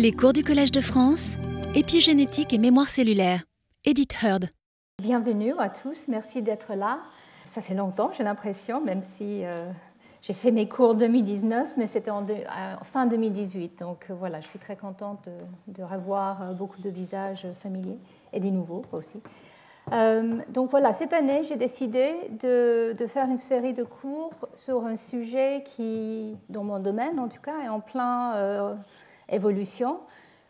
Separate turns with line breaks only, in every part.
Les cours du Collège de France, épigénétique et mémoire cellulaire. Edith Heard.
Bienvenue à tous, merci d'être là. Ça fait longtemps, j'ai l'impression, même si euh, j'ai fait mes cours 2019, mais c'était en, fin 2018. Donc euh, voilà, je suis très contente de, revoir euh, beaucoup de visages familiers et des nouveaux aussi. donc voilà, cette année, j'ai décidé de, faire une série de cours sur un sujet qui, dans mon domaine en tout cas, est en plein évolution,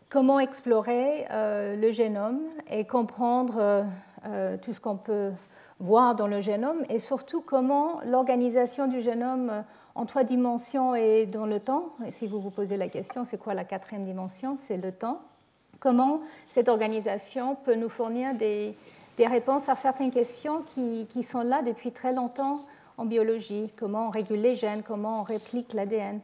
comment explorer euh, le génome et comprendre euh, euh, tout ce qu'on peut voir dans le génome et surtout comment l'organisation du génome en trois dimensions et dans le temps, et si vous vous posez la question, c'est quoi la quatrième dimension? C'est le temps. Comment cette organisation peut nous fournir des, réponses à certaines questions qui, qui, sont là depuis très longtemps en biologie? Comment on régule les gènes? Comment on réplique l'ADN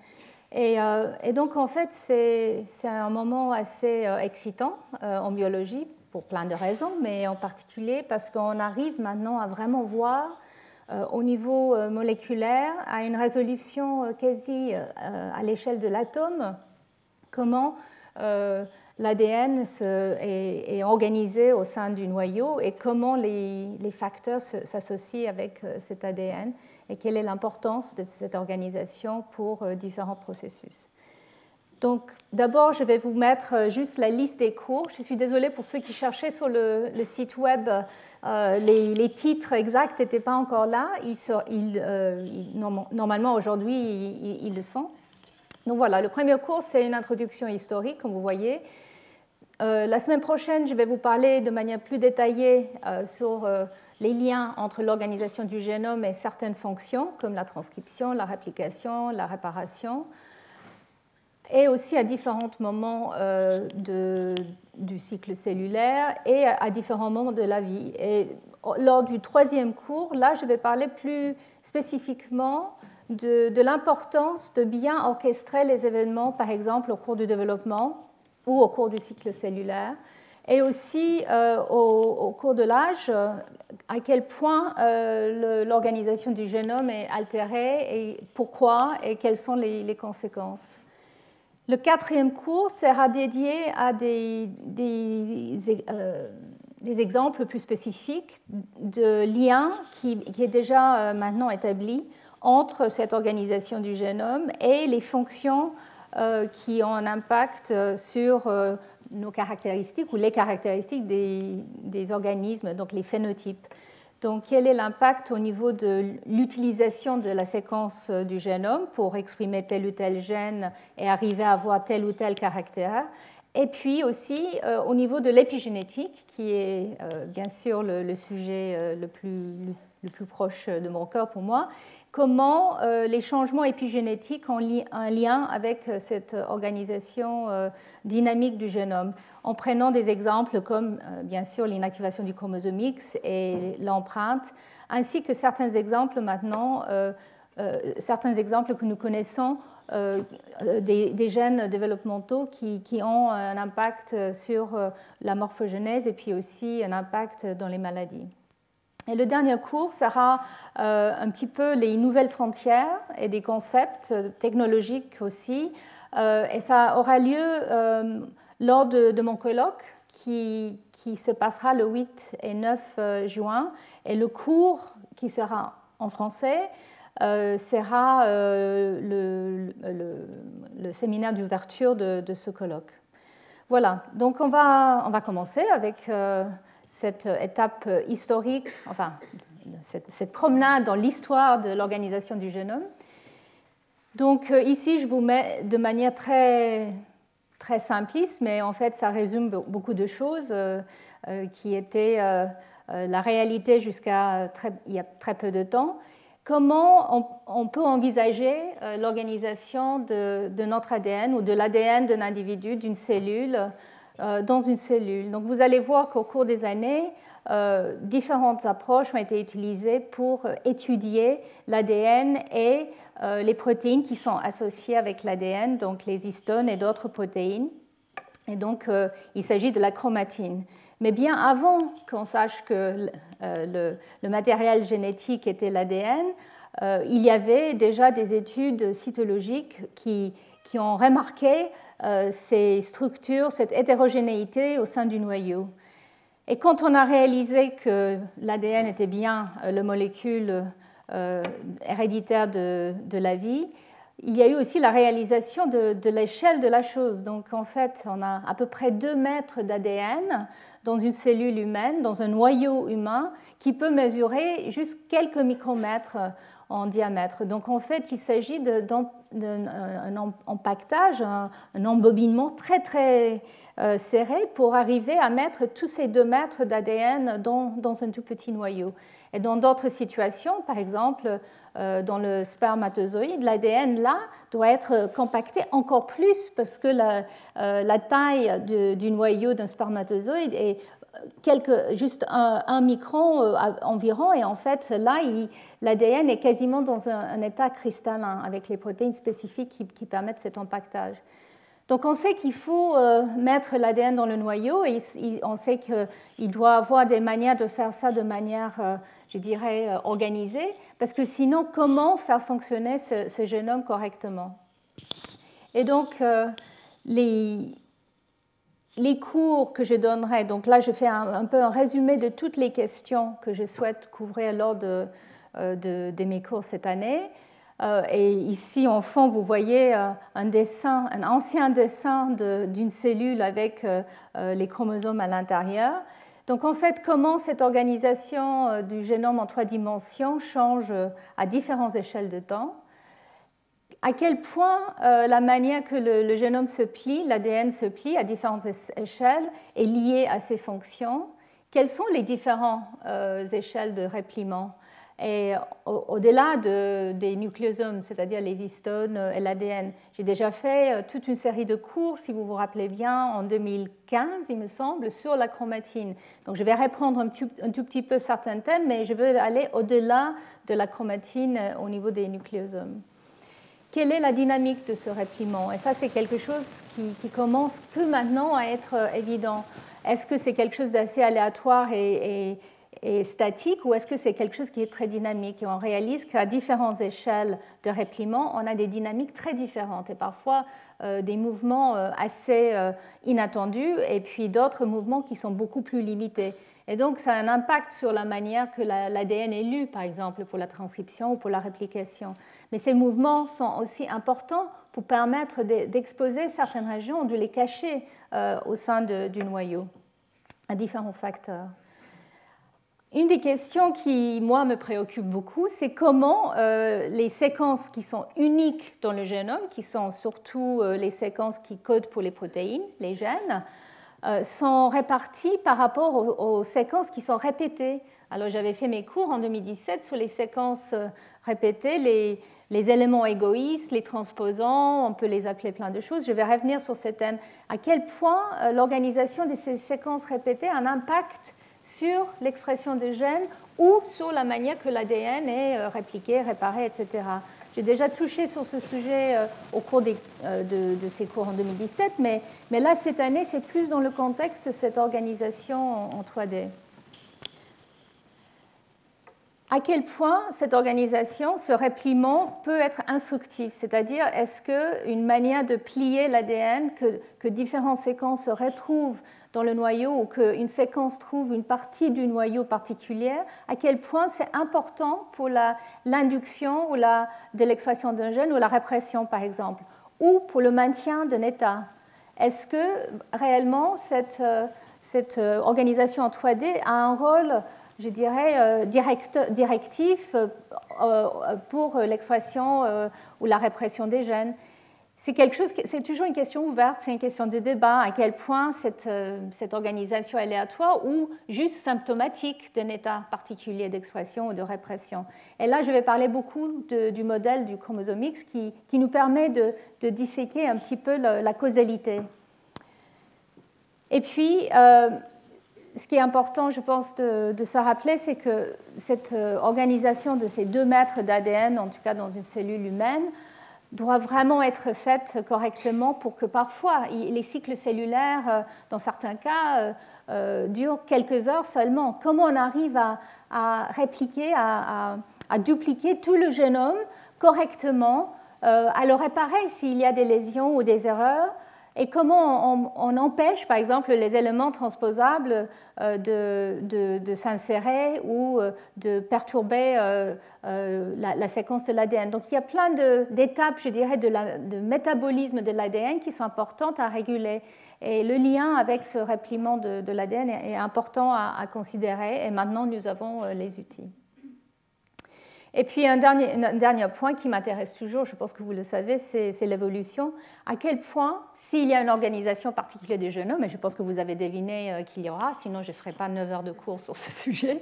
euh, et, donc, en fait, c'est un moment assez euh, excitant euh, en biologie pour plein de raisons, mais en particulier parce qu'on arrive maintenant à vraiment voir au niveau moléculaire, à une résolution quasi à l'échelle de l'atome, comment l'ADN est, organisé au sein du noyau et comment les facteurs s'associent avec cet ADN et quelle est l'importance de cette organisation pour euh, différents processus. Donc, d'abord, je vais vous mettre euh, juste la liste des cours. Je suis désolée pour ceux qui cherchaient sur le, site web. Euh, les, titres exacts n'étaient pas encore là. Ils, normalement, aujourd'hui, ils, le sont. Donc voilà, le premier cours, c'est une introduction historique, comme vous voyez. la semaine prochaine, je vais vous parler de manière plus détaillée sur les liens entre l'organisation du génome et certaines fonctions, comme la transcription, la réplication, la réparation, et aussi à différents moments euh, du cycle cellulaire et à différents moments de la vie. Et lors du troisième cours, là, je vais parler plus spécifiquement de, de l'importance de bien orchestrer les événements, par exemple au cours du développement ou au cours du cycle cellulaire, et aussi euh, au, cours de l'âge, euh, à quel point euh, l'organisation du génome est altérée et pourquoi et quelles sont les, conséquences. Le quatrième cours sera dédié à des, exemples plus spécifiques de liens qui, qui est déjà maintenant établi entre cette organisation du génome et les fonctions qui ont un impact sur nos caractéristiques ou les caractéristiques des, organismes, donc les phénotypes. Donc, quel est l'impact au niveau de l'utilisation de la séquence du génome pour exprimer tel ou tel gène et arriver à avoir tel ou tel caractère? Et puis aussi euh, au niveau de l'épigénétique, qui est euh, bien sûr le, sujet euh, le, plus, le, plus, proche de mon cœur pour moi, comment euh, les changements épigénétiques ont un lien avec euh, cette organisation euh, dynamique du génome, en prenant des exemples comme bien sûr l'inactivation du chromosome X et l'empreinte, ainsi que certains exemples maintenant, certains exemples que nous connaissons des, gènes développementaux qui, qui, ont un impact sur la morphogenèse et puis aussi un impact dans les maladies. Et le dernier cours sera euh, un petit peu les nouvelles frontières et des concepts technologiques aussi. Euh, et ça aura lieu euh, lors de, mon colloque qui, qui, se passera le 8 et 9 juin. Et le cours qui sera en français sera le, séminaire d'ouverture de, de, ce colloque. Voilà, donc on va, on va commencer avec cette étape historique, enfin, cette, promenade dans l'histoire de l'organisation du génome. Donc euh, ici, je vous mets de manière très, très simpliste, mais en fait, ça résume beaucoup de choses euh, euh, qui étaient la réalité jusqu'à il y a très peu de temps. Comment on, peut envisager l'organisation de, notre ADN ou de l'ADN d'un individu, d'une cellule, euh, dans une cellule. Donc vous allez voir qu'au cours des années, euh, différentes approches ont été utilisées pour étudier l'ADN et euh, les protéines qui sont associées avec l'ADN, donc les histones et d'autres protéines. Et donc il s'agit de la chromatine. Mais bien avant qu'on sache que le, matériel génétique était l'ADN, il y avait déjà des études cytologiques qui ont remarqué ces structures, cette hétérogénéité au sein du noyau. Et quand on a réalisé que l'ADN était bien le molécule héréditaire de, de, la vie, il y a eu aussi la réalisation de, de l'échelle de la chose. Donc en fait, on a à peu près 2 mètres d'ADN dans une cellule humaine, dans un noyau humain, qui peut mesurer juste quelques micromètres en diamètre. Donc en fait, il s'agit d'un empaquetage, un, embobinement très très euh, serré pour arriver à mettre tous ces deux mètres d'ADN dans, dans, un tout petit noyau. Et dans d'autres situations, par exemple, euh, dans le spermatozoïde, l'ADN là doit être compacté encore plus parce que la, euh, la taille du noyau d'un spermatozoïde est juste un, micron euh, environ, et en fait, là, l'ADN est quasiment dans un, état cristallin, avec les protéines spécifiques qui, permettent cet empaquetage. Donc on sait qu'il faut euh, mettre l'ADN dans le noyau, et on sait qu'il doit avoir des manières de faire ça de manière, euh, je dirais, organisée, parce que sinon, comment faire fonctionner ce, ce génome correctement? Et donc, les les cours que je donnerai, donc là je fais un, peu un résumé de toutes les questions que je souhaite couvrir lors de, euh, mes cours cette année. Euh, et ici en fond, vous voyez euh, un dessin, un ancien dessin d'une cellule avec les chromosomes à l'intérieur. Donc en fait, comment cette organisation du génome en trois dimensions change à différentes échelles de temps à quel point euh, la manière que le, génome se plie, l'ADN se plie à différentes échelles, est liée à ses fonctions. Quelles sont les différentes euh, échelles de répliement Et au-delà des nucléosomes, c'est-à-dire les histones et l'ADN, j'ai déjà fait euh, toute une série de cours, si vous vous rappelez bien, en 2015, il me semble, sur la chromatine. Donc je vais reprendre un tout petit peu certains thèmes, mais je veux aller au-delà de la chromatine au niveau des nucléosomes quelle est la dynamique de ce répliement Et ça, c'est quelque chose qui, commence que maintenant à être euh, évident. Est-ce que c'est quelque chose d'assez aléatoire et, statique ou est-ce que c'est quelque chose qui est très dynamique? Et on réalise qu'à différentes échelles de répliement, on a des dynamiques très différentes et parfois euh, des mouvements euh, assez inattendus et puis d'autres mouvements qui sont beaucoup plus limités. Et donc, ça a un impact sur la manière que l'ADN est lu, par exemple, pour la transcription ou pour la réplication. Mais ces mouvements sont aussi importants pour permettre d'exposer certaines régions, de les cacher euh, au sein du noyau à différents facteurs. Une des questions qui, moi, me préoccupe beaucoup, c'est comment euh, les séquences qui sont uniques dans le génome, qui sont surtout euh, les séquences qui codent pour les protéines, les gènes, sont réparties par rapport aux, séquences qui sont répétées. Alors j'avais fait mes cours en 2017 sur les séquences répétées, les, les éléments égoïstes, les transposants, on peut les appeler plein de choses. Je vais revenir sur ce thème. À quel point euh, l'organisation de ces séquences répétées a un impact sur l'expression des gènes ou sur la manière que l'ADN est euh, répliqué, réparé, etc. J'ai déjà touché sur ce sujet euh, au cours de, ces cours en 2017, mais, là, cette année, c'est plus dans le contexte de cette organisation en 3D à quel point cette organisation, ce répliement peut être instructif, c'est-à-dire est-ce qu'une manière de plier l'ADN, que, différentes séquences se retrouvent dans le noyau ou qu'une séquence trouve une partie du noyau particulière, à quel point c'est important pour l'induction de l'expression d'un gène ou la répression par exemple, ou pour le maintien d'un état. Est-ce que réellement cette, euh, euh, organisation en 3D a un rôle je dirais, euh, directif pour l'expression ou la répression des gènes? C'est toujours une question ouverte, c'est une question de débat à quel point cette, cette organisation aléatoire ou juste symptomatique d'un état particulier d'expression ou de répression. Et là, je vais parler beaucoup du modèle du chromosome X qui, nous permet de, de, disséquer un petit peu la, causalité. Et puis, ce qui est important, je pense, de, se rappeler, c'est que cette euh, organisation de ces deux mètres d'ADN, en tout cas dans une cellule humaine, doit vraiment être faite correctement pour que parfois les cycles cellulaires, euh, dans certains cas, euh, durent quelques heures seulement. Comment on arrive à, répliquer, à, dupliquer tout le génome correctement, à le réparer s'il y a des lésions ou des erreurs, et comment on, empêche, par exemple, les éléments transposables de, de, s'insérer ou de perturber la, séquence de l'ADN. Donc il y a plein d'étapes, je dirais, de, métabolisme de l'ADN qui sont importantes à réguler. Et le lien avec ce répliement de, l'ADN est important à, considérer et maintenant nous avons euh, les outils. Et puis un dernier, point qui m'intéresse toujours, je pense que vous le savez, c'est l'évolution. À quel point, s'il y a une organisation particulière du génome, et je pense que vous avez deviné euh, qu'il y aura, sinon je ne ferai pas 9 heures de cours sur ce sujet,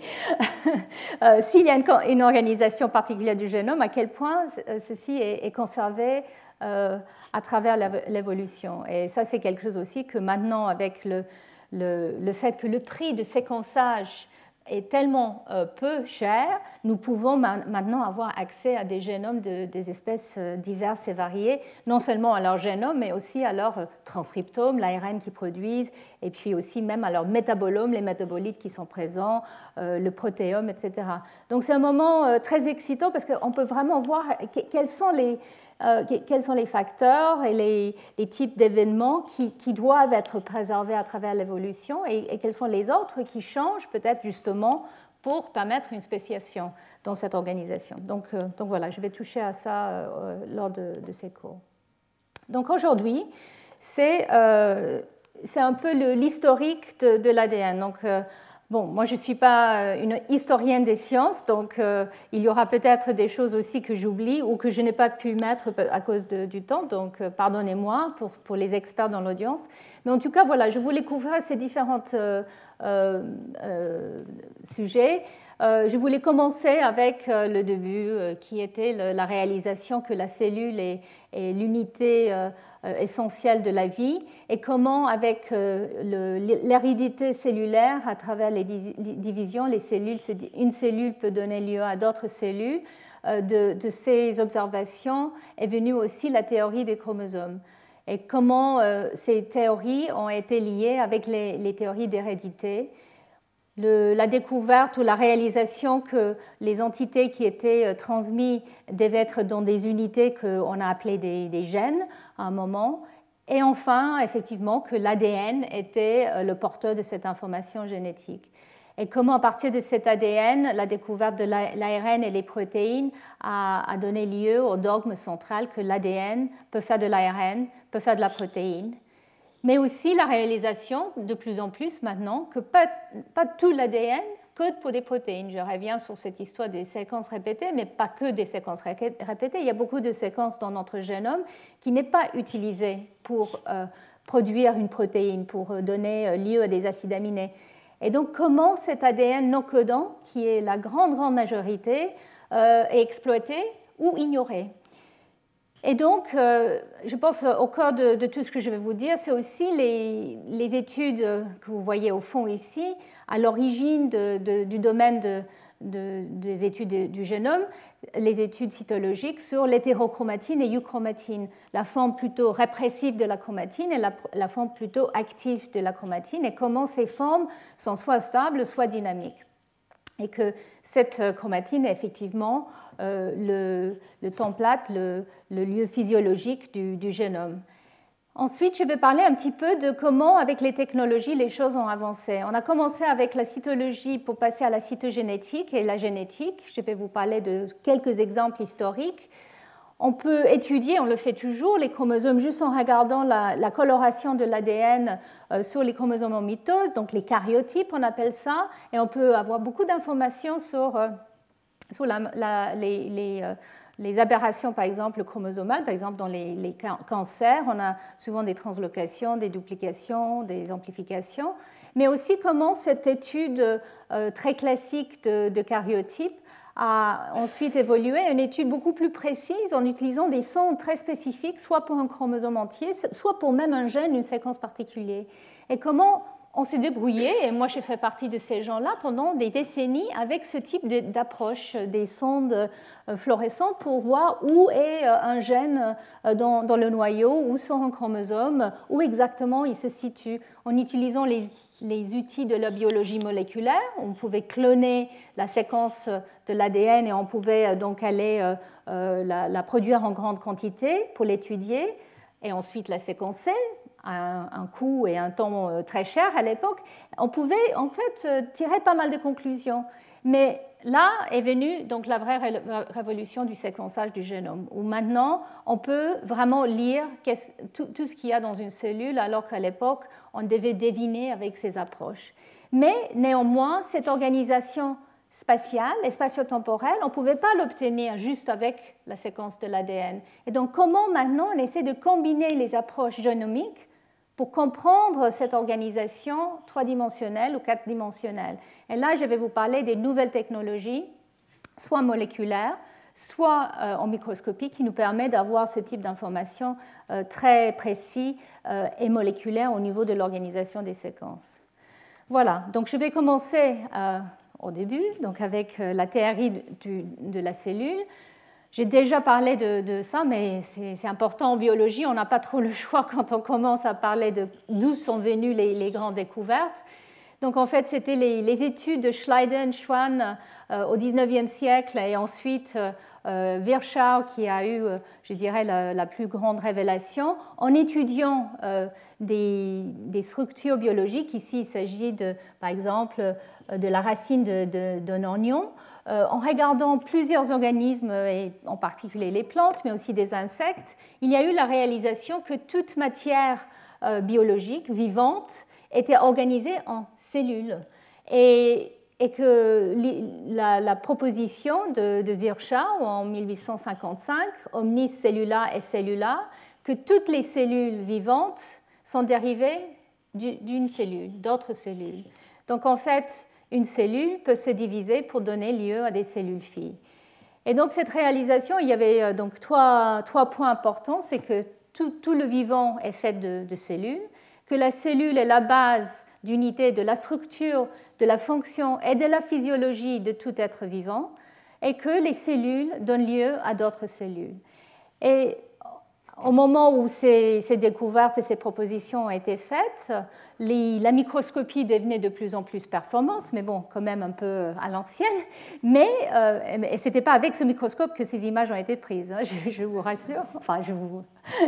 euh, s'il y a une, organisation particulière du génome, à quel point ceci est, conservé euh, à travers l'évolution? Et ça, c'est quelque chose aussi que maintenant, avec le, fait que le prix de séquençage est tellement euh, peu cher, nous pouvons maintenant avoir accès à des génomes de, des espèces euh, diverses et variées, non seulement à leur génome, mais aussi à leur transcriptome, l'ARN qu'ils produisent, et puis aussi même à leur métabolome, les métabolites qui sont présents, le protéome, etc. Donc c'est un moment très excitant parce qu'on peut vraiment voir quels sont les, euh, quels sont les facteurs et les, types d'événements qui, doivent être préservés à travers l'évolution et, quels sont les autres qui changent peut-être justement pour permettre une spéciation dans cette organisation. Donc, euh, donc voilà, je vais toucher à ça euh, lors de, ces cours. Donc aujourd'hui, c'est un peu l'historique de, l'ADN. Donc Bon, moi je ne suis pas euh, une historienne des sciences, donc euh, il y aura peut-être des choses aussi que j'oublie ou que je n'ai pas pu mettre à cause du temps, donc euh, pardonnez-moi pour, pour, les experts dans l'audience. Mais en tout cas, voilà, je voulais couvrir ces différents sujets. je voulais commencer avec le début, qui était la réalisation que la cellule est l'unité euh, essentiel de la vie et comment, avec euh, l'hérédité cellulaire, à travers les divisions, les cellules, une cellule peut donner lieu à d'autres cellules. Euh, de, ces observations est venue aussi la théorie des chromosomes et comment ces théories ont été liées avec les, théories d'hérédité. La découverte ou la réalisation que les entités qui étaient transmises devaient être dans des unités qu'on a appelées des gènes, à un moment. Et enfin, effectivement, que l'ADN était euh, le porteur de cette information génétique. Et comment, à partir de cet ADN, la découverte de l'ARN et les protéines a, donné lieu au dogme central que l'ADN peut faire de l'ARN, peut faire de la protéine. Mais aussi la réalisation, de plus en plus maintenant, que pas, pas tout l'ADN code pour des protéines. Je reviens sur cette histoire des séquences répétées, mais pas que des séquences répétées. Il y a beaucoup de séquences dans notre génome qui n'est pas utilisées pour euh, produire une protéine, pour euh, donner euh, lieu à des acides aminés. Et donc, comment cet ADN non codant, qui est la grande, grande majorité, est exploité ou ignoré? Et donc, je pense au cœur de, tout ce que je vais vous dire, c'est aussi les, études que vous voyez au fond ici, à l'origine du domaine des études du génome, les études cytologiques sur l'hétérochromatine et euchromatine, la forme plutôt répressive de la chromatine et la, forme plutôt active de la chromatine, et comment ces formes sont soit stables, soit dynamiques. Et que cette chromatine est effectivement euh, le, template, le, lieu physiologique du génome. Ensuite, je vais parler un petit peu de comment, avec les technologies, les choses ont avancé. On a commencé avec la cytologie pour passer à la cytogénétique et la génétique. Je vais vous parler de quelques exemples historiques. On peut étudier, on le fait toujours, les chromosomes juste en regardant la, coloration de l'ADN euh, sur les chromosomes en mitose, donc les karyotypes, on appelle ça, et on peut avoir beaucoup d'informations sur, les, euh, les aberrations, par exemple, chromosomales, par exemple dans les, cancers, on a souvent des translocations, des duplications, des amplifications, mais aussi comment cette étude euh, très classique de, de a ensuite évolué. À une étude beaucoup plus précise en utilisant des sondes très spécifiques, soit pour un chromosome entier, soit pour même un gène, une séquence particulière. Et comment on s'est débrouillé, et moi j'ai fait partie de ces gens-là pendant des décennies avec ce type d'approche, des sondes euh, fluorescentes pour voir où est euh, un gène euh, dans, le noyau, où sont un chromosome, où exactement il se situe, en utilisant les, outils de la biologie moléculaire. On pouvait cloner la séquence de l'ADN et on pouvait donc aller la produire en grande quantité pour l'étudier et ensuite la séquencer un, coût et un temps très cher à l'époque, on pouvait en fait tirer pas mal de conclusions. Mais là est venue donc la vraie révolution du séquençage du génome, où maintenant on peut vraiment lire tout ce qu'il y a dans une cellule, alors qu'à l'époque on devait deviner avec ces approches. Mais néanmoins, cette organisation spatiale et spatio-temporelle, on ne pouvait pas l'obtenir juste avec la séquence de l'ADN. Et donc comment maintenant on essaie de combiner les approches génomiques pour comprendre cette organisation trois-dimensionnelle ou quatre-dimensionnelle. Et là, je vais vous parler des nouvelles technologies, soit moléculaires, soit euh, en microscopie, qui nous permet d'avoir ce type d'informations euh, très précis euh, et moléculaires au niveau de l'organisation des séquences. Voilà, donc je vais commencer au début, donc avec la théorie de la cellule. J'ai déjà parlé de, ça, mais c'est important en biologie. On n'a pas trop le choix quand on commence à parler d'où sont venues les, grandes découvertes. Donc en fait, c'était les, études de Schleiden, Schwann euh, au 19e siècle et ensuite euh, euh, Virchow qui a eu, je dirais, la, plus grande révélation en étudiant des, structures biologiques. Ici, il s'agit par exemple de la racine d'un oignon. Euh, en regardant plusieurs organismes, et en particulier les plantes, mais aussi des insectes, il y a eu la réalisation que toute matière euh, biologique vivante était organisée en cellules. Et, que la, proposition de, de, Virchow en 1855, omnis cellula et cellula, que toutes les cellules vivantes sont dérivées d'une cellule, d'autres cellules. Donc en fait, une cellule peut se diviser pour donner lieu à des cellules filles. Et donc cette réalisation, il y avait euh, donc trois, points importants, c'est que tout, le vivant est fait de, cellules, que la cellule est la base d'unité de la structure, de la fonction et de la physiologie de tout être vivant, et que les cellules donnent lieu à d'autres cellules. Et au moment où ces, découvertes et ces propositions ont été faites, la microscopie devenait de plus en plus performante, mais bon, quand même un peu à l'ancienne. Mais euh, ce n'était pas avec ce microscope que ces images ont été prises, hein, je, vous rassure, enfin je vous,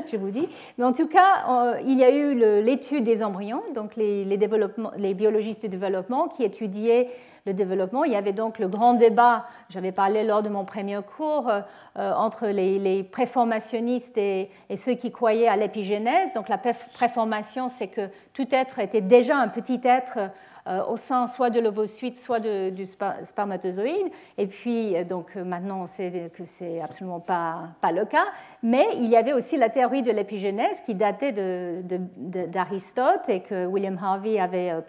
je vous dis. Mais en tout cas, euh, il y a eu l'étude des embryons, donc les, les biologistes du développement qui étudiaient le développement. Il y avait donc le grand débat, j'avais parlé lors de mon premier cours, euh, euh, entre les, préformationnistes et, ceux qui croyaient à l'épigénèse. Donc la préformation, c'est que tout être était déjà un petit être euh, au sein soit de l'ovocyte, soit du spermatozoïde. Et puis, donc maintenant, on sait que c'est absolument pas, le cas. Mais il y avait aussi la théorie de l'épigénèse qui datait d'Aristote et que William Harvey avait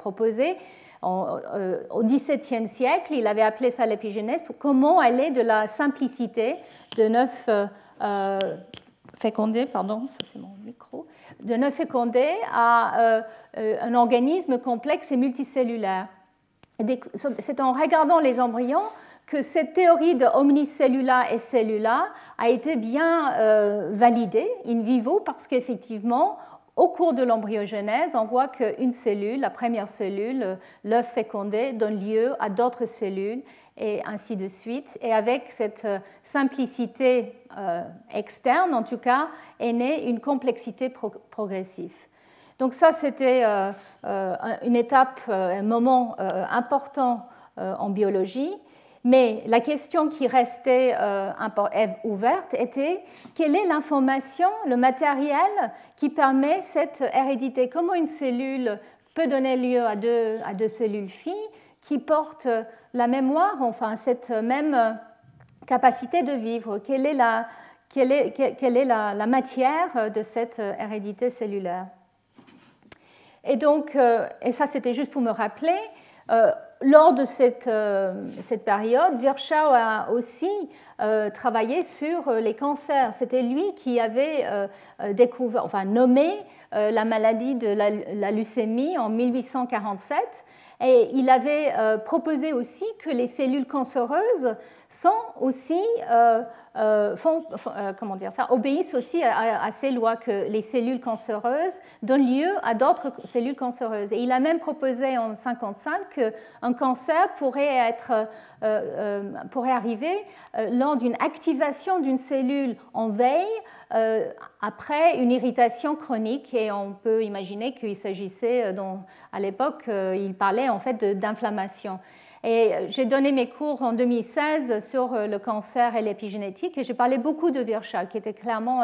euh, au XVIIe siècle, il avait appelé ça l'épigénèse, comment aller de la simplicité de neuf euh, euh, fécondés, pardon, ça c'est mon micro, de neuf fécondés à un organisme complexe et multicellulaire. C'est en regardant les embryons que cette théorie de omnicellula et cellula a été bien validée in vivo parce qu'effectivement, au cours de l'embryogenèse, on voit qu'une cellule, la première cellule, l'œuf fécondé, donne lieu à d'autres cellules et ainsi de suite. Et avec cette euh, simplicité euh, externe, en tout cas, est née une complexité progressive. Donc ça, c'était euh, une étape, un moment important en biologie. Mais la question qui restait euh, ouverte était quelle est l'information, le matériel qui permet cette hérédité? Comment une cellule peut donner lieu à deux, cellules filles qui portent la mémoire, enfin cette même capacité de vivre? Quelle est la matière de cette hérédité cellulaire? Et donc, euh, et ça c'était juste pour me rappeler, euh, lors de cette, euh, cette, période, Virchow a aussi euh, travaillé sur les cancers. C'était lui qui avait découvert, enfin, nommé la maladie de la, leucémie en 1847. Et il avait proposé aussi que les cellules cancéreuses sont aussi euh, font, euh, comment dire ça, obéissent aussi à, ces lois que les cellules cancéreuses donnent lieu à d'autres cellules cancéreuses. Et il a même proposé en 1955 qu'un cancer pourrait, être, euh, pourrait arriver lors d'une activation d'une cellule en veille après une irritation chronique et on peut imaginer qu'il s'agissait, à l'époque, il parlait en fait d'inflammation. Et j'ai donné mes cours en 2016 sur le cancer et l'épigénétique et j'ai parlé beaucoup de Virchow, qui était clairement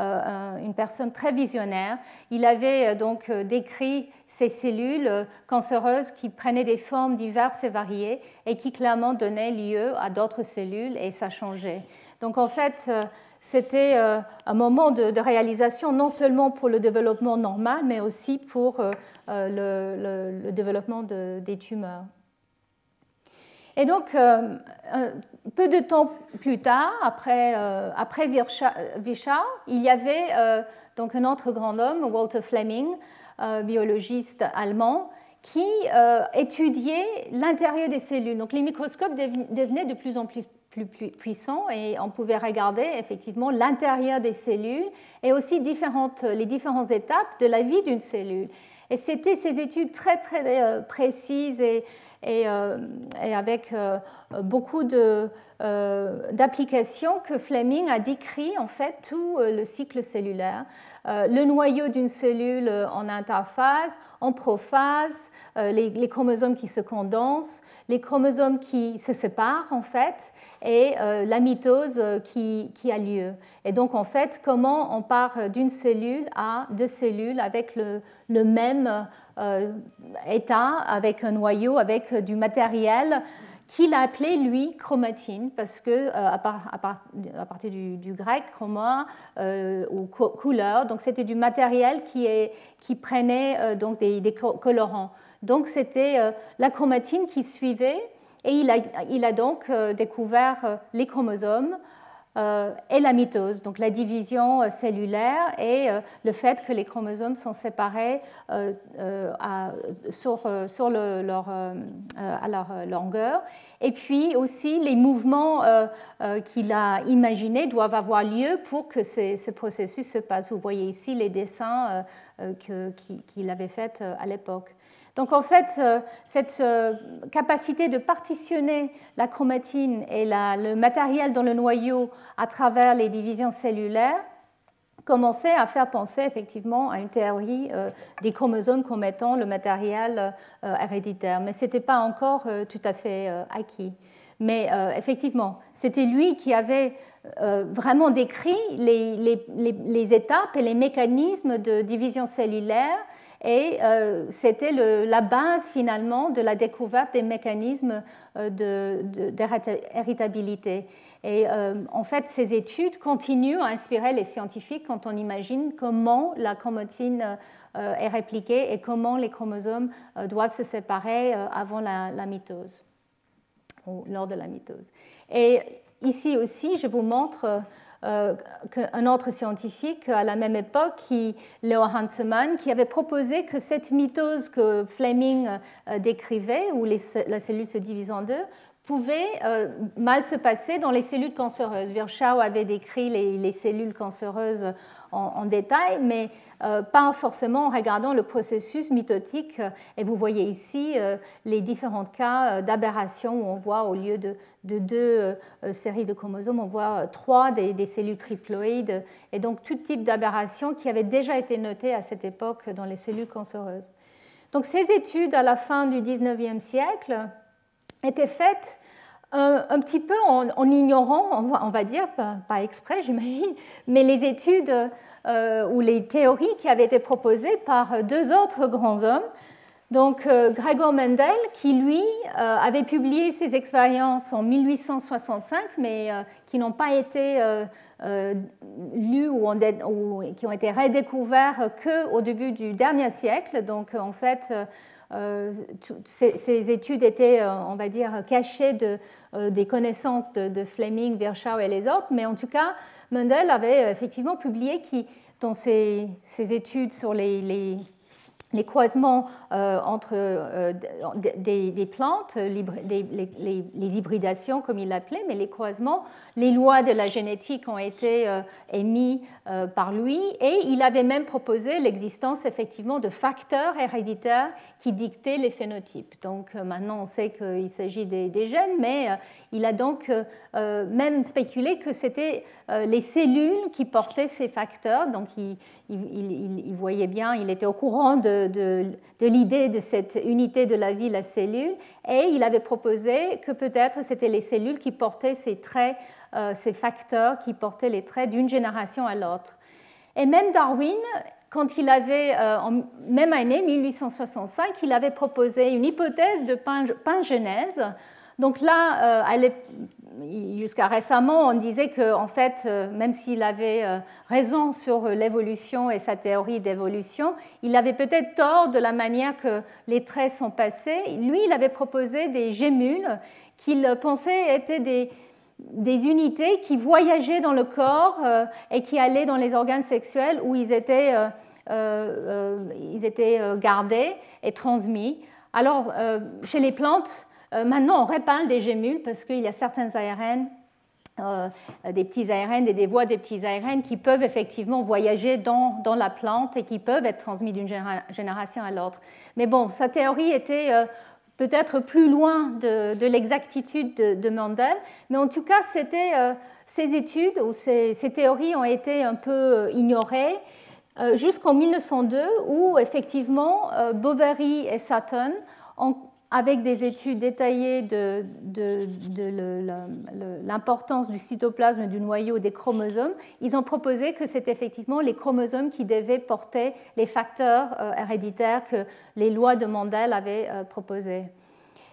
euh, une personne très visionnaire. Il avait euh, donc euh, décrit ces cellules cancéreuses qui prenaient des formes diverses et variées et qui clairement donnaient lieu à d'autres cellules et ça changeait. Donc en fait, c'était un moment de, réalisation non seulement pour le développement normal, mais aussi pour le, développement des tumeurs. Et donc, euh, peu de temps plus tard, après, euh, après il y avait euh, donc un autre grand homme, Walter Fleming, biologiste allemand, qui étudiait l'intérieur des cellules. Donc les microscopes devenaient de plus en plus, puissants et on pouvait regarder effectivement l'intérieur des cellules et aussi les différentes étapes de la vie d'une cellule. Et c'était ces études très très précises et euh, et, avec euh, beaucoup euh, d'applications que Fleming a décrit en fait tout le cycle cellulaire. le noyau d'une cellule en interphase, en prophase, les, chromosomes qui se condensent, les chromosomes qui se séparent en fait, et la mitose qui, a lieu. Et donc en fait, comment on part d'une cellule à deux cellules avec le, même état avec un noyau, avec du matériel qu'il a appelé lui chromatine parce que euh, à, partir du, grec chroma euh, ou couleur donc c'était du matériel qui, est, qui prenait donc des, des, colorants. Donc c'était la chromatine qui suivait et il a, il a donc découvert les chromosomes euh, et la mitose, donc la division euh, cellulaire et euh, le fait que les chromosomes sont séparés sur, sur leur, à leur longueur. Et puis aussi, les mouvements qu'il a imaginés doivent avoir lieu pour que ce processus se passe. Vous voyez ici les dessins qu'il avait faits à l'époque. Donc en fait, euh, cette euh, capacité de partitionner la chromatine et le matériel dans le noyau à travers les divisions cellulaires commençait à faire penser effectivement à une théorie euh, des chromosomes comme étant le matériel héréditaire. Mais ce n'était pas encore tout à fait acquis. Mais effectivement, c'était lui qui avait vraiment décrit les, étapes et les mécanismes de division cellulaire et euh, c'était la base finalement de la découverte des mécanismes euh, d'héritabilité. et euh, en fait, ces études continuent à inspirer les scientifiques quand on imagine comment la chromatine est répliquée et comment les chromosomes doivent se séparer avant la, la mitose ou lors de la mitose. Et ici aussi, je vous montre euh, un autre scientifique à la même époque, qui, Leo Hansemann, qui avait proposé que cette mitose que Fleming euh, décrivait, où la cellule se divise en deux, pouvait euh, mal se passer dans les cellules cancéreuses. Virchow avait décrit les, cellules cancéreuses en détail, mais pas forcément en regardant le processus mitotique. Et vous voyez ici euh, les différents cas euh, d'aberration où on voit au lieu de, deux séries de chromosomes, on voit trois des, cellules triploïdes, et donc tout type d'aberration qui avait déjà été noté à cette époque dans les cellules cancéreuses. Donc ces études à la fin du 19e siècle étaient faites un, petit peu en, ignorant, on va, dire, pas exprès j'imagine, mais les études euh, ou les théories qui avaient été proposées par deux autres grands hommes. Donc euh, Gregor Mendel, qui lui euh, avait publié ses expériences en 1865, mais qui n'ont pas été lues ou, qui ont été redécouvertes qu'au début du dernier siècle. Donc en fait, ces, études étaient, on va dire, cachées de, des connaissances de, Fleming, Virchow et les autres, mais en tout cas, Mendel avait effectivement publié qui, dans ses, études sur les, les croisements euh, entre euh, des, plantes, les, hybridations comme il l'appelait, mais les croisements, les lois de la génétique ont été euh, émis par lui et il avait même proposé l'existence effectivement de facteurs héréditaires qui dictaient les phénotypes. Donc maintenant on sait qu'il s'agit des, gènes, mais il a donc même spéculé que c'était les cellules qui portaient ces facteurs. Donc il, il, voyait bien, il était au courant de, l'idée de cette unité de la vie, la cellule, et il avait proposé que peut-être c'était les cellules qui portaient ces traits, euh, ces facteurs qui portaient les traits d'une génération à l'autre. Et même Darwin, quand il avait, euh, en même année, 1865, il avait proposé une hypothèse de pangenèse. Donc là, euh, jusqu'à récemment, on disait que, en fait, euh, même s'il avait euh, raison sur l'évolution et sa théorie d'évolution, il avait peut-être tort de la manière que les traits sont passés. Lui, il avait proposé des gémules qu'il pensait étaient des, unités qui voyageaient dans le corps euh, et qui allaient dans les organes sexuels où ils étaient, ils étaient gardés et transmis. Alors, chez les plantes, euh, maintenant, on répare des gémules parce qu'il y a certains ARN euh, des petits ARN et des voies des petits ARN qui peuvent effectivement voyager dans, dans la plante et qui peuvent être transmis d'une génération à l'autre. Mais bon, sa théorie était euh, peut-être plus loin de, de l'exactitude de, Mendel, mais en tout cas, c'était, ces études ou ces, ces, théories ont été un peu ignorées jusqu'en 1902 où effectivement Boveri et Sutton ont avec des études détaillées de, l'importance du cytoplasme du noyau des chromosomes, ils ont proposé que c'est effectivement les chromosomes qui devaient porter les facteurs euh, héréditaires que les lois de Mendel avaient euh, proposés.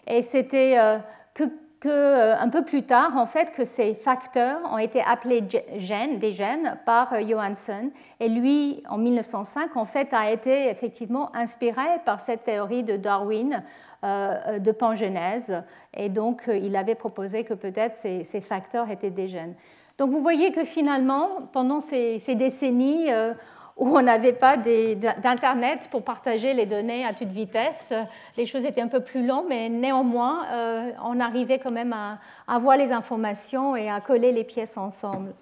Et c'était euh, que, un peu plus tard, en fait, que ces facteurs ont été appelés gènes, des gènes par Johansen. Et lui, en 1905, en fait, a été effectivement inspiré par cette théorie de Darwin euh, de pangenèse. Et donc, euh, il avait proposé que peut-être ces, facteurs étaient des gènes. Donc, vous voyez que finalement, pendant ces, décennies euh, où on n'avait pas d'Internet pour partager les données à toute vitesse, les choses étaient un peu plus longues, mais néanmoins, on arrivait quand même à, à voir les informations et à coller les pièces ensemble.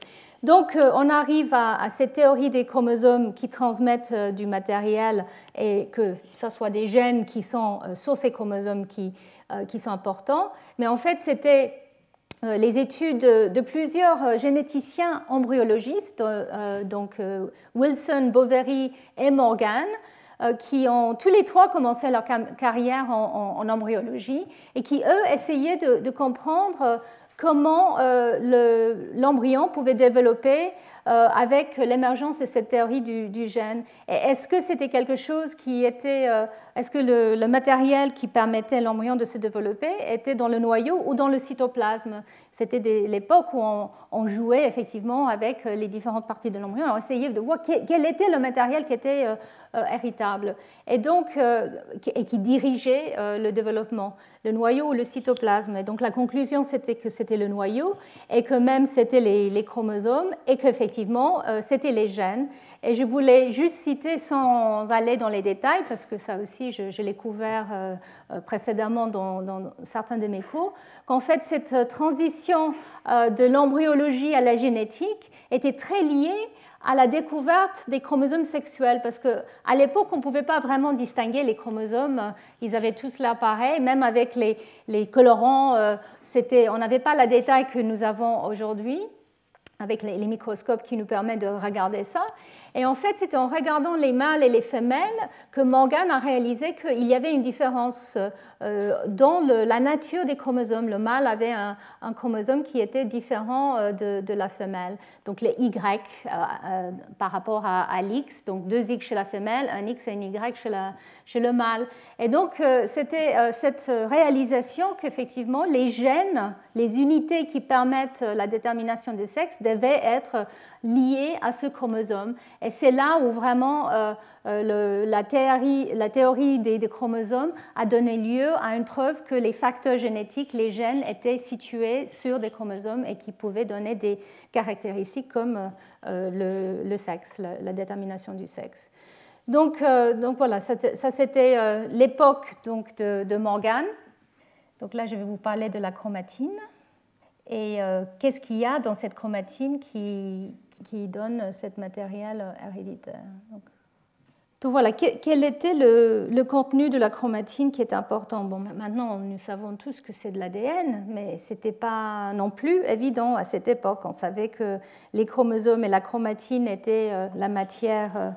Donc euh, on arrive à, cette théorie des chromosomes qui transmettent euh, du matériel et que ce soit des gènes qui sont euh, sur ces chromosomes qui, sont importants. Mais en fait, c'était les études de plusieurs généticiens embryologistes, donc Wilson, Boveri et Morgan, qui ont tous les trois commencé leur carrière en, embryologie et qui, eux, essayaient de comprendre comment euh, l'embryon pouvait développer avec l'émergence de cette théorie du, gène. Est-ce que c'était quelque chose qui était, euh, est-ce que le, matériel qui permettait à l'embryon de se développer était dans le noyau ou dans le cytoplasme? C'était l'époque où on, jouait effectivement avec les différentes parties de l'embryon. On essayait de voir quel, était le matériel qui était héritable et donc qui dirigeait le développement le noyau ou le cytoplasme. Et donc la conclusion, c'était que c'était le noyau et que même c'était les, chromosomes et qu'effectivement, euh, c'était les gènes. Et je voulais juste citer, sans aller dans les détails, parce que ça aussi, je, l'ai couvert euh, euh, précédemment dans, certains de mes cours, qu'en fait, cette transition de l'embryologie à la génétique était très liée à la découverte des chromosomes sexuels, parce qu'à l'époque, on ne pouvait pas vraiment distinguer les chromosomes, ils avaient tous l'air pareil, même avec les, colorants, on n'avait pas la détail que nous avons aujourd'hui, avec les, microscopes qui nous permettent de regarder ça. Et en fait, c'est en regardant les mâles et les femelles que Morgan a réalisé qu'il y avait une différence euh, dans la nature des chromosomes. Le mâle avait un, chromosome qui était différent euh, de, la femelle. Donc les Y euh, par rapport à, l'X, donc deux X chez la femelle, un X et un Y chez, chez le mâle. Et donc c'était cette réalisation qu'effectivement les gènes, les unités qui permettent la détermination du sexe devaient être liées à ce chromosome. Et c'est là où vraiment euh, la, théorie, la théorie des, chromosomes a donné lieu à une preuve que les facteurs génétiques, les gènes, étaient situés sur des chromosomes et qui pouvaient donner des caractéristiques comme euh, le, sexe, la, détermination du sexe. Donc, donc voilà, ça, c'était l'époque donc, de, de Morgan. Donc là, je vais vous parler de la chromatine. Et qu'est-ce qu'il y a dans cette chromatine qui, qui donne ce matériel héréditaire donc, voilà, quel était le, contenu de la chromatine qui est important? Bon, maintenant, nous savons tous que c'est de l'ADN, mais ce n'était pas non plus évident à cette époque. On savait que les chromosomes et la chromatine étaient euh, la matière euh,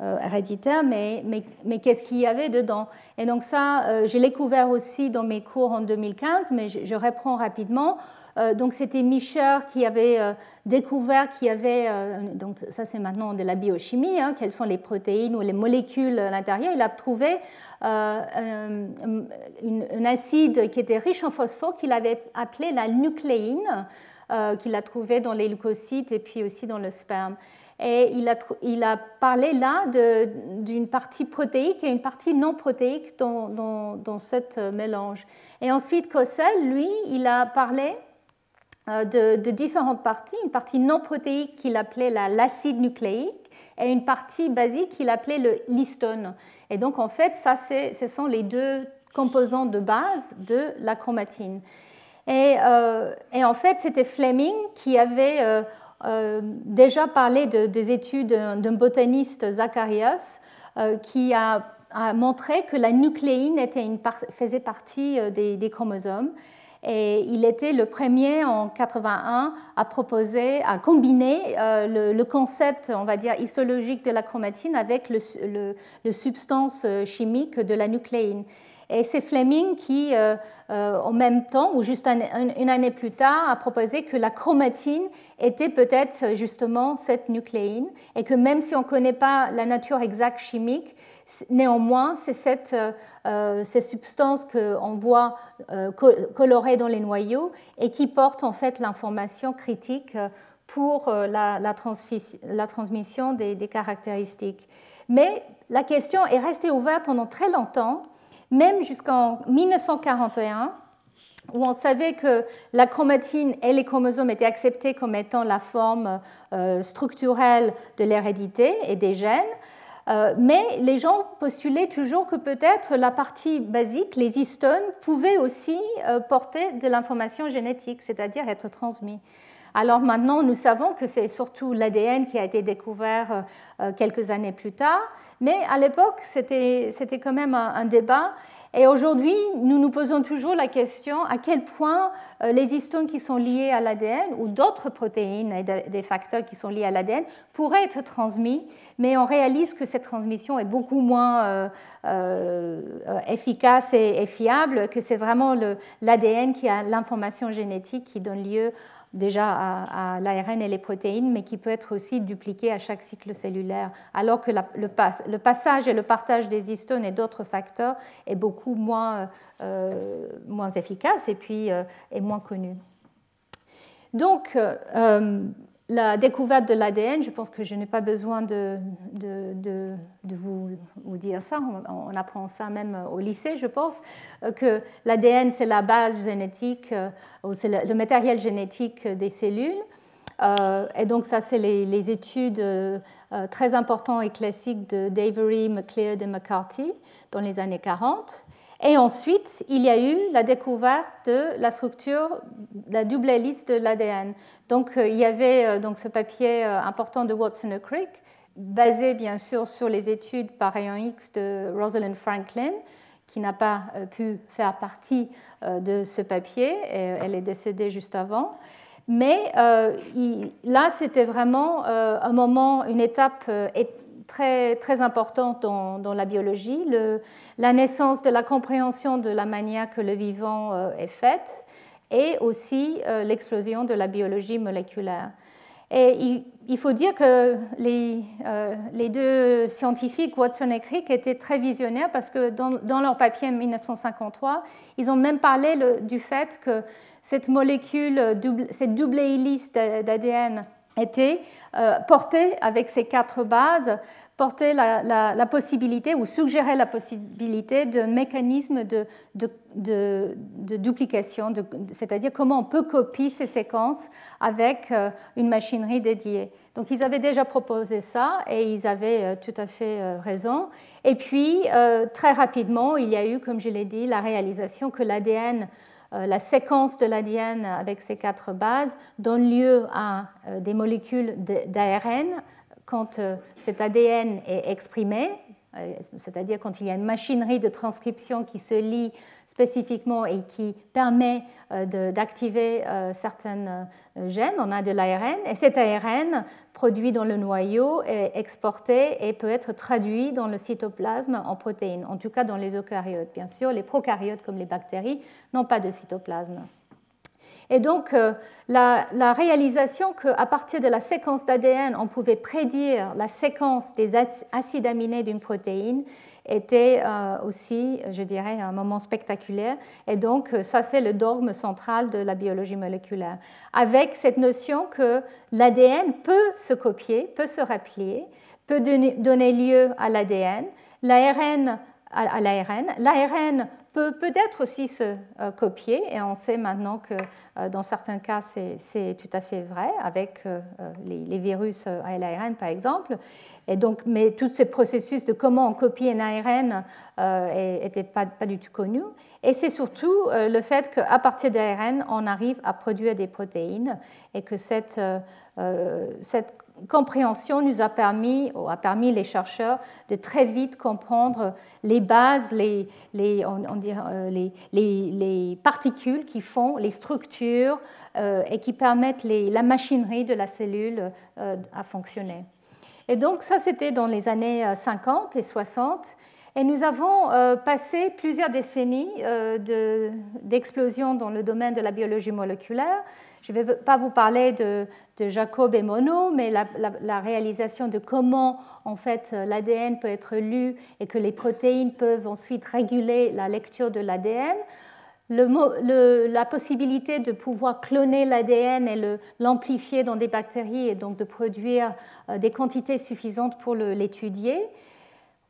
euh, héréditaire, mais, mais, mais qu'est-ce qu'il y avait dedans? Et donc ça, j'ai découvert aussi dans mes cours en 2015, mais je, je reprends rapidement. Euh, donc c'était Mischer qui avait euh, découvert qu'il y avait, euh, donc ça c'est maintenant de la biochimie, hein, quelles sont les protéines ou les molécules à l'intérieur. Il a trouvé un, acide qui était riche en phosphore qu'il avait appelé la nucléine, qu'il a trouvé dans les leucocytes et puis aussi dans le sperme. Et il a, il a parlé là d'une partie protéique et une partie non protéique dans, dans, dans ce mélange. Et ensuite, Cossel, lui, il a parlé euh, de, différentes parties, une partie non protéique qu'il appelait l'acide nucléique et une partie basique qu'il appelait le l'histone. Et donc en fait, ça, ce sont les deux composants de base de la chromatine. Et, euh, en fait, c'était Fleming qui avait euh, déjà parlé des études d'un botaniste Zacharias qui a, montré que la nucléine faisait partie des chromosomes et il était le premier en 81 à proposer, à combiner euh, le, concept, on va dire, histologique de la chromatine avec le, substance euh, chimique de la nucléine. Et c'est Fleming qui, euh, en même temps, ou juste une année plus tard, a proposé que la chromatine était peut-être justement cette nucléine, et que même si on ne connaît pas la nature exacte chimique, néanmoins, c'est cette euh, ces substances qu'on voit euh, colorées dans les noyaux et qui portent en fait l'information critique euh, pour la, la, transmission des, caractéristiques. Mais la question est restée ouverte pendant très longtemps, même jusqu'en 1941, où on savait que la chromatine et les chromosomes étaient acceptés comme étant la forme structurelle de l'hérédité et des gènes, euh, mais les gens postulaient toujours que peut-être la partie basique, les histones, pouvaient aussi euh, porter de l'information génétique, c'est-à-dire être transmis. Alors maintenant, nous savons que c'est surtout l'ADN qui a été découvert euh, quelques années plus tard, mais à l'époque, c'était quand même un, débat. Et aujourd'hui, nous nous posons toujours la question à quel point les histones qui sont liées à l'ADN ou d'autres protéines et des facteurs qui sont liés à l'ADN pourraient être transmis mais on réalise que cette transmission est beaucoup moins euh, euh, efficace et, fiable, que c'est vraiment l'ADN qui a l'information génétique qui donne lieu déjà à, l'ARN et les protéines, mais qui peut être aussi dupliqué à chaque cycle cellulaire, alors que le, passage et le partage des histones et d'autres facteurs est beaucoup moins, euh, moins efficace et puis est moins connu. Donc, la découverte de l'ADN, je pense que je n'ai pas besoin de, vous, dire ça, on, apprend ça même au lycée, je pense, euh, que l'ADN c'est la base génétique, euh, c'est le, matériel génétique des cellules. Euh, et donc ça, c'est les, études très importantes et classiques de Davery, McLeod et McCarthy dans les années 40. Et ensuite, il y a eu la découverte de la structure, la double hélice de l'ADN. Donc, euh, il y avait euh, donc ce papier euh, important de Watson et Crick, basé bien sûr sur les études par rayon X de Rosalind Franklin, qui n'a pas pu faire partie de ce papier. Elle est décédée juste avant. Mais là, c'était vraiment un moment, une étape très, très importante dans, la biologie, la naissance de la compréhension de la manière que le vivant euh, est fait et aussi euh, l'explosion de la biologie moléculaire. Et il, faut dire que les, euh, les, deux scientifiques, Watson et Crick, étaient très visionnaires parce que dans leur papier en 1953, ils ont même parlé du fait que cette molécule, cette double hélice d'ADN était portée avec ces quatre bases portait la, possibilité ou suggérait la possibilité de, de, duplication, c'est-à-dire comment on peut copier ces séquences avec euh, une machinerie dédiée. Donc ils avaient déjà proposé ça et ils avaient euh, tout à fait euh, raison. Et puis, très rapidement, il y a eu, comme je l'ai dit, la réalisation que l'ADN la séquence de l'ADN avec ces quatre bases donne lieu à des molécules d'ARN quand euh, cet ADN est exprimé, euh, c'est-à-dire quand il y a une machinerie de transcription qui se lie spécifiquement et qui permet euh, d'activer certains gènes, on a de l'ARN, et cet ARN produit dans le noyau est exporté et peut être traduit dans le cytoplasme en protéines, en tout cas dans les eucaryotes. Bien sûr, les prokaryotes comme les bactéries n'ont pas de cytoplasme. Et donc, euh, la, réalisation qu'à partir de la séquence d'ADN, on pouvait prédire la séquence des acides aminés d'une protéine était euh, aussi, je dirais, un moment spectaculaire. Et donc, euh, ça, c'est le dogme central de la biologie moléculaire, avec cette notion que l'ADN peut se copier, peut se replier, peut donner lieu à l'ADN, l'ARN à l'ARN. L'ARN peut peut-être aussi se euh, copier, et on sait maintenant que euh, dans certains cas c'est tout à fait vrai, avec euh, les, virus à l'ARN par exemple. Et donc, mais tous ces processus de comment on copie un ARN n'étaient pas, du tout connus. Et c'est surtout le fait qu'à partir d'ARN, on arrive à produire des protéines et que cette, cette compréhension nous a permis, ou a permis les chercheurs de très vite comprendre les bases, les, les, on, euh, les, les, particules qui font les structures euh, et qui permettent la machinerie de la cellule euh, à fonctionner. Et donc ça, c'était dans les années 50 et 60. Et nous avons passé plusieurs décennies d'explosion dans le domaine de la biologie moléculaire. Je ne vais pas vous parler de, Jacob et Monod, mais la, réalisation de comment en fait l'ADN peut être lu et que les protéines peuvent ensuite réguler la lecture de l'ADN. la possibilité de pouvoir cloner l'ADN et l'amplifier dans des bactéries et donc de produire euh, des quantités suffisantes pour l'étudier.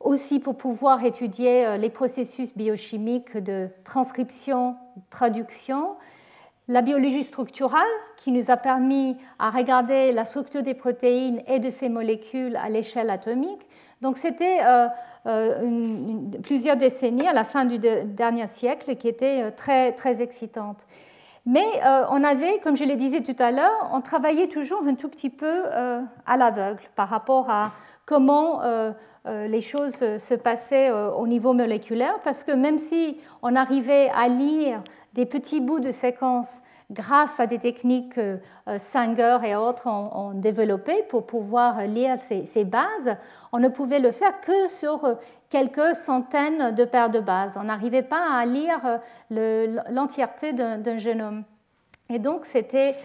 Aussi pour pouvoir étudier euh, les processus biochimiques de transcription, traduction la biologie structurale qui nous a permis à regarder la structure des protéines et de ces molécules à l'échelle atomique. Donc c'était euh, euh, plusieurs décennies à la fin du dernier siècle qui étaient euh, très, très excitantes. Mais on avait, comme je le disais tout à l'heure, on travaillait toujours un tout petit peu à l'aveugle par rapport à comment les choses se passaient au niveau moléculaire, parce que même si on arrivait à lire des petits bouts de séquences grâce à des techniques que euh, Sanger et autres ont, développées pour pouvoir lire ces, bases, on ne pouvait le faire que sur euh, quelques centaines de paires de bases. On n'arrivait pas à lire euh, l'entièreté d'un génome. Et donc, c'était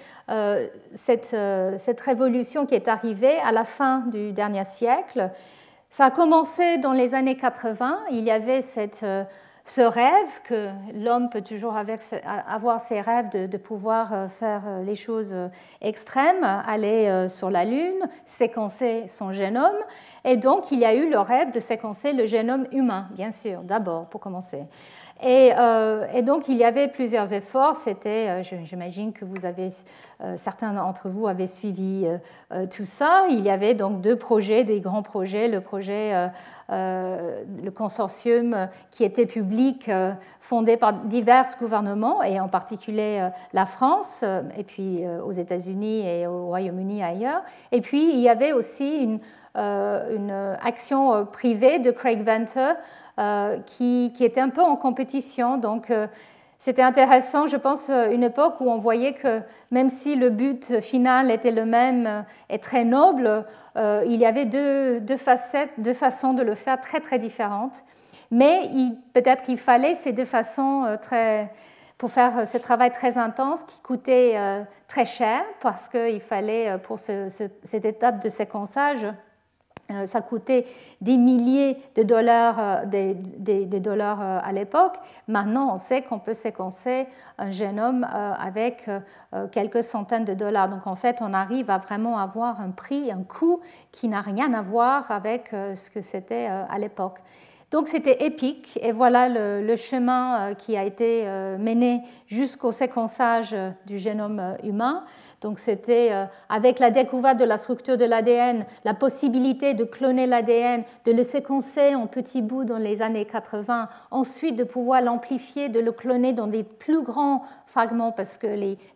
cette, cette, révolution qui est arrivée à la fin du dernier siècle. Ça a commencé dans les années 80. Il y avait cette ce rêve que l'homme peut toujours avoir ses rêves de, pouvoir euh, faire euh, les choses euh, extrêmes, aller sur la Lune, séquencer son génome. Et donc, il y a eu le rêve de séquencer le génome humain, bien sûr, d'abord, pour commencer. Euh, et, donc, il y avait plusieurs efforts. C'était, euh, j'imagine que euh, certains d'entre vous avaient suivi tout ça. Il y avait donc deux projets, des grands projets. Le projet, le consortium qui était public, fondé par divers gouvernements, et en particulier la France, et puis aux États-Unis et au Royaume-Uni ailleurs. Et puis, il y avait aussi une action privée de Craig Venter euh, qui, était un peu en compétition. Donc, euh, c'était intéressant, je pense, euh, une époque où on voyait que même si le but final était le même et très noble, il y avait deux, facettes, deux façons de le faire très très différentes. Mais peut-être qu'il fallait ces deux façons très, pour faire ce travail très intense qui coûtait très cher parce qu'il fallait pour cette étape de séquençage ça coûtait des milliers de dollars, euh, des, dollars euh, à l'époque. Maintenant, on sait qu'on peut séquencer un génome avec quelques centaines de dollars. Donc, en fait, on arrive à vraiment avoir un prix, un coût qui n'a rien à voir avec ce que c'était à l'époque. Donc, c'était épique. Et voilà le chemin qui a été mené jusqu'au séquençage du génome humain. Donc c'était euh, avec la découverte de la structure de l'ADN, la possibilité de cloner l'ADN, de le séquencer en petits bouts dans les années 80, ensuite de pouvoir l'amplifier, de le cloner dans des plus grands fragments parce que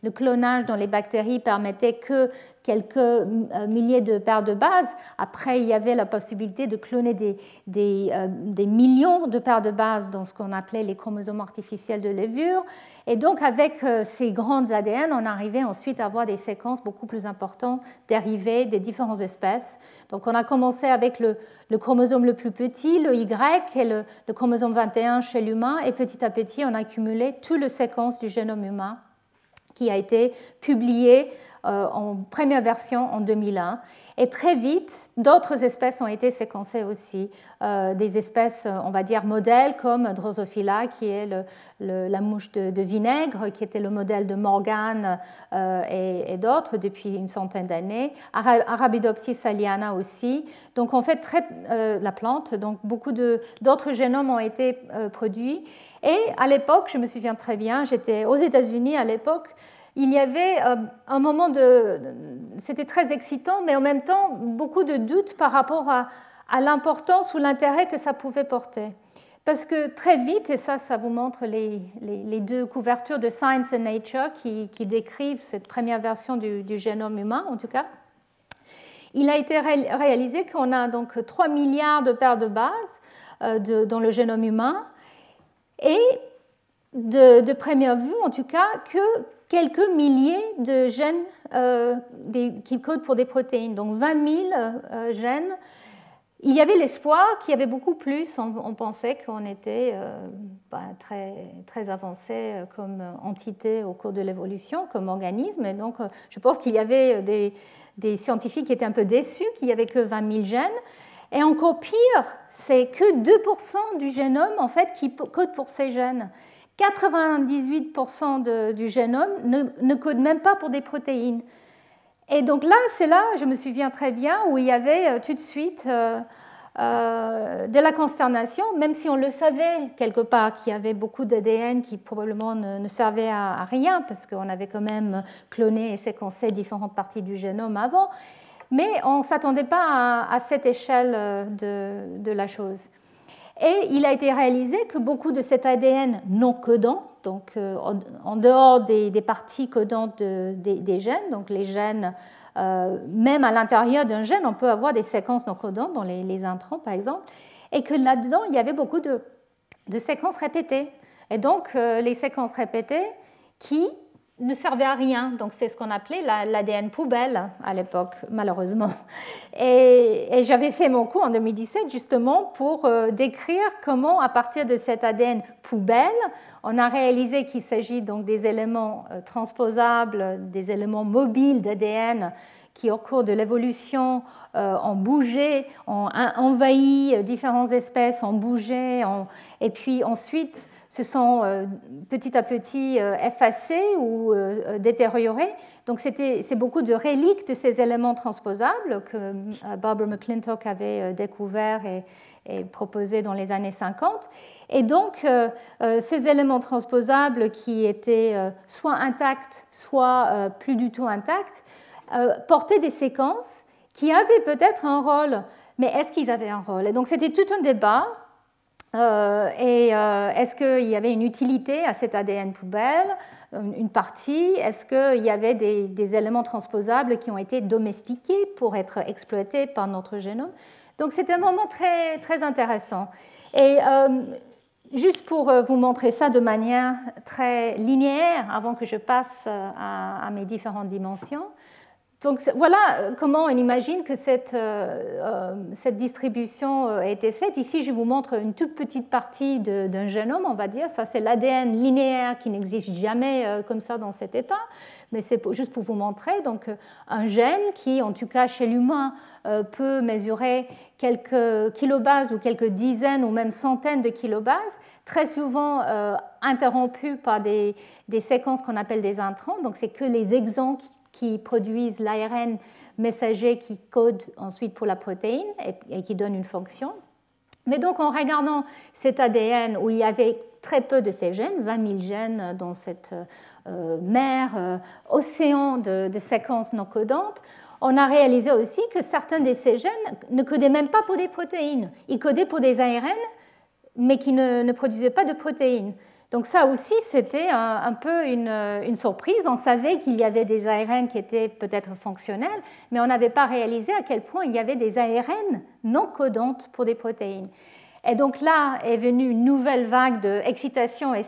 le clonage dans les bactéries permettait que quelques euh, milliers de paires de bases. Après, il y avait la possibilité de cloner des, euh, des millions de paires de bases dans ce qu'on appelait les chromosomes artificiels de levure. Et donc, avec euh, ces grandes ADN, on arrivait ensuite à avoir des séquences beaucoup plus importantes dérivées des différentes espèces. Donc, on a commencé avec le, chromosome le plus petit, le Y, et le, chromosome 21 chez l'humain, et petit à petit, on a accumulé toute la séquence du génome humain qui a été publiée euh, en première version en 2001. Et très vite, d'autres espèces ont été séquencées aussi, des espèces, on va dire, modèles comme Drosophila, qui est la mouche de, vinaigre, qui était le modèle de Morgan euh, et, d'autres depuis une centaine d'années, Arabidopsis thaliana aussi. Donc en fait, très, euh, la plante, donc beaucoup d'autres génomes ont été produits. Et à l'époque, je me souviens très bien, j'étais aux États-Unis à l'époque, il y avait euh, un moment de... C'était très excitant, mais en même temps beaucoup de doutes par rapport à, l'importance ou l'intérêt que ça pouvait porter. Parce que très vite, et ça, ça vous montre les, deux couvertures de Science and Nature qui, décrivent cette première version du, génome humain, en tout cas, il a été réalisé qu'on a donc 3 milliards de paires de bases euh, dans le génome humain, et de, de, première vue, en tout cas, que quelques milliers de gènes euh, qui codent pour des protéines, donc 20 000 euh, gènes. Il y avait l'espoir qu'il y avait beaucoup plus. On, pensait qu'on était euh, bah, très, très avancé comme entité au cours de l'évolution, comme organisme. Et donc, je pense qu'il y avait des, des, scientifiques qui étaient un peu déçus qu'il n'y avait que 20 000 gènes. Et encore pire, c'est que 2% du génome en fait qui code pour ces gènes. 98% du génome ne, code même pas pour des protéines. Et donc là, c'est là, je me souviens très bien, où il y avait euh, tout de suite euh, euh, de la consternation, même si on le savait quelque part qu'il y avait beaucoup d'ADN qui probablement ne, servaient à, rien, parce qu'on avait quand même cloné et séquencé différentes parties du génome avant. Mais on ne s'attendait pas à, cette échelle de la chose. Et il a été réalisé que beaucoup de cet ADN non codant, donc euh, en dehors des, parties codantes des, gènes, donc les gènes, euh, même à l'intérieur d'un gène, on peut avoir des séquences non codantes, dans les, introns par exemple, et que là-dedans, il y avait beaucoup de, séquences répétées. Et donc, euh, les séquences répétées qui ne servait à rien. Donc c'est ce qu'on appelait l'ADN poubelle à l'époque, malheureusement. Et, j'avais fait mon cours en 2017 justement pour décrire comment, à partir de cet ADN poubelle, on a réalisé qu'il s'agit donc des éléments euh, transposables, des éléments mobiles d'ADN qui, au cours de l'évolution, euh, ont bougé, ont envahi différentes espèces, ont bougé, et puis ensuite se sont euh, petit à petit euh, effacés ou euh, détériorés. Donc c'est beaucoup de reliques de ces éléments transposables que Barbara McClintock avait découvert et, proposé dans les années 50. Et donc ces éléments transposables qui étaient soit intacts, soit plus du tout intacts, portaient des séquences qui avaient peut-être un rôle, mais est-ce qu'ils avaient un rôle? Et donc c'était tout un débat euh, et euh, est-ce qu'il y avait une utilité à cet ADN poubelle Une partie? Est-ce qu'il y avait des, éléments transposables qui ont été domestiqués pour être exploités par notre génome? Donc c'est un moment très, très intéressant. Et euh, juste pour vous montrer ça de manière très linéaire, avant que je passe à, à mes différentes dimensions, Donc voilà euh, comment on imagine que cette, euh, cette distribution a été faite. Ici, je vous montre une toute petite partie d'un génome, on va dire. Ça, c'est l'ADN linéaire qui n'existe jamais comme ça dans cet état. Mais c'est juste pour vous montrer. Donc, un gène qui, en tout cas chez l'humain, peut mesurer quelques kilobases ou quelques dizaines ou même centaines de kilobases, très souvent interrompu par des, des séquences qu'on appelle des intrants. Donc, c'est que les exons qui produisent l'ARN messager qui code ensuite pour la protéine et, qui donne une fonction. Mais donc en regardant cet ADN où il y avait très peu de ces gènes, 20 000 gènes dans cette euh, mer, euh, océan de, séquences non codantes, on a réalisé aussi que certains de ces gènes ne codaient même pas pour des protéines. Ils codaient pour des ARN, mais qui ne, produisaient pas de protéines. Donc ça aussi, c'était un, peu une, surprise. On savait qu'il y avait des ARN qui étaient peut-être fonctionnels, mais on n'avait pas réalisé à quel point il y avait des ARN non codantes pour des protéines. Et donc là est venue une nouvelle vague d'excitation et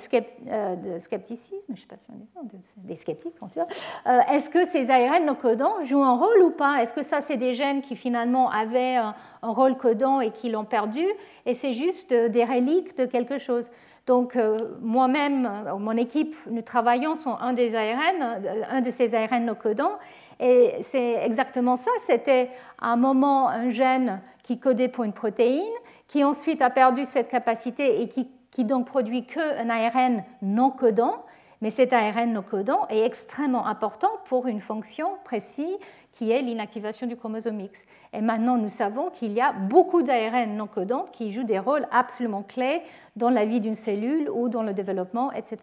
euh, de scepticisme, je sais pas si on dit des sceptiques, euh, Est-ce que ces ARN non codants jouent un rôle ou pas? Est-ce que ça, c'est des gènes qui finalement avaient un, rôle codant et qui l'ont perdu? Et c'est juste des reliques de quelque chose. Donc euh, moi-même, euh, mon équipe, nous travaillons sur un, des ARN, euh, un de ces ARN no codants, et c'est exactement ça. C'était à un moment un gène qui codait pour une protéine, qui ensuite a perdu cette capacité et qui, qui donc produit qu'un ARN non codant. Mais cet ARN non codant est extrêmement important pour une fonction précise qui est l'inactivation du chromosome X. Et maintenant, nous savons qu'il y a beaucoup d'ARN non codants qui jouent des rôles absolument clés dans la vie d'une cellule ou dans le développement, etc.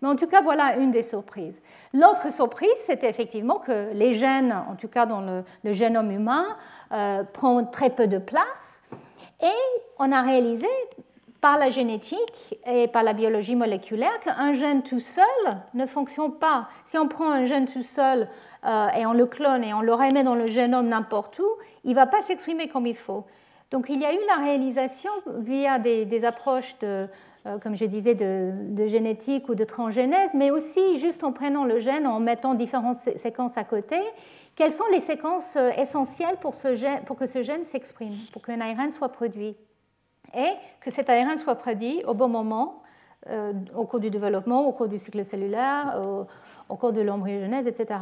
Mais en tout cas, voilà une des surprises. L'autre surprise, c'était effectivement que les gènes, en tout cas dans le, génome humain, euh, prennent très peu de place. Et on a réalisé par la génétique et par la biologie moléculaire qu'un gène tout seul ne fonctionne pas. Si on prend un gène tout seul euh, et on le clone et on le remet dans le génome n'importe où, il ne va pas s'exprimer comme il faut. Donc il y a eu la réalisation via des, approches de, euh, comme je disais, de, génétique ou de transgénèse, mais aussi juste en prenant le gène, en mettant différentes séquences à côté, quelles sont les séquences euh, essentielles pour, que ce gène s'exprime, pour qu'un ARN soit produit? Et que cet ARN soit produit au bon moment, au cours du développement, au cours du cycle cellulaire, au, cours de l'embryogenèse, etc.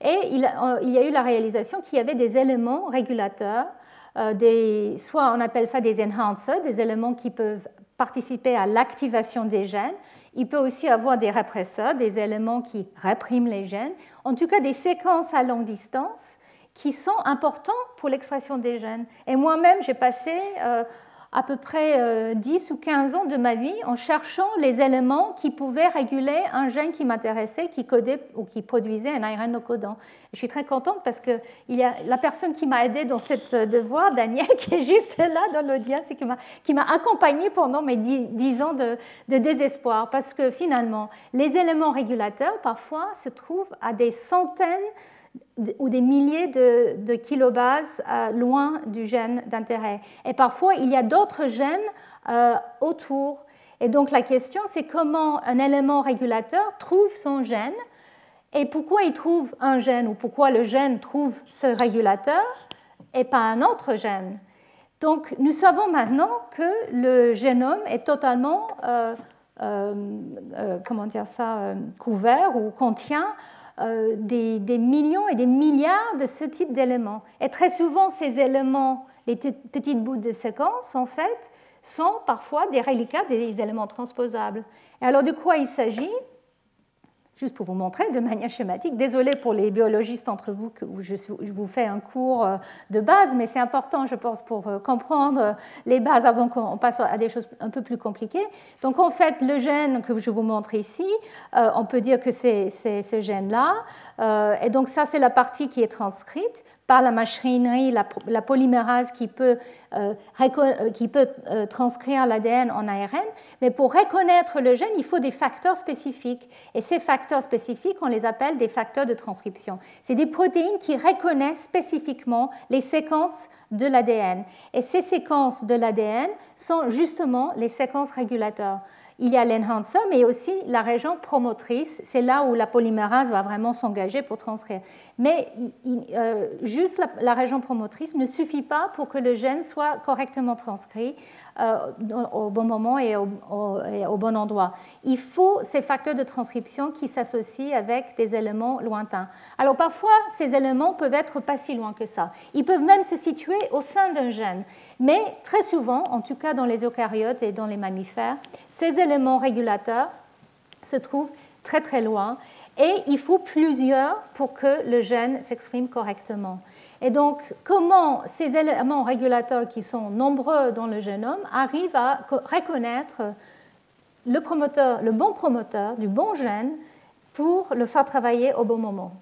Et il, il, y a eu la réalisation qu'il y avait des éléments régulateurs, euh, soit on appelle ça des enhancers, des éléments qui peuvent participer à l'activation des gènes. Il peut aussi avoir des répresseurs, des éléments qui répriment les gènes. En tout cas, des séquences à longue distance qui sont importants pour l'expression des gènes. Et moi-même, j'ai passé euh, à peu près 10 euh, ou 15 ans de ma vie en cherchant les éléments qui pouvaient réguler un gène qui m'intéressait, qui codait ou qui produisait un ARN codant. Je suis très contente parce que il y a la personne qui m'a aidée dans cette devoir, Daniel, qui est juste là dans l'audience et qui m'a accompagnée pendant mes 10, ans de désespoir. Parce que finalement, les éléments régulateurs, parfois, se trouvent à des centaines ou des milliers de, kilobases euh, loin du gène d'intérêt. Et parfois, il y a d'autres gènes euh, autour. Et donc la question, c'est comment un élément régulateur trouve son gène et pourquoi il trouve un gène ou pourquoi le gène trouve ce régulateur et pas un autre gène. Donc nous savons maintenant que le génome est totalement euh, comment dire ça, couvert ou contient euh, des, millions et des milliards de ce type d'éléments. Et très souvent, ces éléments, les petites bouts de séquence, en fait, sont parfois des reliquats des éléments transposables. Et alors, de quoi il s'agit? Juste pour vous montrer de manière schématique. Désolée pour les biologistes entre vous que je vous fais un cours euh, de base, mais c'est important, je pense, pour euh, comprendre les bases avant qu'on passe à des choses un peu plus compliquées. Donc, en fait, le gène que je vous montre ici, euh, on peut dire que c'est ce gène-là. Et donc, ça, c'est la partie qui est transcrite par la machinerie, la, polymérase qui peut, euh, euh, qui peut euh, transcrire l'ADN en ARN. Mais pour reconnaître le gène, il faut des facteurs spécifiques. Et ces facteurs spécifiques, on les appelle des facteurs de transcription. C'est des protéines qui reconnaissent spécifiquement les séquences de l'ADN. Et ces séquences de l'ADN sont justement les séquences régulateurs. Il y a l'enhancer, mais aussi la région promotrice. C'est là où la polymérase va vraiment s'engager pour transcrire. Mais euh, juste la, région promotrice ne suffit pas pour que le gène soit correctement transcrit au bon moment et au, bon endroit. Il faut ces facteurs de transcription qui s'associent avec des éléments lointains. Alors parfois, ces éléments peuvent être pas si loin que ça. Ils peuvent même se situer au sein d'un gène. Mais très souvent, en tout cas dans les eucaryotes et dans les mammifères, ces éléments régulateurs se trouvent très très loin et il faut plusieurs pour que le gène s'exprime correctement. Et donc, comment ces éléments régulateurs qui sont nombreux dans le génome arrivent à reconnaître le, promoteur, le bon promoteur du bon gène pour le faire travailler au bon moment?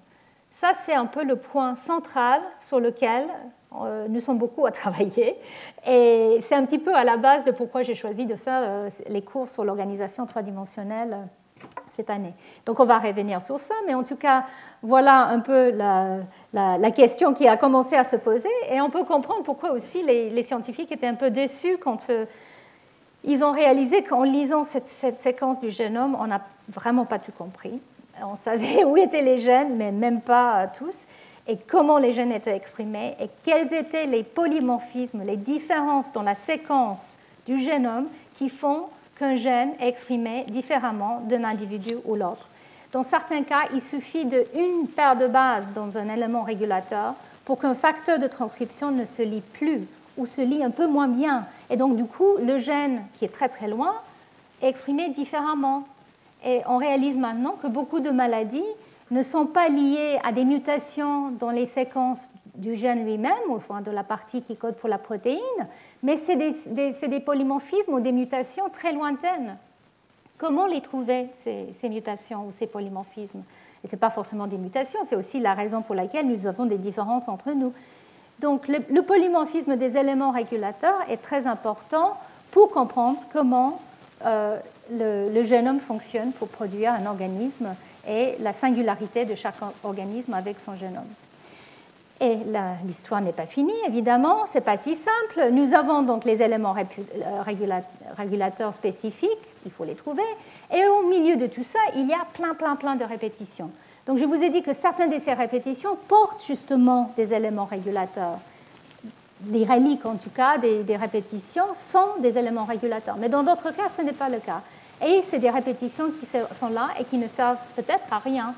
Ça, c'est un peu le point central sur lequel euh, nous sommes beaucoup à travailler. Et c'est un petit peu à la base de pourquoi j'ai choisi de faire euh, les cours sur l'organisation trois-dimensionnelle euh, cette année. Donc on va revenir sur ça, mais en tout cas, voilà un peu la, la, question qui a commencé à se poser, et on peut comprendre pourquoi aussi les, scientifiques étaient un peu déçus quand ils ont réalisé qu'en lisant cette, cette, séquence du génome, on n'a vraiment pas tout compris. On savait où étaient les gènes, mais même pas tous et comment les gènes étaient exprimés et quels étaient les polymorphismes, les différences dans la séquence du génome qui font qu'un gène est exprimé différemment d'un individu ou l'autre. Dans certains cas, il suffit d'une paire de bases dans un élément régulateur pour qu'un facteur de transcription ne se lie plus ou se lie un peu moins bien. Et donc, du coup, le gène qui est très très loin est exprimé différemment. Et on réalise maintenant que beaucoup de maladies ne sont pas liées à des mutations dans les séquences du gène lui-même, enfin de la partie qui code pour la protéine, mais c'est des, polymorphismes ou des mutations très lointaines. Comment les trouver, ces, mutations ou ces polymorphismes? Et ce n'est pas forcément des mutations, c'est aussi la raison pour laquelle nous avons des différences entre nous. Donc le, polymorphisme des éléments régulateurs est très important pour comprendre comment euh, le génome fonctionne pour produire un organisme et la singularité de chaque organisme avec son génome. Et l'histoire n'est pas finie, évidemment, ce n'est pas si simple. Nous avons donc les éléments euh, régulateurs spécifiques, il faut les trouver, et au milieu de tout ça, il y a plein, plein, plein de répétitions. Donc je vous ai dit que certaines de ces répétitions portent justement des éléments régulateurs. Les reliques, en tout cas, des, des répétitions sont des éléments régulateurs. Mais dans d'autres cas, ce n'est pas le cas. Et c'est des répétitions qui sont là et qui ne servent peut-être à rien.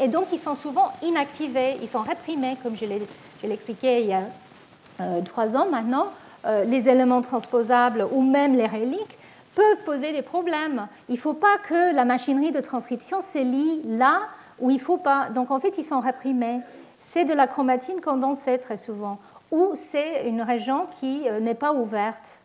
Et donc, ils sont souvent inactivés, ils sont réprimés, comme je l'ai expliqué il y a euh, trois ans maintenant. Euh, les éléments transposables ou même les reliques peuvent poser des problèmes. Il ne faut pas que la machinerie de transcription se lie là où il ne faut pas. Donc, en fait, ils sont réprimés. C'est de la chromatine condensée très souvent, ou c'est une région qui euh, n'est pas ouverte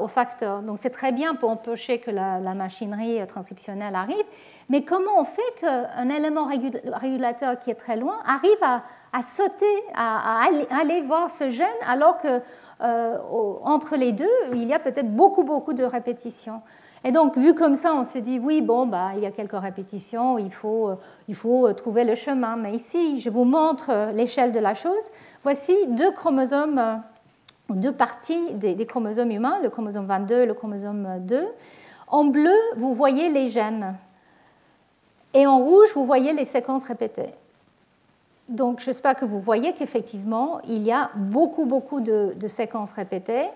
aux facteurs. Donc c'est très bien pour empêcher que la, machinerie transcriptionnelle arrive, mais comment on fait qu'un élément régulateur qui est très loin arrive à, sauter, à, aller voir ce gène alors que euh, entre les deux, il y a peut-être beaucoup, beaucoup de répétitions. Et donc, vu comme ça, on se dit, oui, bon, bah, il y a quelques répétitions, il faut, il faut trouver le chemin. Mais ici, je vous montre l'échelle de la chose. Voici deux chromosomes deux parties des, chromosomes humains, le chromosome 22 et le chromosome 2. En bleu, vous voyez les gènes. Et en rouge, vous voyez les séquences répétées. Donc, j'espère que vous voyez qu'effectivement, il y a beaucoup, beaucoup de, séquences répétées.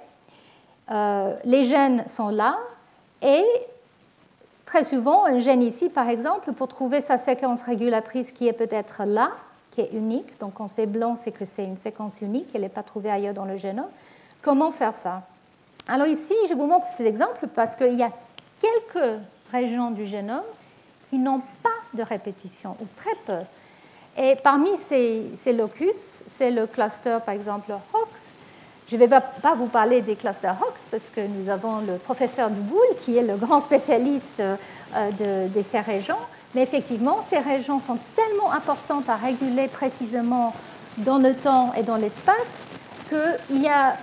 Euh, les gènes sont là. Et très souvent, un gène ici, par exemple, pour trouver sa séquence régulatrice qui est peut-être là, qui est unique. Donc quand c'est blanc, c'est que c'est une séquence unique, elle n'est pas trouvée ailleurs dans le génome. Comment faire ça? Alors ici, je vous montre cet exemple parce qu'il y a quelques régions du génome qui n'ont pas de répétition, ou très peu. Et parmi ces, ces locus, c'est le cluster, par exemple, Hox. Je ne vais pas vous parler des clusters Hox parce que nous avons le professeur Duboul qui est le grand spécialiste euh, de, de ces régions. Mais effectivement, ces régions sont tellement importantes à réguler précisément dans le temps et dans l'espace qu'il n'y a,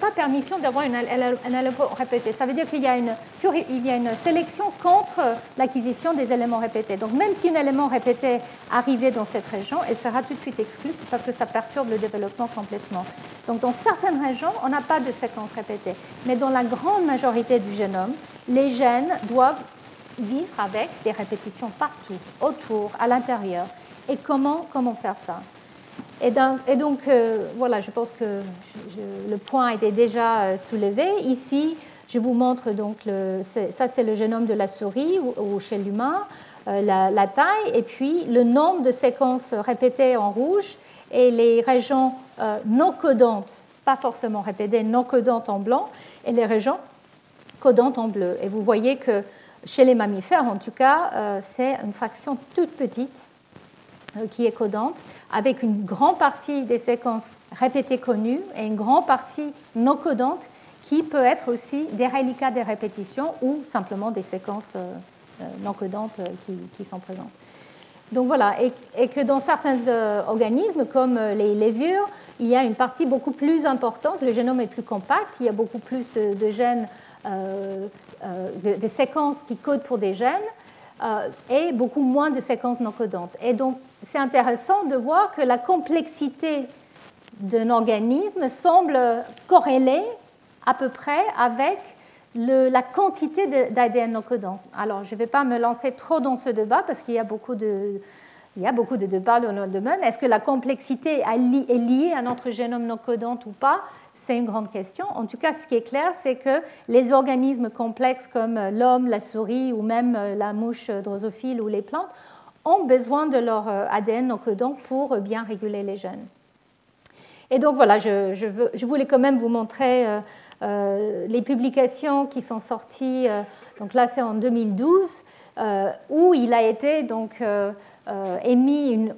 pas permission d'avoir un élément répété. Ça veut dire qu'il y, une, y a une sélection contre l'acquisition des éléments répétés. Donc même si un élément répété arrivait dans cette région, elle sera tout de suite exclue parce que ça perturbe le développement complètement. Donc dans certaines régions, on n'a pas de séquence répétée. Mais dans la grande majorité du génome, les gènes doivent vivre avec des répétitions partout, autour, à l'intérieur. Et comment, comment faire ça? Et, donc, euh, voilà, je pense que le point a été déjà euh, soulevé. Ici, je vous montre donc, ça c'est le génome de la souris ou, chez l'humain, euh, la, taille, et puis le nombre de séquences répétées en rouge et les régions non codantes, pas forcément répétées, non codantes en blanc, et les régions codantes en bleu. Et vous voyez que chez les mammifères, en tout cas, c'est une fraction toute petite euh, qui est codante, avec une grande partie des séquences répétées connues et une grande partie non codante qui peut être aussi des reliquats des répétitions ou simplement des séquences euh, euh, non codantes qui, sont présentes. Donc voilà, et, que dans certains organismes comme les levures, il y a une partie beaucoup plus importante, le génome est plus compact, il y a beaucoup plus de, gènes, des séquences qui codent pour des gènes, et beaucoup moins de séquences non codantes. Et donc, c'est intéressant de voir que la complexité d'un organisme semble corrélée à peu près avec la quantité d'ADN non codant. Alors, je ne vais pas me lancer trop dans ce débat parce qu'il y a beaucoup de, il y a beaucoup de débats dans le domaine. Est-ce que la complexité est liée à notre génome non codant ou pas? C'est une grande question. En tout cas, ce qui est clair, c'est que les organismes complexes comme l'homme, la souris ou même la mouche drosophile ou les plantes ont besoin de leur euh, ADN codant pour bien réguler les gènes. Et donc voilà, je, voulais quand même vous montrer euh, euh, les publications qui sont sorties. donc là, c'est en 2012, où il a été donc émis une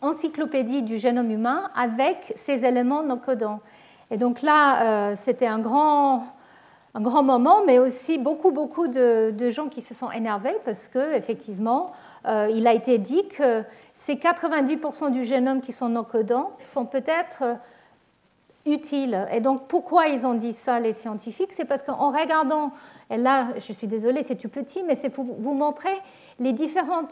encyclopédie du génome humain avec ces éléments non codants. Et donc là, c'était un grand, un grand moment, mais aussi beaucoup, beaucoup de, gens qui se sont énervés parce que effectivement, euh, il a été dit que ces 90% du génome qui sont non codants sont peut-être euh, utiles. Et donc, pourquoi ils ont dit ça, les scientifiques? C'est parce qu'en regardant, et là, je suis désolée, c'est tout petit, mais c'est pour vous montrer les différents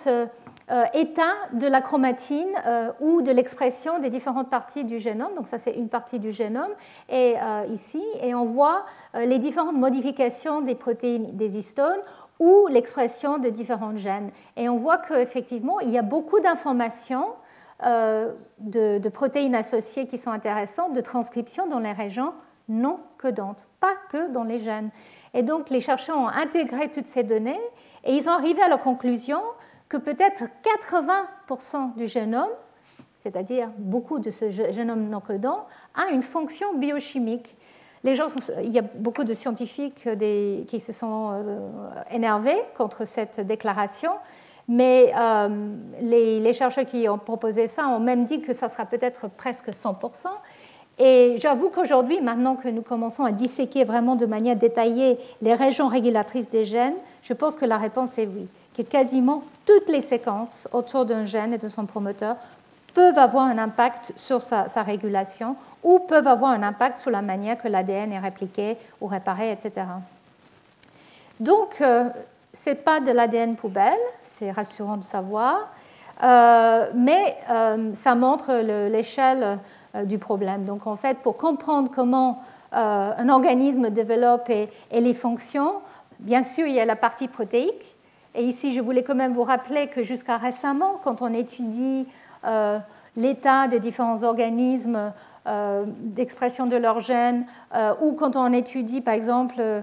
euh, états de la chromatine ou de l'expression des différentes parties du génome. Donc, ça, c'est une partie du génome. Et ici, et on voit les différentes modifications des protéines des histones ou l'expression de différents gènes. Et on voit qu'effectivement, il y a beaucoup d'informations euh, de, protéines associées qui sont intéressantes, de transcription dans les régions non codantes, pas que dans les gènes. Et donc, les chercheurs ont intégré toutes ces données et ils ont arrivé à la conclusion que peut-être 80% du génome, c'est-à-dire beaucoup de ce génome non codant, a une fonction biochimique il y a beaucoup de scientifiques qui se sont euh, énervés contre cette déclaration, mais euh, les, chercheurs qui ont proposé ça ont même dit que ça sera peut-être presque 100%. Et j'avoue qu'aujourd'hui, maintenant que nous commençons à disséquer vraiment de manière détaillée les régions régulatrices des gènes, je pense que la réponse est oui, que quasiment toutes les séquences autour d'un gène et de son promoteur peuvent avoir un impact sur sa, régulation ou peuvent avoir un impact sur la manière que l'ADN est répliqué ou réparé, etc. Donc, euh, ce n'est pas de l'ADN poubelle, c'est rassurant de savoir, euh, mais euh, ça montre l'échelle du problème. Donc, en fait, pour comprendre comment un organisme développe et, et, les fonctions, bien sûr, il y a la partie protéique. Et ici, je voulais quand même vous rappeler que jusqu'à récemment, quand on étudie euh, l'état des différents organismes euh, d'expression de leurs gènes, euh, ou quand on étudie, par exemple,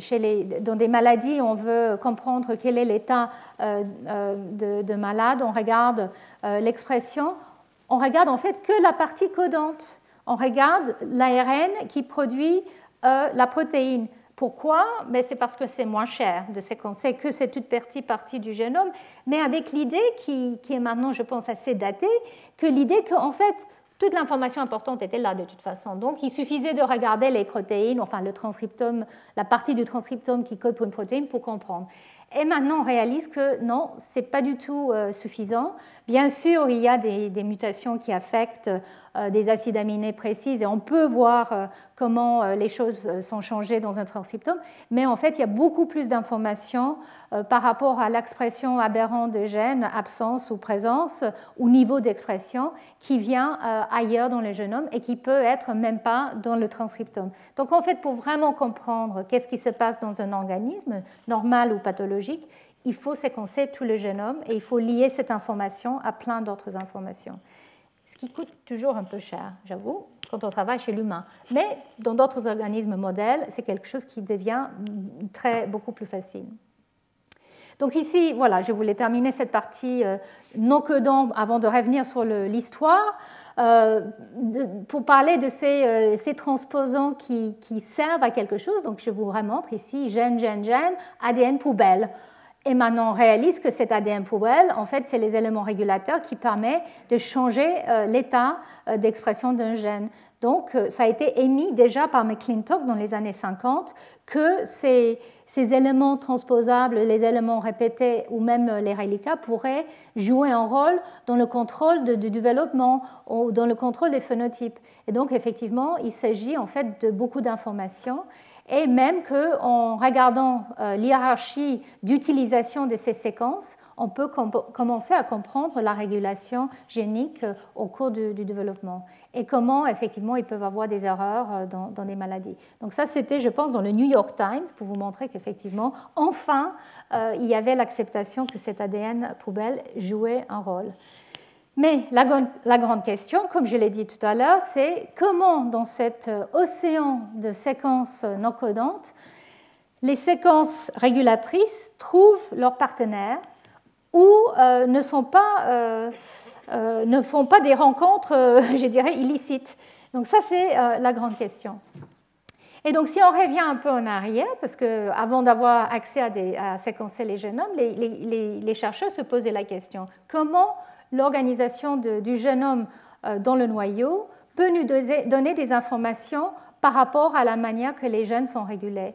chez les, dans des maladies, on veut comprendre quel est l'état de, de, malade, on regarde l'expression, on regarde en fait que la partie codante, on regarde l'ARN qui produit la protéine. Pourquoi? Ben, C'est parce que c'est moins cher de séquencer que c'est toute petite partie du génome, mais avec l'idée qui, est maintenant, je pense, assez datée, que l'idée qu'en fait, toute l'information importante était là de toute façon. Donc, il suffisait de regarder les protéines, enfin le transcriptome, la partie du transcriptome qui code pour une protéine pour comprendre. Et maintenant, on réalise que non, ce n'est pas du tout suffisant. Bien sûr, il y a des, mutations qui affectent euh, des acides aminés précises et on peut voir euh, comment euh, les choses sont changées dans un transcriptome, mais en fait, il y a beaucoup plus d'informations par rapport à l'expression aberrante de gènes, absence ou présence, ou niveau d'expression, qui vient ailleurs dans le génome et qui peut être même pas dans le transcriptome. Donc en fait, pour vraiment comprendre qu'est-ce qui se passe dans un organisme, normal ou pathologique, il faut séquencer tout le génome et il faut lier cette information à plein d'autres informations. Ce qui coûte toujours un peu cher, j'avoue, quand on travaille chez l'humain. Mais dans d'autres organismes modèles, c'est quelque chose qui devient très, beaucoup plus facile. Donc ici, voilà, je voulais terminer cette partie euh, non codant avant de revenir sur l'histoire. Euh, pour parler de ces, euh, ces transposants qui, qui, servent à quelque chose. Donc je vous remontre ici gène, gène, gène, ADN poubelle. Et maintenant, on réalise que cet ADN poubelle, en fait, c'est les éléments régulateurs qui permettent de changer euh, l'état euh, d'expression d'un gène. Donc, euh, ça a été émis déjà par McClintock dans les années 50 que ces, éléments transposables, les éléments répétés ou même les reliquats pourraient jouer un rôle dans le contrôle du développement ou dans le contrôle des phénotypes. Et donc, effectivement, il s'agit en fait de beaucoup d'informations et même qu'en regardant euh, l'hierarchie d'utilisation de ces séquences, on peut commencer à comprendre la régulation génique euh, au cours du, développement et comment effectivement ils peuvent avoir des erreurs euh, dans, dans des maladies. Donc ça, c'était, je pense, dans le New York Times pour vous montrer qu'effectivement, enfin, il y avait l'acceptation que cet ADN poubelle jouait un rôle. Mais la, grande question, comme je l'ai dit tout à l'heure, c'est comment dans cet euh, océan de séquences non codantes, les séquences régulatrices trouvent leurs partenaires ou euh, ne, euh, font pas des rencontres, je dirais, illicites. Donc ça, c'est la grande question. Et donc, si on revient un peu en arrière, parce qu'avant d'avoir accès à, séquencer les génomes, les, les, chercheurs se posaient la question comment l'organisation du génome euh, dans le noyau peut nous donner des informations par rapport à la manière que les gènes sont régulés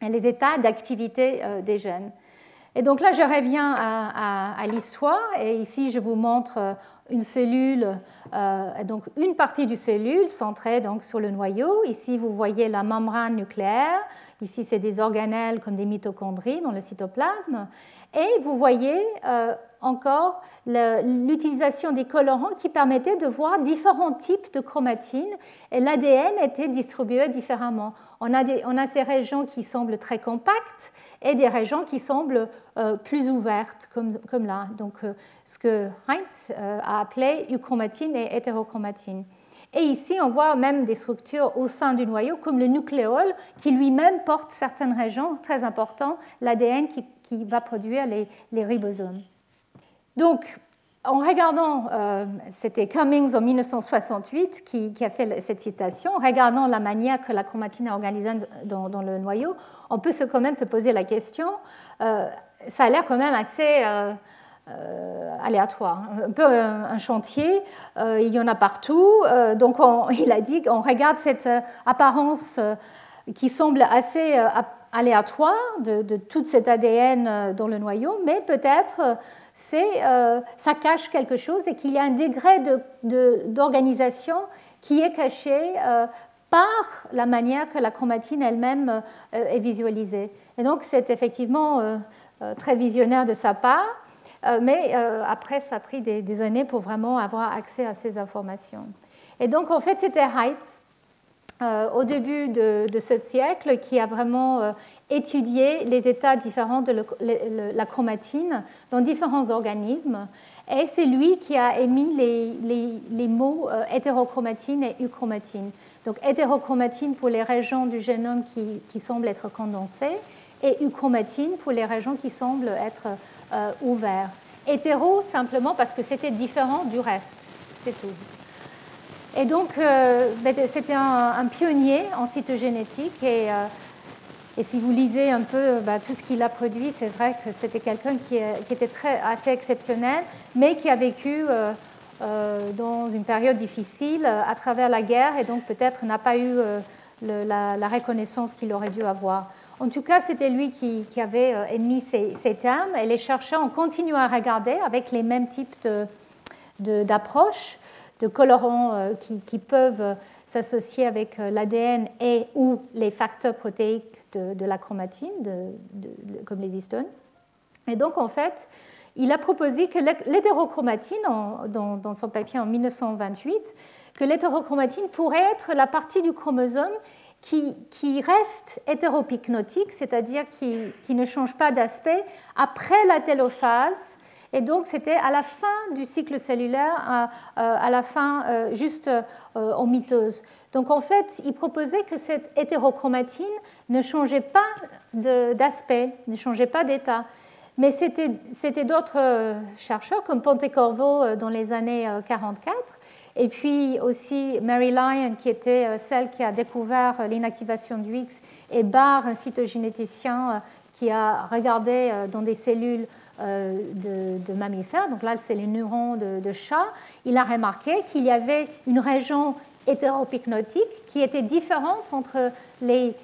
et les états d'activité euh, des gènes. Et donc là, je reviens à, l'histoire et ici, je vous montre euh, une cellule, donc une partie du cellule centrée donc sur le noyau. Ici, vous voyez la membrane nucléaire. Ici, c'est des organelles comme des mitochondries dans le cytoplasme. Et vous voyez encore l'utilisation des colorants qui permettaient de voir différents types de chromatines et l'ADN était distribué différemment. On a, on a, ces régions qui semblent très compactes et des régions qui semblent euh, plus ouvertes, comme, comme là. Donc, euh, ce que Heinz euh, a appelé euchromatine et hétérochromatine. Et ici, on voit même des structures au sein du noyau, comme le nucléole, qui lui-même porte certaines régions très importantes, l'ADN qui, qui, va produire les, les ribosomes. Donc, en regardant, euh, c'était Cummings en 1968 qui, a fait cette citation, en regardant la manière que la chromatine est organisée dans, le noyau, on peut quand même se poser la question, euh, ça a l'air quand même assez euh, aléatoire, un peu un, chantier, il y en a partout, donc il a dit qu'on regarde cette apparence qui semble assez aléatoire de, de toute cet ADN dans le noyau, mais peut-être c'est euh, ça cache quelque chose et qu'il y a un degré d'organisation qui est caché euh, par la manière que la chromatine elle-même euh, est visualisée. Et donc c'est effectivement très visionnaire de sa part, mais après ça a pris des, années pour vraiment avoir accès à ces informations. Et donc en fait c'était Heitz au début de, de, ce siècle qui a vraiment étudier les états différents de la chromatine dans différents organismes. Et c'est lui qui a émis les, mots euh, hétérochromatine et euchromatine. Donc hétérochromatine pour les régions du génome qui, semblent être condensées et euchromatine pour les régions qui semblent être euh, ouvertes. Hétéro simplement parce que c'était différent du reste, c'est tout. Et donc, euh, ben, c'était un, pionnier en cytogénétique et et si vous lisez un peu bah, tout ce qu'il a produit, c'est vrai que c'était quelqu'un qui, était très, assez exceptionnel, mais qui a vécu euh, euh, dans une période difficile euh, à travers la guerre et donc peut-être n'a pas eu la, reconnaissance qu'il aurait dû avoir. En tout cas, c'était lui qui, avait émis ces, termes et les chercheurs ont continué à regarder avec les mêmes types d'approches, colorants qui, peuvent s'associer avec l'ADN et ou les facteurs protéiques de, la chromatine, comme les histones. Et donc, en fait, il a proposé que l'hétérochromatine, dans, son papier en 1928, que l'hétérochromatine pourrait être la partie du chromosome qui, reste hétéropycnotique, c'est-à-dire qui, qui, ne change pas d'aspect après la télophase. Et donc, c'était à la fin du cycle cellulaire, à, à la fin euh, juste euh, en mitose. Donc, en fait, il proposait que cette hétérochromatine ne changeait pas d'aspect, ne changeait pas d'état. Mais c'était d'autres euh, chercheurs comme Pontecorvo euh, dans les années 44 euh, et puis aussi Mary Lyon qui était celle qui a découvert l'inactivation du X et Barr, un cytogénéticien qui a regardé dans des cellules de, mammifères, donc là c'est les neurones de, chat, il a remarqué qu'il y avait une région hétéropycnotique qui était différente entre les,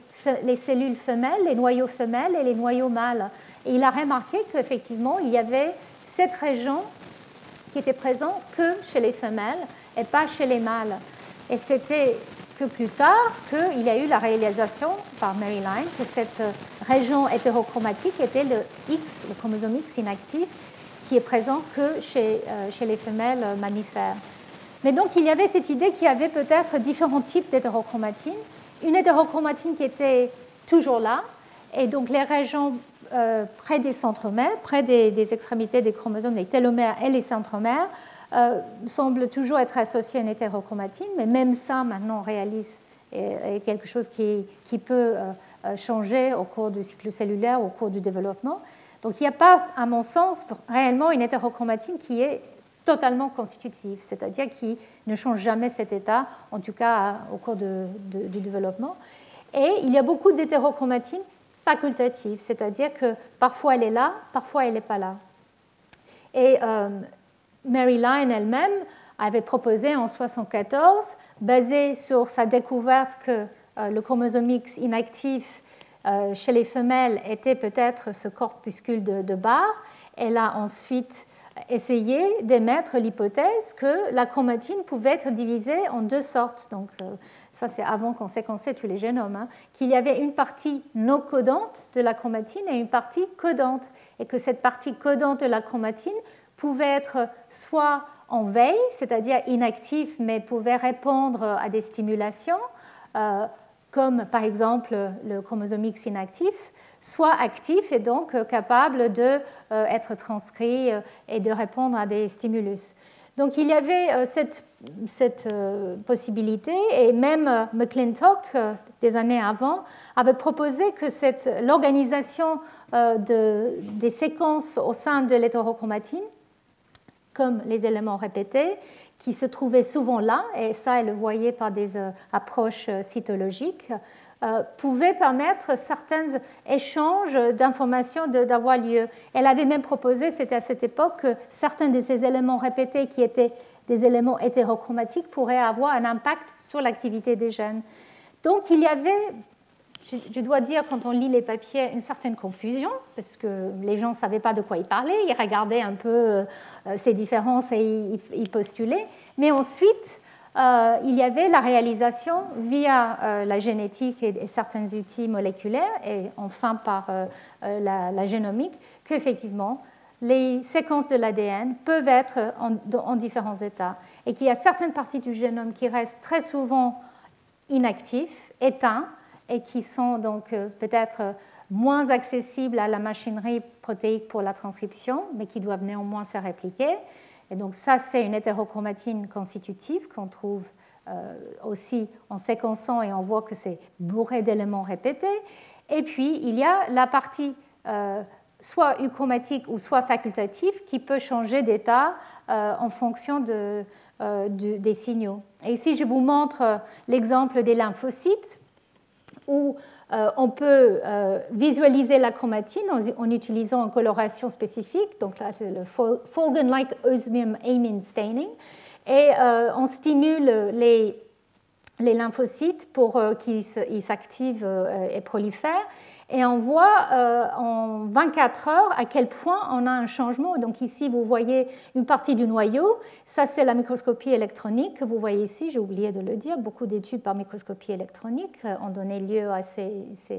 les cellules femelles, les noyaux femelles et les noyaux mâles. Et il a remarqué qu'effectivement, il y avait cette région qui était présente que chez les femelles et pas chez les mâles. Et c'était que plus tard qu'il y a eu la réalisation par Mary Line que cette région hétérochromatique était le X, le chromosome X inactif, qui est présent que chez, euh, chez les femelles mammifères. Mais donc il y avait cette idée qu'il y avait peut-être différents types d'hétérochromatine. Une hétérochromatine qui était toujours là, et donc les régions euh, près des centromères, près des, extrémités des chromosomes, les télomères et les centromères, euh, semblent toujours être associés à une hétérochromatine, mais même ça, maintenant, on réalise est, quelque chose qui, qui peut euh, changer au cours du cycle cellulaire, au cours du développement. Donc il n'y a pas, à mon sens, réellement une hétérochromatine qui est totalement constitutive, c'est-à-dire qui ne change jamais cet état, en tout cas au cours du développement. Et il y a beaucoup d'hétérochromatines facultative, c'est-à-dire que parfois elle est là, parfois elle n'est pas là. Et euh, Mary Lyon elle-même avait proposé en 1974, basé sur sa découverte que euh, le chromosome X inactif euh, chez les femelles était peut-être ce corpuscule de, de Barr, elle a ensuite essayé d'émettre l'hypothèse que la chromatine pouvait être divisée en deux sortes. Donc, ça c'est avant qu'on séquençait tous les génomes, hein, qu'il y avait une partie non codante de la chromatine et une partie codante, et que cette partie codante de la chromatine pouvait être soit en veille, c'est-à-dire inactive, mais pouvait répondre à des stimulations, euh, comme par exemple le chromosome X inactif, soit actif et donc capable d'être euh, être transcrit euh, et de répondre à des stimulus. Donc il y avait euh, cette, cette euh, possibilité et même euh, McClintock, des années avant, avait proposé que l'organisation de, des séquences au sein de l'hétérochromatine, comme les éléments répétés, qui se trouvaient souvent là, et ça elle le voyait par des approches cytologiques, euh, pouvait permettre certains échanges d'informations d'avoir lieu. Elle avait même proposé, c'était à cette époque, que certains de ces éléments répétés qui étaient des éléments hétérochromatiques pourraient avoir un impact sur l'activité des gènes. Donc il y avait, je dois dire, quand on lit les papiers, une certaine confusion, parce que les gens ne savaient pas de quoi ils parlaient, ils regardaient un peu euh, ces différences et ils postulaient. Mais ensuite, euh, il y avait la réalisation via euh, la génétique et, certains outils moléculaires, et enfin par euh, la, génomique, qu'effectivement, les séquences de l'ADN peuvent être en, différents états, et qu'il y a certaines parties du génome qui restent très souvent inactifs, éteints, et qui sont donc peut-être moins accessibles à la machinerie protéique pour la transcription, mais qui doivent néanmoins se répliquer. Et donc ça, c'est une hétérochromatine constitutive qu'on trouve euh, aussi en séquençant et on voit que c'est bourré d'éléments répétés. Et puis, il y a la partie euh, soit euchromatique ou soit facultative qui peut changer d'état euh, en fonction de, des signaux. Et ici, je vous montre l'exemple des lymphocytes où euh, on peut euh, visualiser la chromatine en, utilisant une coloration spécifique. Donc là, c'est le Fulgen-like osmium amine staining. Et euh, on stimule les, lymphocytes pour qu'ils s'activent et prolifèrent. Et on voit euh, en 24 heures à quel point on a un changement. Donc ici, vous voyez une partie du noyau. Ça, c'est la microscopie électronique que vous voyez ici. J'ai oublié de le dire. Beaucoup d'études par microscopie électronique euh, ont donné lieu à ces, euh,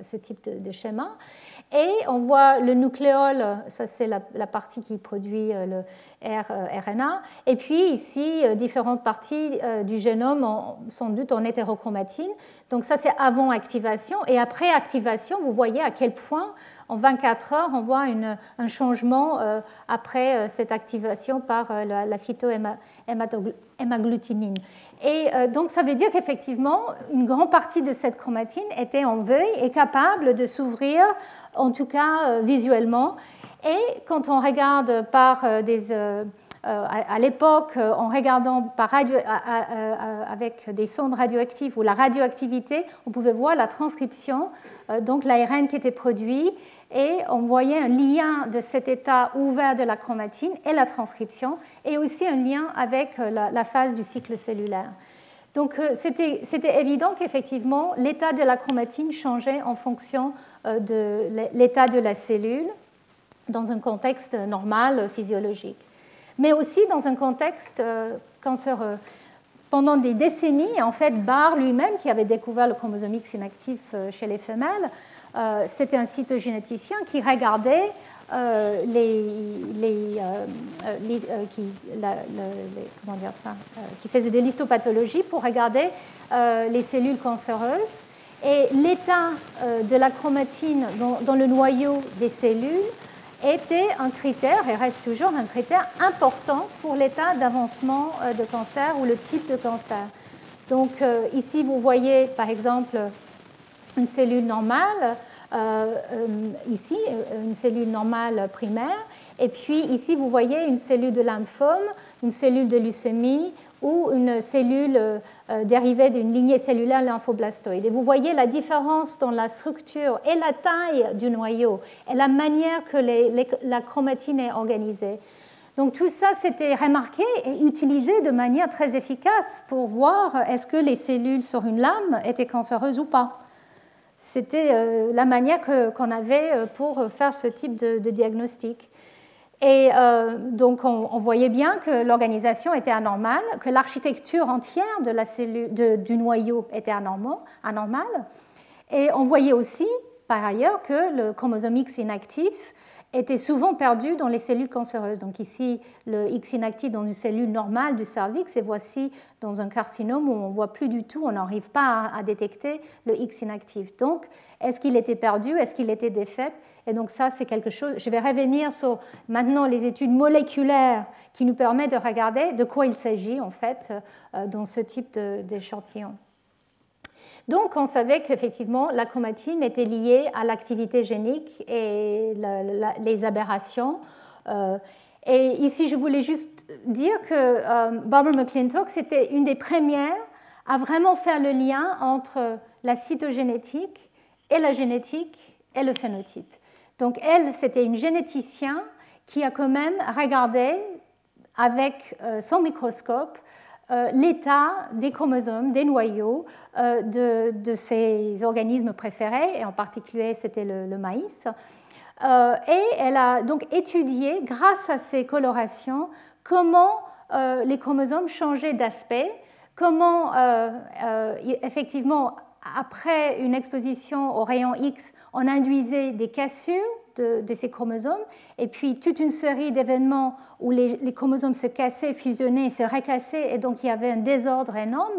ce type de, de, schéma. Et on voit le nucléole, ça c'est la, partie qui produit le RNA. Et puis ici, différentes parties du génome, sans doute en hétérochromatine. Donc ça, c'est avant activation. Et après activation, vous voyez à quel point, en 24 heures, on voit un changement euh, après euh, cette activation par euh, la, la phytohémagglutinin. Et donc ça veut dire qu'effectivement, une grande partie de cette chromatine était en veille et capable de s'ouvrir, en tout cas visuellement. Et quand on regarde par des euh, à, l'époque, euh, en regardant par avec des sondes radioactives ou la radioactivité, on pouvait voir la transcription, euh, donc l'ARN qui était produit, et on voyait un lien de cet état ouvert de la chromatine et la transcription, et aussi un lien avec la, phase du cycle cellulaire. Donc c'était évident qu'effectivement, l'état de la chromatine changeait en fonction de l'état de la cellule dans un contexte normal physiologique mais aussi dans un contexte euh, cancéreux. Pendant des décennies, en fait, Barr lui-même, qui avait découvert le chromosome X inactif euh, chez les femelles, euh, c'était un cytogénéticien qui regardait les, les, qui, comment dire ça, qui faisait de l'histopathologie pour regarder les cellules cancéreuses. Et l'état de la chromatine dans, le noyau des cellules était un critère et reste toujours un critère important pour l'état d'avancement euh, de cancer ou le type de cancer. Donc euh, ici, vous voyez par exemple une cellule normale, euh, ici une cellule normale primaire, et puis ici vous voyez une cellule de lymphome, une cellule de leucémie ou une cellule euh, dérivée d'une lignée cellulaire lymphoblastoïde. Et vous voyez la différence dans la structure et la taille du noyau et la manière que la chromatine est organisée. Donc tout ça, c'était remarqué et utilisé de manière très efficace pour voir est-ce que les cellules sur une lame étaient cancéreuses ou pas. C'était euh, la manière qu'on avait euh, pour faire ce type de diagnostic. Et euh, donc, on, voyait bien que l'organisation était anormale, que l'architecture entière de la cellule, du noyau était anormale. Et on voyait aussi, par ailleurs, que le chromosome X inactif était souvent perdu dans les cellules cancéreuses. Donc ici, le X inactif dans une cellule normale du cervix, et voici dans un carcinome où on ne voit plus du tout, on n'arrive pas à, détecter le X inactif. Donc, est-ce qu'il était perdu? Est-ce qu'il était défait et donc ça, c'est quelque chose. Je vais revenir sur maintenant les études moléculaires qui nous permettent de regarder de quoi il s'agit en fait euh, dans ce type d'échantillon. Donc on savait qu'effectivement la chromatine était liée à l'activité génique et les aberrations. Euh, et ici, je voulais juste dire que euh, Barbara McClintock, c'était une des premières à vraiment faire le lien entre la cytogénétique et la génétique et le phénotype. Donc elle, c'était une généticienne qui a quand même regardé avec euh, son microscope l'état des chromosomes, des noyaux euh, de, de, organismes préférés, et en particulier c'était le, maïs. et elle a donc étudié, grâce à ces colorations, comment les chromosomes changeaient d'aspect, comment effectivement après une exposition au rayon X, on induisait des cassures de, ces chromosomes, et puis toute une série d'événements où les, chromosomes se cassaient, fusionnaient, se recassaient, et donc il y avait un désordre énorme,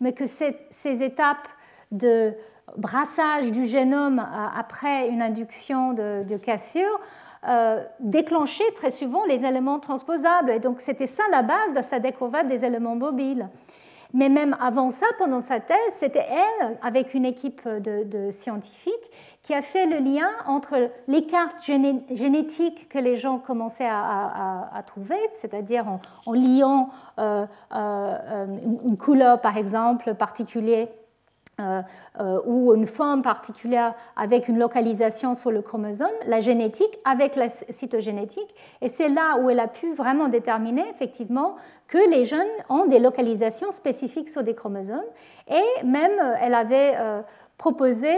mais, que ces étapes de brassage du génome euh, après une induction de, cassure euh, déclenchaient très souvent les éléments transposables. Et donc c'était ça la base de sa découverte des éléments mobiles. Mais même avant ça, pendant sa thèse, c'était elle, avec une équipe de, scientifiques, qui a fait le lien entre les cartes génétiques que les gens commençaient à, trouver, c'est-à-dire en, liant euh, euh, une couleur, par exemple, particulière euh, euh, ou une forme particulière avec une localisation sur le chromosome, la génétique avec la cytogénétique. Et c'est là où elle a pu vraiment déterminer effectivement que les jeunes ont des localisations spécifiques sur des chromosomes. Et même, euh, elle avait proposé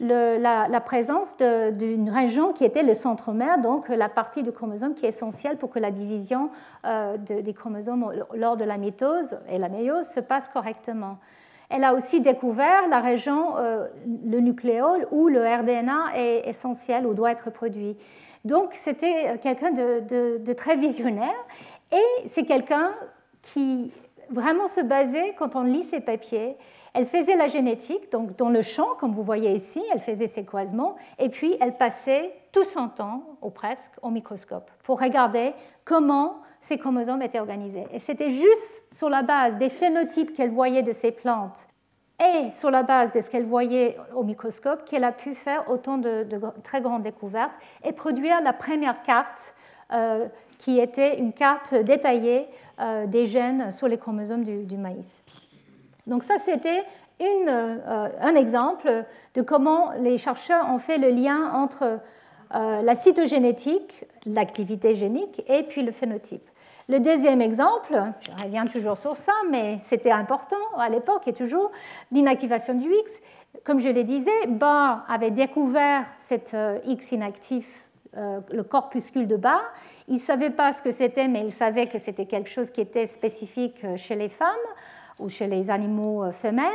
la, présence d'une région qui était le centromère, donc la partie du chromosome qui est essentielle pour que la division euh, des chromosomes lors de la mitose et la méiose se passe correctement. Elle a aussi découvert la région, euh, le nucléole, où le RDNA est essentiel ou doit être produit. Donc c'était quelqu'un de, très visionnaire et c'est quelqu'un qui vraiment se basait, quand on lit ses papiers, elle faisait la génétique, donc dans le champ, comme vous voyez ici, elle faisait ses croisements, et puis elle passait tout son temps, ou presque, au microscope pour regarder comment ces chromosomes étaient organisés. Et c'était juste sur la base des phénotypes qu'elle voyait de ces plantes et sur la base de ce qu'elle voyait au microscope qu'elle a pu faire autant de, très grandes découvertes et produire la première carte euh, qui était une carte détaillée euh, des gènes sur les chromosomes du maïs. Donc ça, c'était euh, un exemple de comment les chercheurs ont fait le lien entre euh, la cytogénétique, l'activité génique, et puis le phénotype. Le deuxième exemple, je reviens toujours sur ça, mais c'était important à l'époque et toujours, l'inactivation du X. Comme je le disais, Barr avait découvert cet euh, X inactif, le corpuscule de Barr. Il ne savait pas ce que c'était, mais il savait que c'était quelque chose qui était spécifique chez les femmes ou chez les animaux euh, femelles.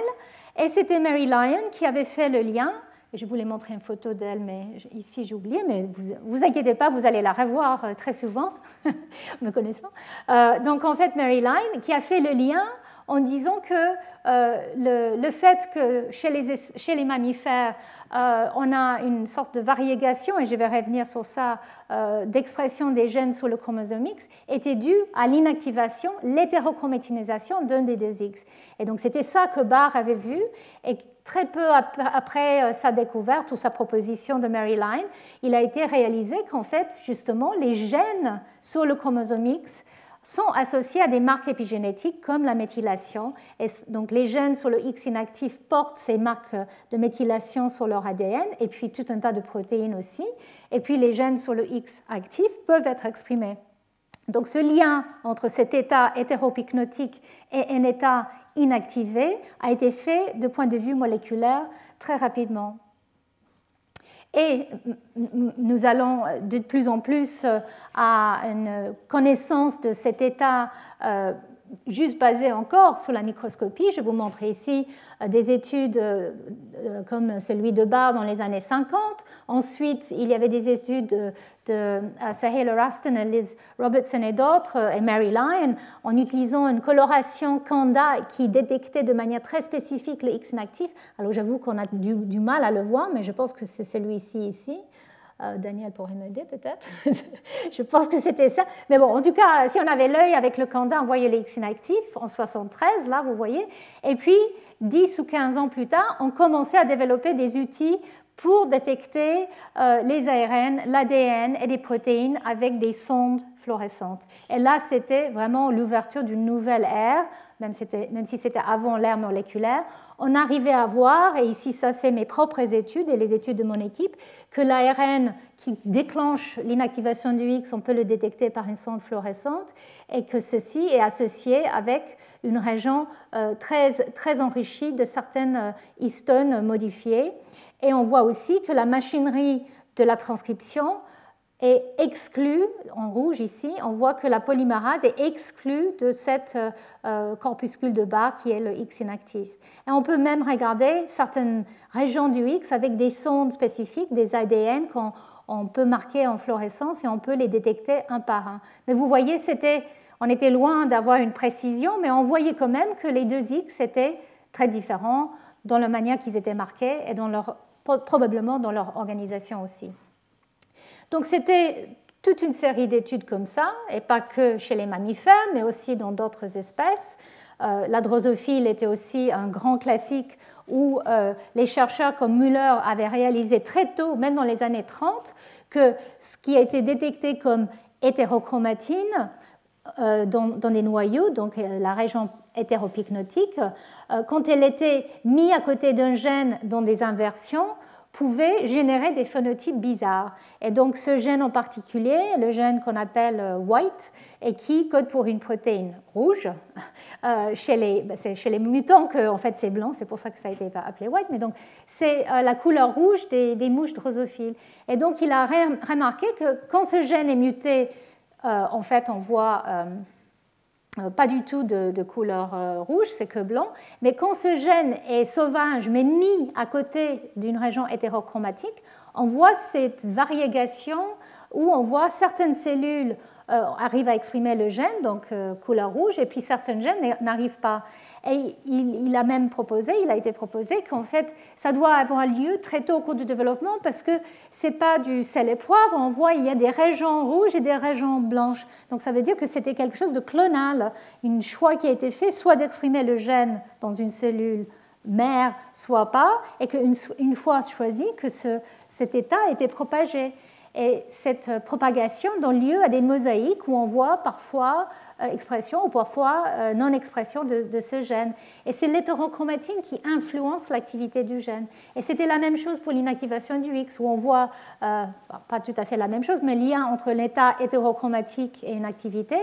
Et c'était Mary Lyon qui avait fait le lien. Je voulais montrer une photo d'elle, mais ici j'ai oublié, mais vous vous inquiétez pas, vous allez la revoir euh, très souvent, me connaissant. Euh, donc en fait, Mary Lyon qui a fait le lien en disant que le, le, fait que chez les, chez les mammifères, euh, on a une sorte de variégation, et je vais revenir sur ça, euh, d'expression des gènes sur le chromosome X, était due à l'inactivation, l'hétérochromatination d'un des deux X. Et donc c'était ça que Barr avait vu, et très peu après euh, sa découverte ou sa proposition de Mary Line, il a été réalisé qu'en fait, justement, les gènes sur le chromosome X sont associés à des marques épigénétiques comme la méthylation. Et donc les gènes sur le X inactif portent ces marques de méthylation sur leur ADN et puis tout un tas de protéines aussi. Et puis les gènes sur le X actif peuvent être exprimés. Donc ce lien entre cet état hétéropycnotique et un état inactivé a été fait de point de vue moléculaire très rapidement. Et nous allons de plus en plus euh, à une connaissance de cet état euh, juste basé encore sur la microscopie. Je vous montre ici euh, des études euh, euh, comme celui de Barr dans les années 50. Ensuite, il y avait des études de, Sahela Raston, Liz Robertson et d'autres, et Mary Lyon, en utilisant une coloration Canda qui détectait de manière très spécifique le X inactif. Alors j'avoue qu'on a du, mal à le voir, mais je pense que c'est celui-ci ici. Euh, Daniel pourrait m'aider peut-être. je pense que c'était ça. Mais bon, en tout cas, si on avait l'œil avec le Candin, on voyait les X inactifs en 73, là, vous voyez. Et puis, 10 ou 15 ans plus tard, on commençait à développer des outils pour détecter euh, les ARN, l'ADN et des protéines avec des sondes fluorescentes. Et là, c'était vraiment l'ouverture d'une nouvelle ère, même si c'était avant l'ère moléculaire, on arrivait à voir, et ici ça c'est mes propres études et les études de mon équipe, que l'ARN qui déclenche l'inactivation du X, on peut le détecter par une sonde fluorescente, et que ceci est associé avec une région euh, très, très enrichie de certaines euh, histones modifiées. Et on voit aussi que la machinerie de la transcription est exclue, en rouge ici, on voit que la polymérase est exclue de cette euh, corpuscule de Barr qui est le X inactif. Et on peut même regarder certaines régions du X avec des sondes spécifiques, des ADN qu'on peut marquer en fluorescence et on peut les détecter un par un. Mais vous voyez, c'était, on était loin d'avoir une précision, mais on voyait quand même que les deux X étaient très différents dans la manière qu'ils étaient marqués et probablement dans leur organisation aussi. Donc c'était toute une série d'études comme ça, et pas que chez les mammifères, mais aussi dans d'autres espèces. Euh, la drosophile était aussi un grand classique où euh, les chercheurs comme Müller avaient réalisé très tôt, même dans les années 30, que ce qui a été détecté comme hétérochromatine euh, dans, dans, des noyaux, donc la région hétéropycnotique, quand elle était mise à côté d'un gène dans des inversions, pouvait générer des phénotypes bizarres. Et donc ce gène en particulier, le gène qu'on appelle euh, white, et qui code pour une protéine rouge, euh, chez, les, ben, chez les mutants que en fait c'est blanc, c'est pour ça que ça a été appelé white, mais donc c'est euh, la couleur rouge des, mouches drosophiles. Et donc il a remarqué que quand ce gène est muté, en fait on voit pas du tout de, couleur euh, rouge, c'est que blanc. Mais quand ce gène est sauvage, mais mis à côté d'une région hétérochromatique, on voit cette variégation où on voit certaines cellules euh, arrivent à exprimer le gène, donc couleur rouge, et puis certaines gènes n'arrivent pas. Et il, a même proposé, il a été proposé qu'en fait, ça doit avoir lieu très tôt au cours du développement parce que ce n'est pas du sel et poivre. On voit il y a des régions rouges et des régions blanches. Donc ça veut dire que c'était quelque chose de clonal, une choix qui a été fait, soit d'exprimer le gène dans une cellule mère, soit pas, et qu'une une fois choisi, que ce, cet état a été propagé. Et cette propagation donne lieu à des mosaïques où on voit parfois expression ou parfois euh, non-expression de, ce gène. Et c'est l'hétérochromatine qui influence l'activité du gène. Et c'était la même chose pour l'inactivation du X, où on voit, euh, pas tout à fait la même chose, mais lien entre l'état hétérochromatique et une activité.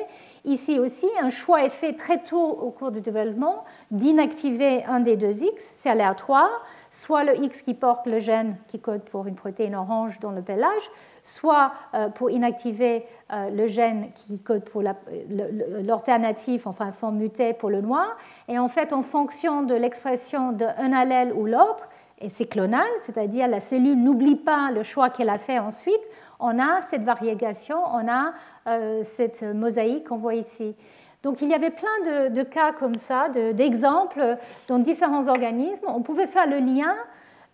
Ici aussi, un choix est fait très tôt au cours du développement d'inactiver un des deux X, c'est aléatoire, soit le X qui porte le gène qui code pour une protéine orange dans le pelage, soit euh, pour inactiver euh, le gène qui code pour l'alternative, enfin forme mutée pour le noir. Et en fait, en fonction de l'expression d'un allèle ou l'autre, et c'est clonal, c'est-à-dire la cellule n'oublie pas le choix qu'elle a fait ensuite, on a cette variégation, on a euh, cette mosaïque qu'on voit ici. Donc il y avait plein de, cas comme ça, d'exemples dans différents organismes. On pouvait faire le lien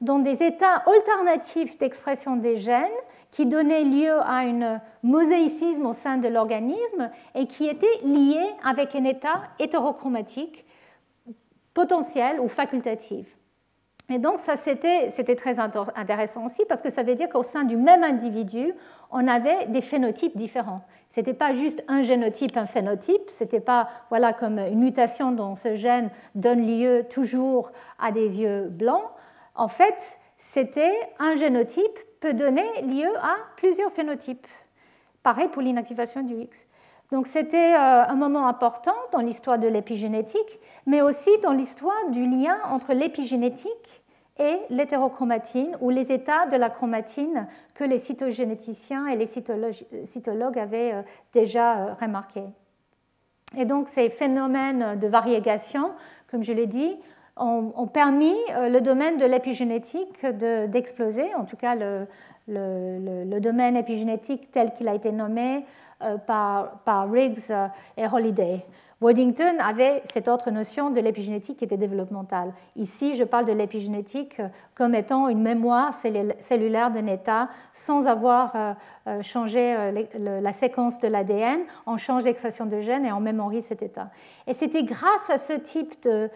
dans des états alternatifs d'expression des gènes qui donnait lieu à un mosaïcisme au sein de l'organisme et qui était lié avec un état hétérochromatique potentiel ou facultatif. Et donc ça, c'était très intéressant aussi parce que ça veut dire qu'au sein du même individu, on avait des phénotypes différents. Ce n'était pas juste un génotype, un phénotype, ce n'était pas voilà, comme une mutation dont ce gène donne lieu toujours à des yeux blancs. En fait, c'était un génotype peut donner lieu à plusieurs phénotypes. Pareil pour l'inactivation du X. Donc c'était euh, un moment important dans l'histoire de l'épigénétique, mais aussi dans l'histoire du lien entre l'épigénétique et l'hétérochromatine, ou les états de la chromatine que les cytogénéticiens et les cytologues avaient euh, déjà euh, remarqués. Et donc ces phénomènes de variégation, comme je l'ai dit, ont, permis euh, le domaine de l'épigénétique d'exploser, en tout cas le, domaine épigénétique tel qu'il a été nommé par, par, Riggs et Holliday. Waddington avait cette autre notion de l'épigénétique qui était développementale. Ici, je parle de l'épigénétique comme étant une mémoire cellulaire d'un état sans avoir changé la séquence de l'ADN. On change l'expression de gènes et on mémorise cet état. Et c'était grâce à ce type de,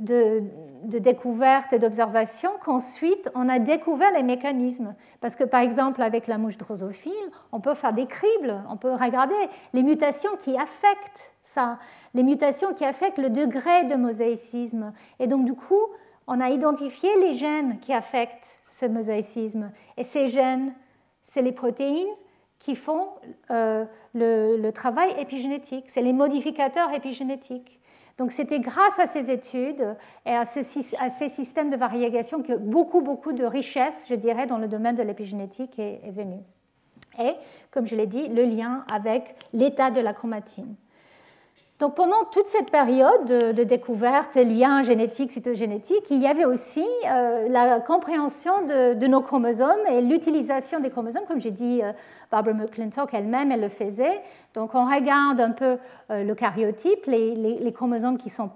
de, découverte et d'observation qu'ensuite on a découvert les mécanismes. Parce que par exemple avec la mouche drosophile, on peut faire des cribles, on peut regarder les mutations qui affectent ça, les mutations qui affectent le degré de mosaïcisme. Et donc du coup, on a identifié les gènes qui affectent ce mosaïcisme. Et ces gènes, c'est les protéines qui font euh, le, travail épigénétique, c'est les modificateurs épigénétiques. Donc c'était grâce à ces études et à, ces systèmes de variégation que beaucoup, beaucoup de richesse, je dirais, dans le domaine de l'épigénétique est, est venue. Et, comme je l'ai dit, le lien avec l'état de la chromatine. Donc pendant toute cette période de, découverte, liens génétiques, cytogénétiques, il y avait aussi euh, la compréhension de, nos chromosomes et l'utilisation des chromosomes, comme j'ai dit, euh, Barbara McClintock elle-même, elle le faisait. Donc on regarde un peu euh, le cariotype, les, chromosomes qui sont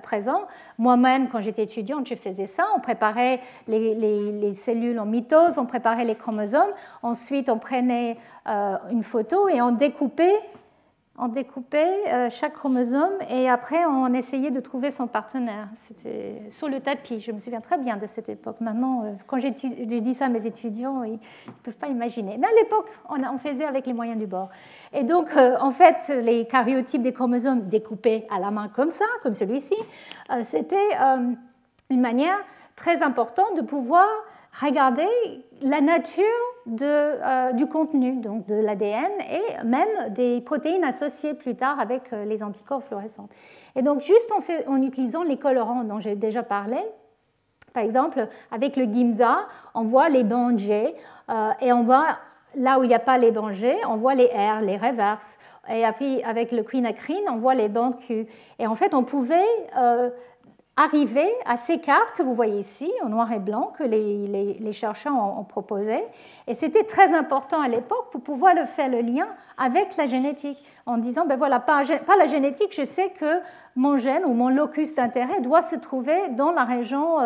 présents. Moi-même, quand j'étais étudiante, je faisais ça. On préparait les, les, cellules en mitose, on préparait les chromosomes. Ensuite, on prenait une photo et on découpait on découpait euh, chaque chromosome et après on essayait de trouver son partenaire. C'était sur le tapis. Je me souviens très bien de cette époque. Maintenant, euh, quand j'ai dit ça à mes étudiants, ils ne peuvent pas imaginer. Mais à l'époque, on, faisait avec les moyens du bord. Et donc, euh, en fait, les cariotypes des chromosomes découpés à la main comme ça, comme celui-ci, c'était une manière très importante de pouvoir regarder la nature de, du contenu donc de l'ADN et même des protéines associées plus tard avec les anticorps fluorescents. Et donc juste en, utilisant les colorants dont j'ai déjà parlé, par exemple, avec le GIMSA, on voit les bandes G euh, et on voit là où il n'y a pas les bandes G, on voit les R, les reverses. Et avec le quinacrine, on voit les bandes Q. Et en fait, on pouvait euh, arriver à ces cartes que vous voyez ici, en noir et blanc, que les, chercheurs ont, proposées. Et c'était très important à l'époque pour pouvoir le faire le lien avec la génétique, en disant, ben voilà, pas, pas la génétique, je sais que mon gène ou mon locus d'intérêt doit se trouver dans la région,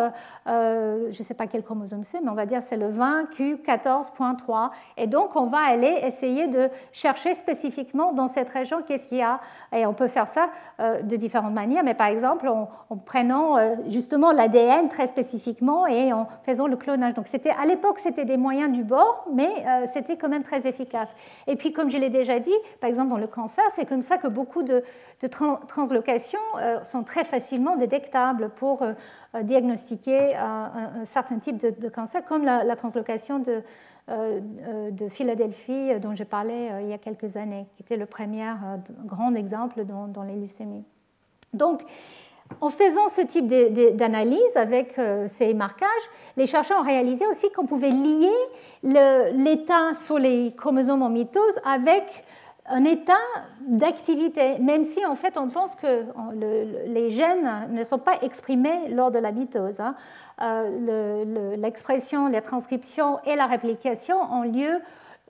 euh, euh, je ne sais pas quel chromosome c'est, mais on va dire c'est le 20q14.3. Et donc on va aller essayer de chercher spécifiquement dans cette région qu'est-ce qu'il y a. Et on peut faire ça euh, de différentes manières, mais par exemple en, prenant justement l'ADN très spécifiquement et en faisant le clonage. Donc à l'époque c'était des moyens du bord, mais c'était quand même très efficace. Et puis comme je l'ai déjà dit, par exemple dans le cancer, c'est comme ça que beaucoup de, translocations euh, sont très facilement détectables pour euh, euh, diagnostiquer un, certain type de, cancer, comme la, translocation de, de, Philadelphie dont je parlais il y a quelques années, qui était le premier grand exemple dans, les leucémies. Donc, en faisant ce type d'analyse avec ces marquages, les chercheurs ont réalisé aussi qu'on pouvait lier l'état sur les chromosomes en mitose avec un état d'activité, même si en fait on pense que les gènes ne sont pas exprimés lors de la mitose. Euh, l'expression, la transcription et la réplication ont lieu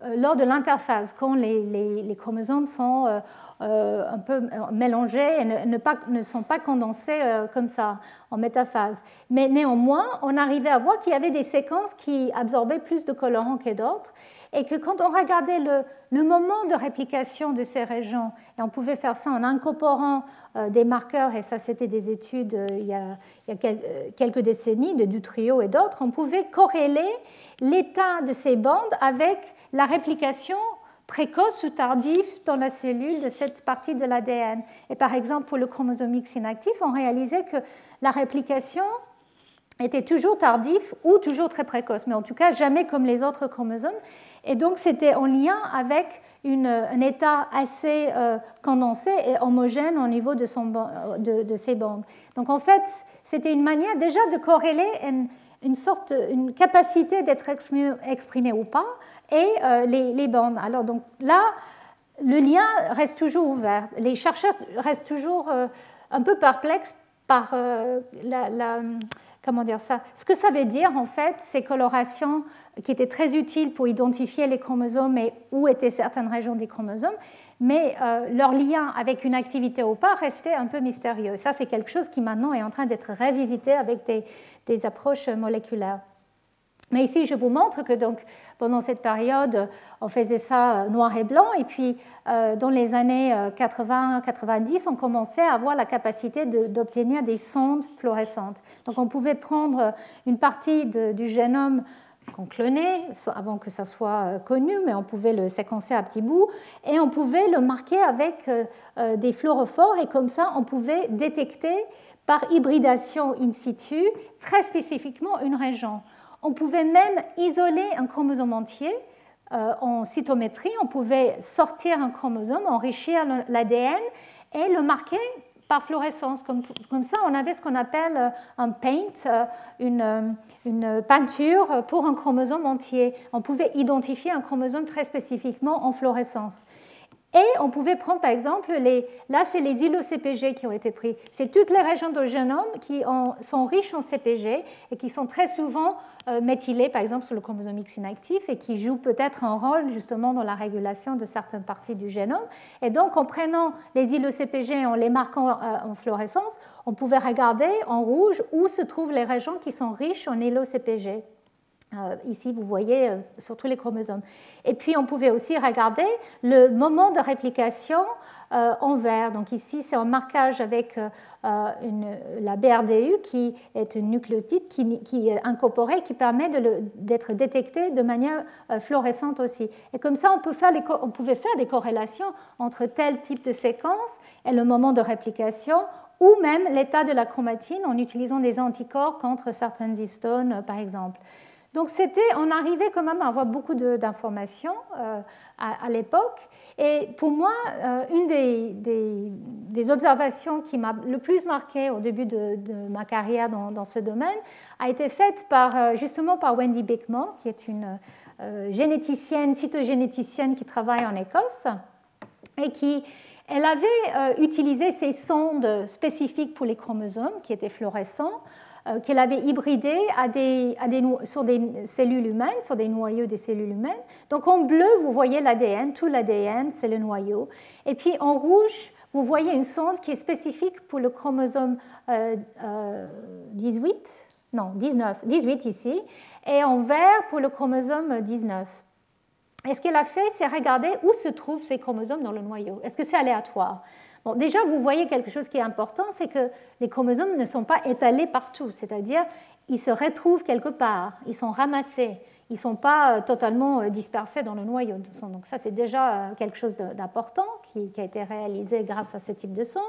euh, lors de l'interphase, quand les, chromosomes sont euh, un peu mélangés et ne sont pas condensés comme ça en métaphase. Mais néanmoins, on arrivait à voir qu'il y avait des séquences qui absorbaient plus de colorants que d'autres et que quand on regardait le, moment de réplication de ces régions, et on pouvait faire ça en incorporant euh, des marqueurs, et ça c'était des études euh, il, y a, il, y a, euh, quelques décennies de Dutrio et d'autres, on pouvait corréler l'état de ces bandes avec la réplication précoce ou tardive dans la cellule de cette partie de l'ADN. Et par exemple, pour le chromosome X inactif, on réalisait que la réplication était toujours tardif ou toujours très précoce, mais en tout cas jamais comme les autres chromosomes. Et donc, c'était en lien avec un état assez euh, condensé et homogène au niveau de, son, de, ces bandes. Donc, en fait, c'était une manière déjà de corréler une, sorte, une capacité d'être exprimée, ou pas et euh, les, bandes. Alors, donc là, le lien reste toujours ouvert. Les chercheurs restent toujours euh, un peu perplexes par la comment dire ça Ce que ça veut dire, en fait, ces colorations qui étaient très utiles pour identifier les chromosomes et où étaient certaines régions des chromosomes, mais euh, leur lien avec une activité ou pas restait un peu mystérieux. Ça, c'est quelque chose qui maintenant est en train d'être révisité avec des, approches moléculaires. Mais ici, je vous montre que donc, pendant cette période, on faisait ça euh, noir et blanc, et puis euh, dans les années 80-90, on commençait à avoir la capacité d'obtenir des sondes fluorescentes. Donc on pouvait prendre une partie du génome qu'on clonait avant que ça soit euh, connu, mais on pouvait le séquencer à petits bouts et on pouvait le marquer avec euh, des fluorophores et comme ça on pouvait détecter par hybridation in situ très spécifiquement une région. On pouvait même isoler un chromosome entier euh, en cytométrie, on pouvait sortir un chromosome, enrichir l'ADN et le marquer par fluorescence. Comme, ça, on avait ce qu'on appelle euh, un paint, euh, une, peinture pour un chromosome entier. On pouvait identifier un chromosome très spécifiquement en fluorescence. Et on pouvait prendre par exemple, les, là c'est les îlots CPG qui ont été pris. C'est toutes les régions du génome qui sont riches en CPG et qui sont très souvent euh, méthylées par exemple sur le chromosome X inactif et qui jouent peut-être un rôle justement dans la régulation de certaines parties du génome. Et donc en prenant les îlots CPG et en les marquant euh, en fluorescence, on pouvait regarder en rouge où se trouvent les régions qui sont riches en îlots CPG. Euh, ici, vous voyez euh, sur tous les chromosomes. Et puis, on pouvait aussi regarder le moment de réplication en vert. Donc ici, c'est un marquage avec la BRDU, qui est un nucléotide qui, est incorporé, qui permet d'être détecté de manière fluorescente aussi. Et comme ça, on, peut faire on pouvait faire des corrélations entre tel type de séquence et le moment de réplication ou même l'état de la chromatine en utilisant des anticorps contre certaines histones, par exemple. Donc c'était, on arrivait quand même à avoir beaucoup d'informations euh, à, l'époque. Et pour moi, euh, une des, observations qui m'a le plus marqué au début de, ma carrière dans, ce domaine a été faite par, euh, justement par Wendy Beckman, qui est une généticienne, cytogénéticienne qui travaille en Écosse et qui elle avait utilisé ces sondes spécifiques pour les chromosomes qui étaient fluorescents qu'elle avait hybridé à des, sur des cellules humaines, sur des noyaux des cellules humaines. Donc en bleu, vous voyez l'ADN, tout l'ADN, c'est le noyau. Et puis en rouge, vous voyez une sonde qui est spécifique pour le chromosome 18, euh, euh, non, 19, 18 ici, et en vert pour le chromosome 19. Et ce qu'elle a fait, c'est regarder où se trouvent ces chromosomes dans le noyau. Est-ce que c'est aléatoire? Déjà, vous voyez quelque chose qui est important, c'est que les chromosomes ne sont pas étalés partout, c'est-à-dire ils se retrouvent quelque part, ils sont ramassés, ils ne sont pas euh, totalement euh, dispersés dans le noyau. Donc ça, c'est déjà euh, quelque chose d'important qui, a été réalisé grâce à ce type de sonde.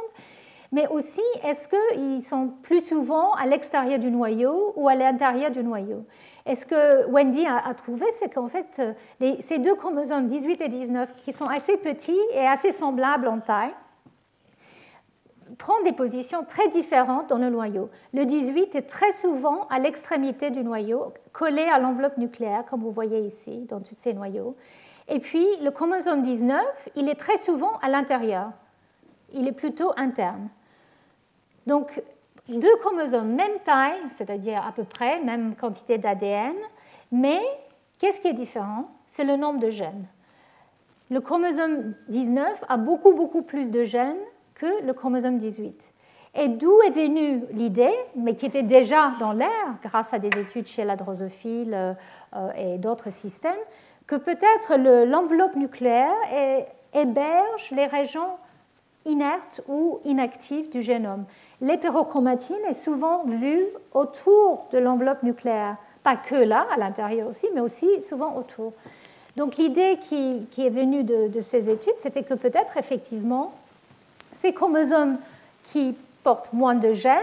Mais aussi, est-ce qu'ils sont plus souvent à l'extérieur du noyau ou à l'intérieur du noyau? Et ce que Wendy a, trouvé, c'est qu'en fait, ces deux chromosomes 18 et 19, qui sont assez petits et assez semblables en taille, prend des positions très différentes dans le noyau. Le 18 est très souvent à l'extrémité du noyau, collé à l'enveloppe nucléaire, comme vous voyez ici, dans tous ces noyaux. Et puis, le chromosome 19, il est très souvent à l'intérieur. Il est plutôt interne. Donc, deux chromosomes, même taille, c'est-à-dire à peu près, même quantité d'ADN, mais qu'est-ce qui est différent? C'est le nombre de gènes. Le chromosome 19 a beaucoup, beaucoup plus de gènes que le chromosome 18. Et d'où est venue l'idée, mais qui était déjà dans l'air grâce à des études chez la drosophile euh, et d'autres systèmes, que peut-être l'enveloppe nucléaire héberge les régions inertes ou inactives du génome. L'hétérochromatine est souvent vue autour de l'enveloppe nucléaire, pas que là, à l'intérieur aussi, mais aussi souvent autour. Donc l'idée qui, est venue de ces études, c'était que peut-être effectivement ces chromosomes qui portent moins de gènes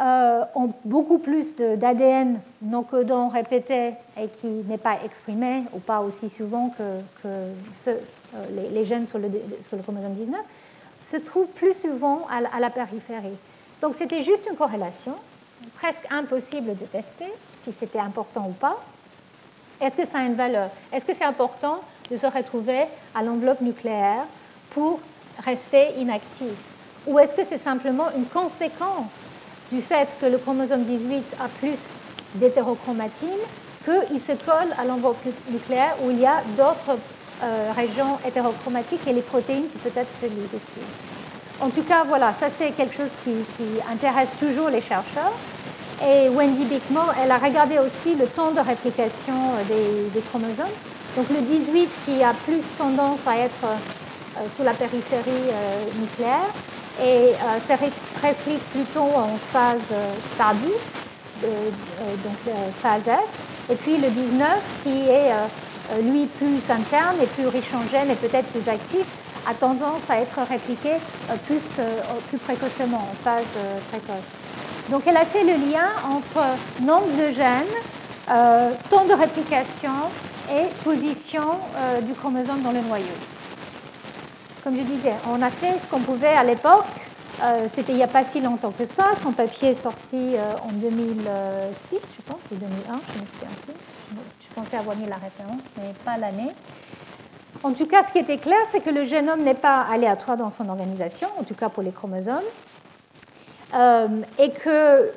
euh, ont beaucoup plus d'ADN non codant répété et qui n'est pas exprimé, ou pas aussi souvent que, euh, les, gènes sur le, chromosome 19, se trouvent plus souvent à, la périphérie. Donc c'était juste une corrélation, presque impossible de tester si c'était important ou pas. Est-ce que ça a une valeur? Est-ce que c'est important de se retrouver à l'enveloppe nucléaire pour rester inactif? Ou est-ce que c'est simplement une conséquence du fait que le chromosome 18 a plus d'hétérochromatine qu'il se colle à l'enveloppe nucléaire où il y a d'autres euh, régions hétérochromatiques et les protéines qui peut-être se lient dessus? En tout cas, voilà, ça c'est quelque chose qui, intéresse toujours les chercheurs. Et Wendy Bickmore, elle a regardé aussi le temps de réplication des, des chromosomes. Donc le 18 qui a plus tendance à être euh, sur la périphérie euh, nucléaire et euh, se réplique plutôt en phase tardive, donc phase S. Et puis le 19 qui est lui plus interne et plus riche en gènes et peut-être plus actif, a tendance à être répliqué plus, plus précocement, en phase précoce. Donc elle a fait le lien entre nombre de gènes, temps de réplication et position du chromosome dans le noyau comme je disais, on a fait ce qu'on pouvait à l'époque. Euh, c'était il n'y a pas si longtemps que ça. Son papier est sorti euh, en 2006, je pense, ou 2001, je me souviens plus. Je, pensais avoir mis la référence, mais pas l'année. En tout cas, ce qui était clair, c'est que le génome n'est pas aléatoire dans son organisation, en tout cas pour les chromosomes, euh, et que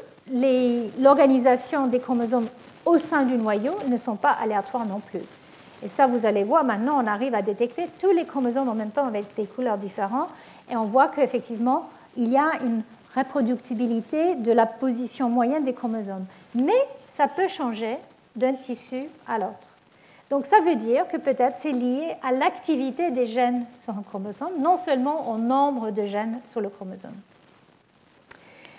l'organisation des chromosomes au sein du noyau ne sont pas aléatoires non plus. Et ça, vous allez voir, maintenant, on arrive à détecter tous les chromosomes en même temps avec des couleurs différentes. Et on voit qu'effectivement, il y a une reproductibilité de la position moyenne des chromosomes. Mais ça peut changer d'un tissu à l'autre. Donc ça veut dire que peut-être c'est lié à l'activité des gènes sur un chromosome, non seulement au nombre de gènes sur le chromosome.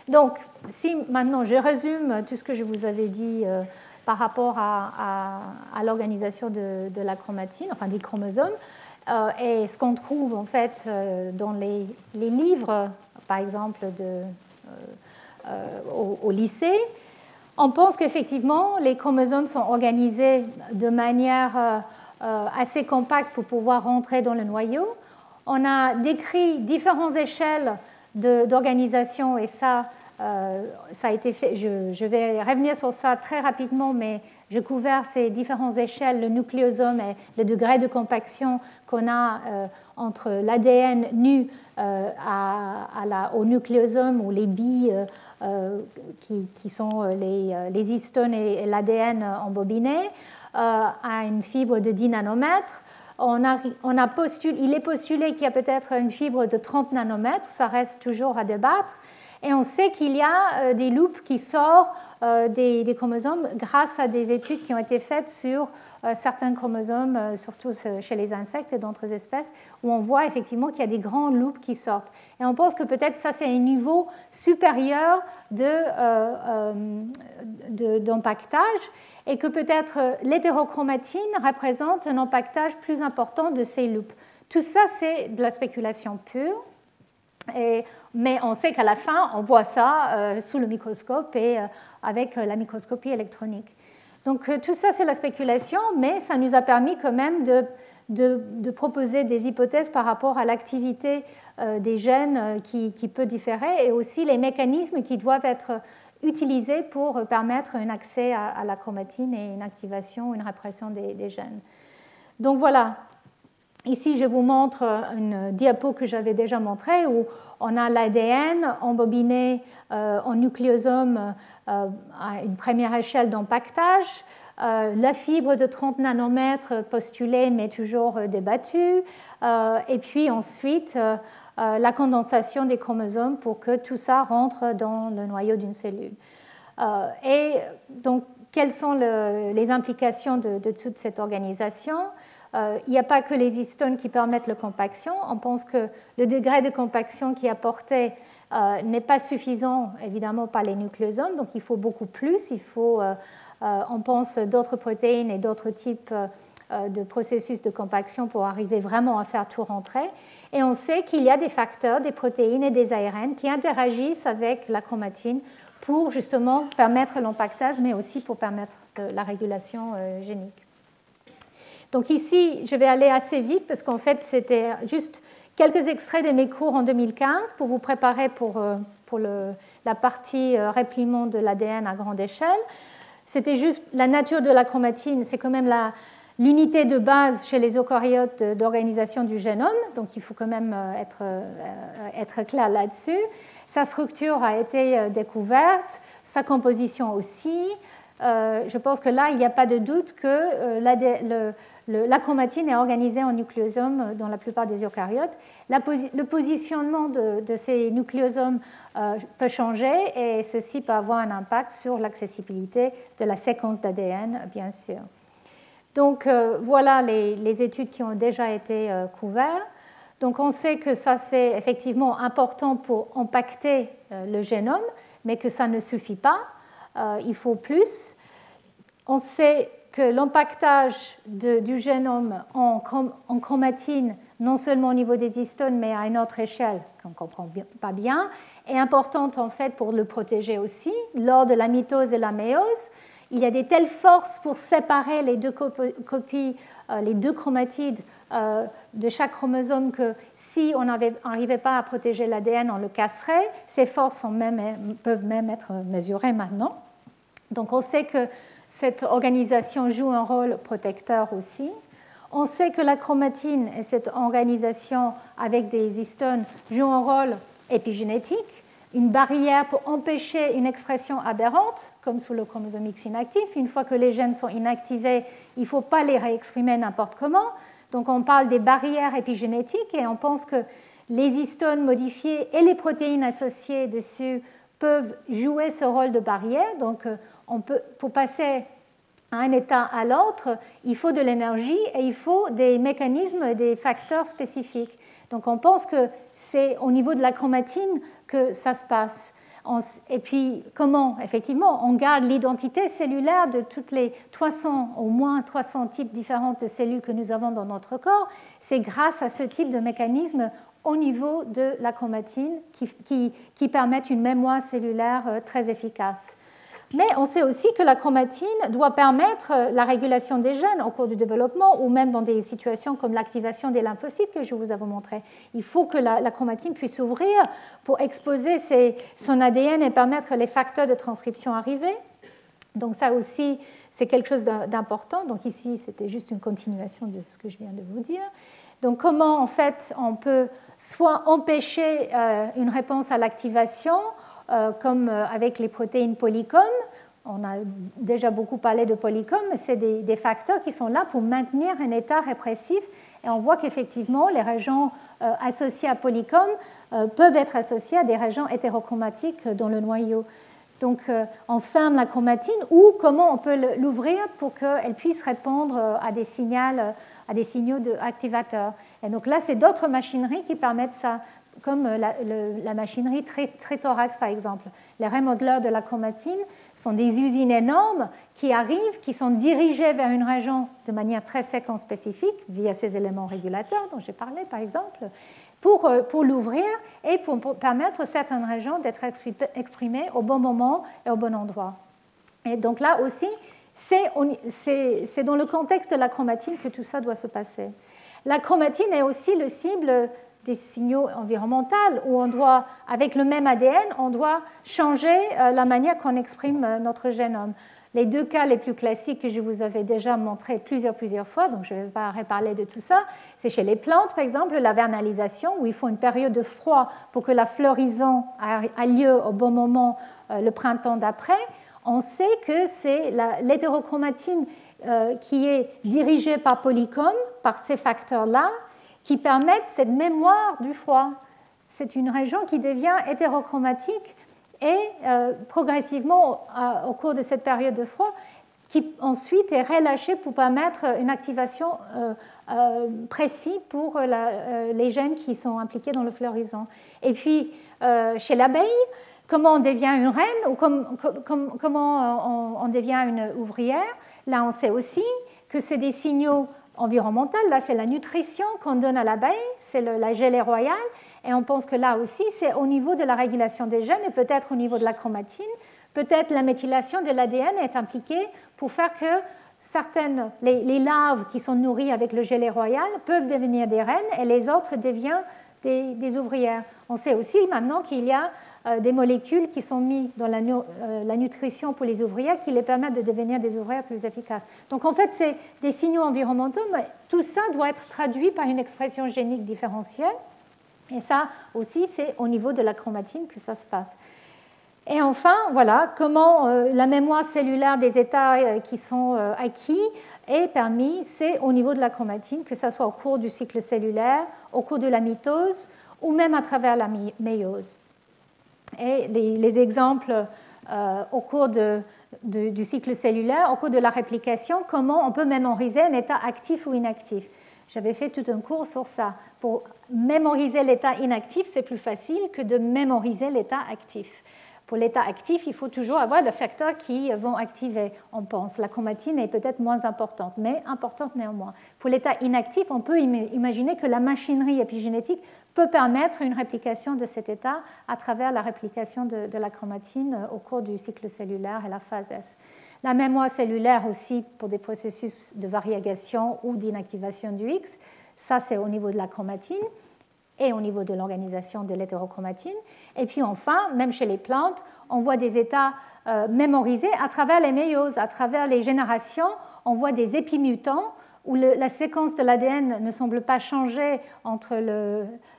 Donc, si maintenant je résume tout ce que je vous avais dit euh, par rapport à, l'organisation de, la chromatine, enfin des chromosomes, euh, et ce qu'on trouve en fait euh, dans les, livres, par exemple, euh, au, lycée. on pense qu'effectivement, les chromosomes sont organisés de manière assez compacte pour pouvoir rentrer dans le noyau. On a décrit différentes échelles d'organisation et ça, ça a été fait. Je, vais revenir sur ça très rapidement, mais j'ai couvert ces différentes échelles, le nucléosome et le degré de compaction qu'on a euh, entre l'ADN nu euh, au nucléosome ou les billes euh, qui, sont les, histones et, l'ADN embobiné à une fibre de 10 nanomètres. On a, a il est postulé qu'il y a peut-être une fibre de 30 nanomètres, ça reste toujours à débattre. Et on sait qu'il y a des loupes qui sortent euh, des, chromosomes grâce à des études qui ont été faites sur euh, certains chromosomes, euh, surtout chez les insectes et d'autres espèces, où on voit effectivement qu'il y a des grands loupes qui sortent. Et on pense que peut-être ça, c'est un niveau supérieur d'empaquetage et que peut-être l'hétérochromatine représente un empaquetage plus important de ces loupes. Tout ça, c'est de la spéculation pure mais on sait qu'à la fin, on voit ça euh, sous le microscope et euh, avec euh, la microscopie électronique. Donc tout ça, c'est la spéculation, mais ça nous a permis quand même de, proposer des hypothèses par rapport à l'activité des gènes qui, peut différer et aussi les mécanismes qui doivent être utilisés pour permettre un accès à, la chromatine et une activation, une répression des gènes. Donc voilà, Ici, je vous montre une diapo que j'avais déjà montrée où on a l'ADN embobiné euh, en nucléosome euh, à une première échelle d'empaquetage, euh, la fibre de 30 nanomètres postulée mais toujours débattue, et puis ensuite la condensation des chromosomes pour que tout ça rentre dans le noyau d'une cellule. et donc, quelles sont les implications de toute cette organisation? euh, il n'y a pas que les histones qui permettent la compaction. On pense que le degré de compaction qui est apporté euh, n'est pas suffisant, évidemment, par les nucléosomes, donc il faut beaucoup plus. Il faut, euh, on pense, d'autres protéines et d'autres types de processus de compaction pour arriver vraiment à faire tout rentrer. Et on sait qu'il y a des facteurs, des protéines et des ARN qui interagissent avec la chromatine pour justement permettre l'empactase, mais aussi pour permettre la régulation génique. Donc ici, je vais aller assez vite parce qu'en fait, c'était juste quelques extraits de mes cours en 2015 pour vous préparer pour, euh, pour la partie euh, répliement de l'ADN à grande échelle. C'était juste la nature de la chromatine, c'est quand même l'unité de base chez les eucaryotes d'organisation du génome, donc il faut quand même euh, être, être clair là-dessus. Sa structure a été découverte, sa composition aussi. je pense que là, il n'y a pas de doute que le, la chromatine est organisée en nucléosomes dans la plupart des eucaryotes. le positionnement de, ces nucléosomes euh, peut changer et ceci peut avoir un impact sur l'accessibilité de la séquence d'ADN, bien sûr. Donc euh, voilà les, études qui ont déjà été euh, couvertes. Donc on sait que ça c'est effectivement important pour impacter le génome, mais que ça ne suffit pas. il faut plus. On sait que l'empaquetage du génome en, chromatine, non seulement au niveau des histones, mais à une autre échelle, qu'on ne comprend pas bien, est importante en fait pour le protéger aussi. Lors de la mitose et la méose, il y a des telles forces pour séparer les deux copies, euh, les deux chromatides euh, de chaque chromosome que si on n'arrivait pas à protéger l'ADN, on le casserait. Ces forces peuvent même être mesurées maintenant. Donc on sait que cette organisation joue un rôle protecteur aussi. On sait que la chromatine et cette organisation avec des histones jouent un rôle épigénétique, une barrière pour empêcher une expression aberrante, comme sous le chromosome X inactif. Une fois que les gènes sont inactivés, il ne faut pas les réexprimer n'importe comment. Donc on parle des barrières épigénétiques et on pense que les histones modifiées et les protéines associées dessus peuvent jouer ce rôle de barrière. Donc pour passer à un état à l'autre, il faut de l'énergie et il faut des mécanismes des facteurs spécifiques. Donc on pense que c'est au niveau de la chromatine que ça se passe. Et puis comment? Effectivement, on garde l'identité cellulaire de toutes les 300, au moins 300 types différents de cellules que nous avons dans notre corps. C'est grâce à ce type de mécanisme au niveau de la chromatine qui, qui, qui permettent une mémoire cellulaire euh, très efficace. Mais on sait aussi que la chromatine doit permettre la régulation des gènes au cours du développement ou même dans des situations comme l'activation des lymphocytes que je vous avais montré. Il faut que la, chromatine puisse s'ouvrir pour exposer son ADN et permettre les facteurs de transcription arriver. Donc ça aussi, c'est quelque chose d'important. Donc ici, c'était juste une continuation de ce que je viens de vous dire. Donc comment en fait on peut soit empêcher euh, une réponse à l'activation, euh, comme euh, avec les protéines polycom. On a déjà beaucoup parlé de polycom, mais c'est des, facteurs qui sont là pour maintenir un état répressif. Et on voit qu'effectivement, les régions associées à polycom peuvent être associées à des régions hétérochromatiques dans le noyau. Donc, on ferme la chromatine ou comment on peut l'ouvrir pour qu'elle puisse répondre à des, signaux, à des signaux activateurs. Et donc là, c'est d'autres machineries qui permettent ça, comme la, machinerie Trithorax par exemple. Les remodeleurs de la chromatine sont des usines énormes qui arrivent, qui sont dirigées vers une région de manière très séquence spécifique via ces éléments régulateurs dont j'ai parlé par exemple, pour, euh, pour l'ouvrir et pour, permettre certaines régions d'être exprimées au bon moment et au bon endroit. Et donc là aussi, c'est dans le contexte de la chromatine que tout ça doit se passer. La chromatine est aussi le cible des signaux environnementaux où on doit, avec le même ADN, on doit changer euh, la manière qu'on exprime euh, notre génome. Les deux cas les plus classiques que je vous avais déjà montrés plusieurs, plusieurs fois, donc je ne vais pas reparler de tout ça, c'est chez les plantes, par exemple, la vernalisation, où il faut une période de froid pour que la floraison ait lieu au bon moment euh, le printemps d'après. On sait que c'est l'hétérochromatine qui est dirigée par Polycom, par ces facteurs-là, qui permettent cette mémoire du froid. C'est une région qui devient hétérochromatique et euh, progressivement, au cours de cette période de froid, qui ensuite est relâchée pour permettre une activation euh, précise pour les gènes qui sont impliqués dans le floraison. Et puis, chez l'abeille, comment on devient une reine ou comment on devient une ouvrière? Là, on sait aussi que c'est des signaux environnementaux. Là, c'est la nutrition qu'on donne à l'abeille, c'est la gelée royale. Et on pense que là aussi, c'est au niveau de la régulation des gènes et peut-être au niveau de la chromatine. Peut-être la méthylation de l'ADN est impliquée pour faire que certaines, les, larves qui sont nourries avec le gelée royal peuvent devenir des reines et les autres deviennent des ouvrières. On sait aussi maintenant qu'il y a des molécules qui sont mises dans euh, la, nutrition pour les ouvrières qui les permettent de devenir des ouvrières plus efficaces. Donc en fait, c'est des signaux environnementaux, mais tout ça doit être traduit par une expression génique différentielle. Et ça aussi, c'est au niveau de la chromatine que ça se passe. Et enfin, voilà comment euh, la mémoire cellulaire des états qui sont acquis est permis, c'est au niveau de la chromatine, que ce soit au cours du cycle cellulaire, au cours de la mitose ou même à travers la méiose. Et les, exemples euh, au cours du cycle cellulaire, au cours de la réplication, comment on peut mémoriser un état actif ou inactif. J'avais fait tout un cours sur ça. Pour mémoriser l'état inactif, c'est plus facile que de mémoriser l'état actif. Pour l'état actif, il faut toujours avoir des facteurs qui vont activer, on pense. La chromatine est peut-être moins importante, mais importante néanmoins. Pour l'état inactif, on peut imaginer que la machinerie épigénétique peut permettre une réplication de cet état à travers la réplication de, la chromatine au cours du cycle cellulaire et la phase S. La mémoire cellulaire aussi pour des processus de variegation ou d'inactivation du X, ça c'est au niveau de la chromatine et au niveau de l'organisation de l'hétérochromatine. Et puis enfin, même chez les plantes, on voit des états euh, mémorisés à travers les méioses, à travers les générations, on voit des épimutants où la séquence de l'ADN ne semble pas changer entre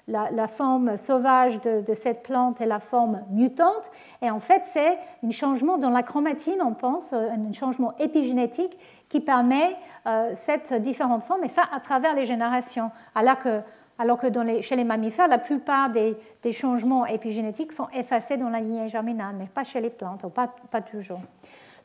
la, forme sauvage de, cette plante et la forme mutante. Et en fait, c'est un changement dans la chromatine, on pense, euh, un changement épigénétique qui permet euh, cette différente forme, et ça à travers les générations. Alors que alors que chez les mammifères, la plupart des, changements épigénétiques sont effacés dans la lignée germinale, mais pas chez les plantes, pas, pas toujours.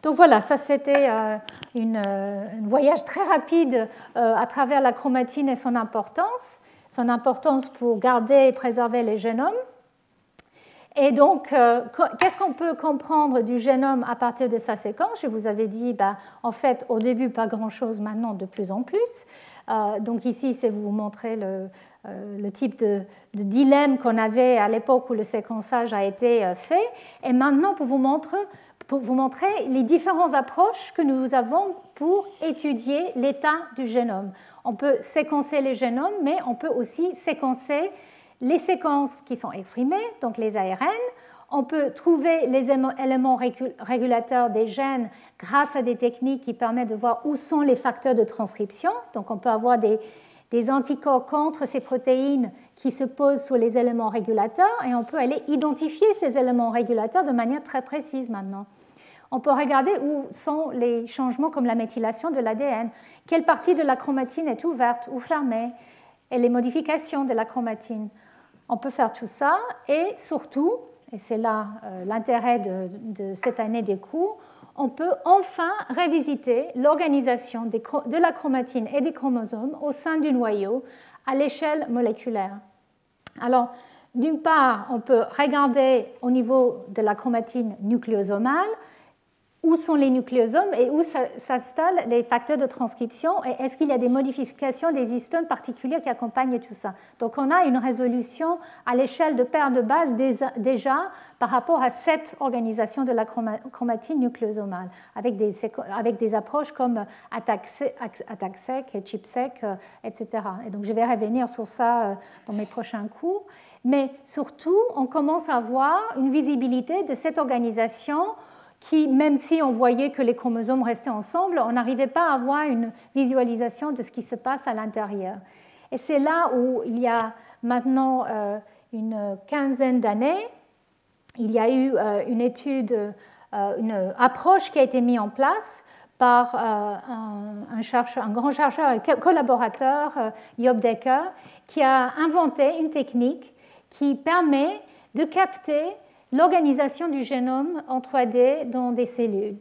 Donc voilà, ça c'était euh, euh, un voyage très rapide euh, à travers la chromatine et son importance, son importance pour garder et préserver les génomes. Et donc, qu'est-ce qu'on peut comprendre du génome à partir de sa séquence? Je vous avais dit, bah, en fait, au début, pas grand-chose, maintenant, de plus en plus. donc ici, c'est vous montrer le, le type de, dilemme qu'on avait à l'époque où le séquençage a été euh, fait. Et maintenant, pour vous montrer, pour vous montrer les différentes approches que nous avons pour étudier l'état du génome. On peut séquencer les génomes, mais on peut aussi séquencer les séquences qui sont exprimées, donc les ARN. On peut trouver les éléments régulateurs des gènes grâce à des techniques qui permettent de voir où sont les facteurs de transcription. Donc on peut avoir des, des anticorps contre ces protéines qui se posent sur les éléments régulateurs et on peut aller identifier ces éléments régulateurs de manière très précise maintenant. On peut regarder où sont les changements comme la méthylation de l'ADN, quelle partie de la chromatine est ouverte ou fermée, et les modifications de la chromatine. On peut faire tout ça et surtout, et c'est là euh, l'intérêt de, de, cette année des cours, on peut enfin revisiter l'organisation de la chromatine et des chromosomes au sein du noyau à l'échelle moléculaire. Alors, d'une part, on peut regarder au niveau de la chromatine nucléosomale où sont les nucléosomes et où s'installent les facteurs de transcription et est-ce qu'il y a des modifications des histones particulières qui accompagnent tout ça. Donc on a une résolution à l'échelle de paires de base déjà par rapport à cette organisation de la chromatine nucléosomale avec des, avec des approches comme ATAC-SEC ChIP-SEC, euh, etc. Et donc je vais revenir sur ça euh, dans mes prochains cours. Mais surtout, on commence à voir une visibilité de cette organisation qui, même si on voyait que les chromosomes restaient ensemble, on n'arrivait pas à avoir une visualisation de ce qui se passe à l'intérieur. Et c'est là où il y a maintenant euh, une quinzaine d'années, il y a eu euh, une étude, euh, une approche qui a été mise en place par un, grand chercheur et collaborateur, Job Decker, qui a inventé une technique qui permet de capter l'organisation du génome en 3D dans des cellules.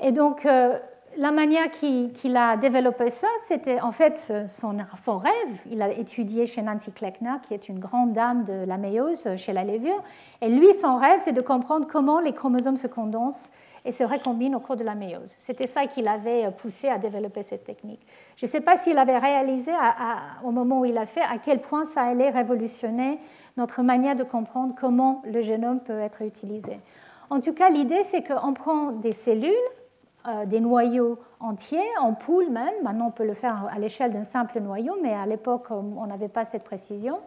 Et donc, euh, la manière qu'il a développé ça, c'était en fait son, rêve. Il a étudié chez Nancy Kleckner, qui est une grande dame de la méiose chez la levure. Et lui, son rêve, c'est de comprendre comment les chromosomes se condensent et se recombinent au cours de la méiose. C'était ça qui l'avait poussé à développer cette technique. Je ne sais pas s'il avait réalisé au moment où il a fait à quel point ça allait révolutionner notre manière de comprendre comment le génome peut être utilisé. En tout cas, l'idée, c'est qu'on prend des cellules, euh, des noyaux entiers, en poule même. Maintenant, on peut le faire à l'échelle d'un simple noyau, mais à l'époque, on n'avait pas cette précision.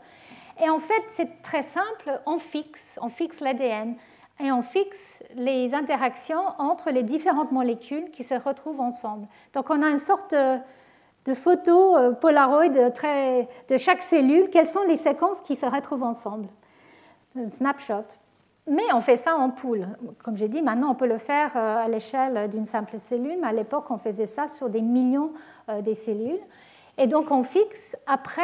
Et en fait, c'est très simple, on fixe, on fixe l'ADN et on fixe les interactions entre les différentes molécules qui se retrouvent ensemble. Donc on a une sorte de, de photos euh, Polaroid de chaque cellule, quelles sont les séquences qui se retrouvent ensemble? Un snapshot. Mais on fait ça en poule. Comme j'ai dit, maintenant on peut le faire euh, à l'échelle d'une simple cellule, mais à l'époque on faisait ça sur des millions euh, de cellules. Et donc on fixe, après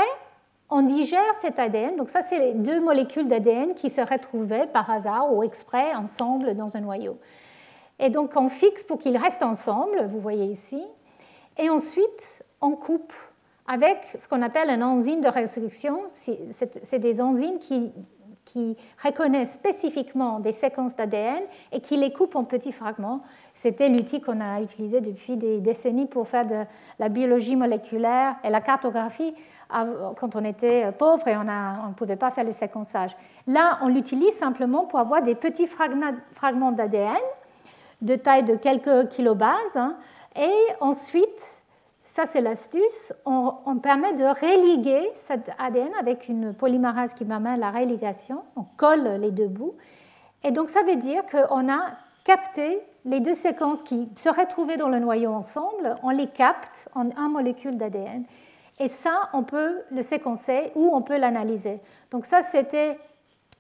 on digère cet ADN. Donc ça c'est les deux molécules d'ADN qui se retrouvaient par hasard ou exprès ensemble dans un noyau. Et donc on fixe pour qu'ils restent ensemble, vous voyez ici. Et ensuite, on coupe avec ce qu'on appelle un enzyme de restriction. C'est des enzymes qui, reconnaissent spécifiquement des séquences d'ADN et qui les coupent en petits fragments. C'était l'outil qu'on a utilisé depuis des décennies pour faire de la biologie moléculaire et la cartographie quand on était pauvre et on ne pouvait pas faire le séquençage. Là, on l'utilise simplement pour avoir des petits fragments d'ADN de taille de quelques kilobases. Hein, et ensuite, ça, c'est l'astuce. On, permet de religuer cet ADN avec une polymérase qui permet la religation. On colle les deux bouts. Et donc, ça veut dire qu'on a capté les deux séquences qui seraient trouvées dans le noyau ensemble. On les capte en un molécule d'ADN. Et ça, on peut le séquencer ou on peut l'analyser. Donc, ça, c'était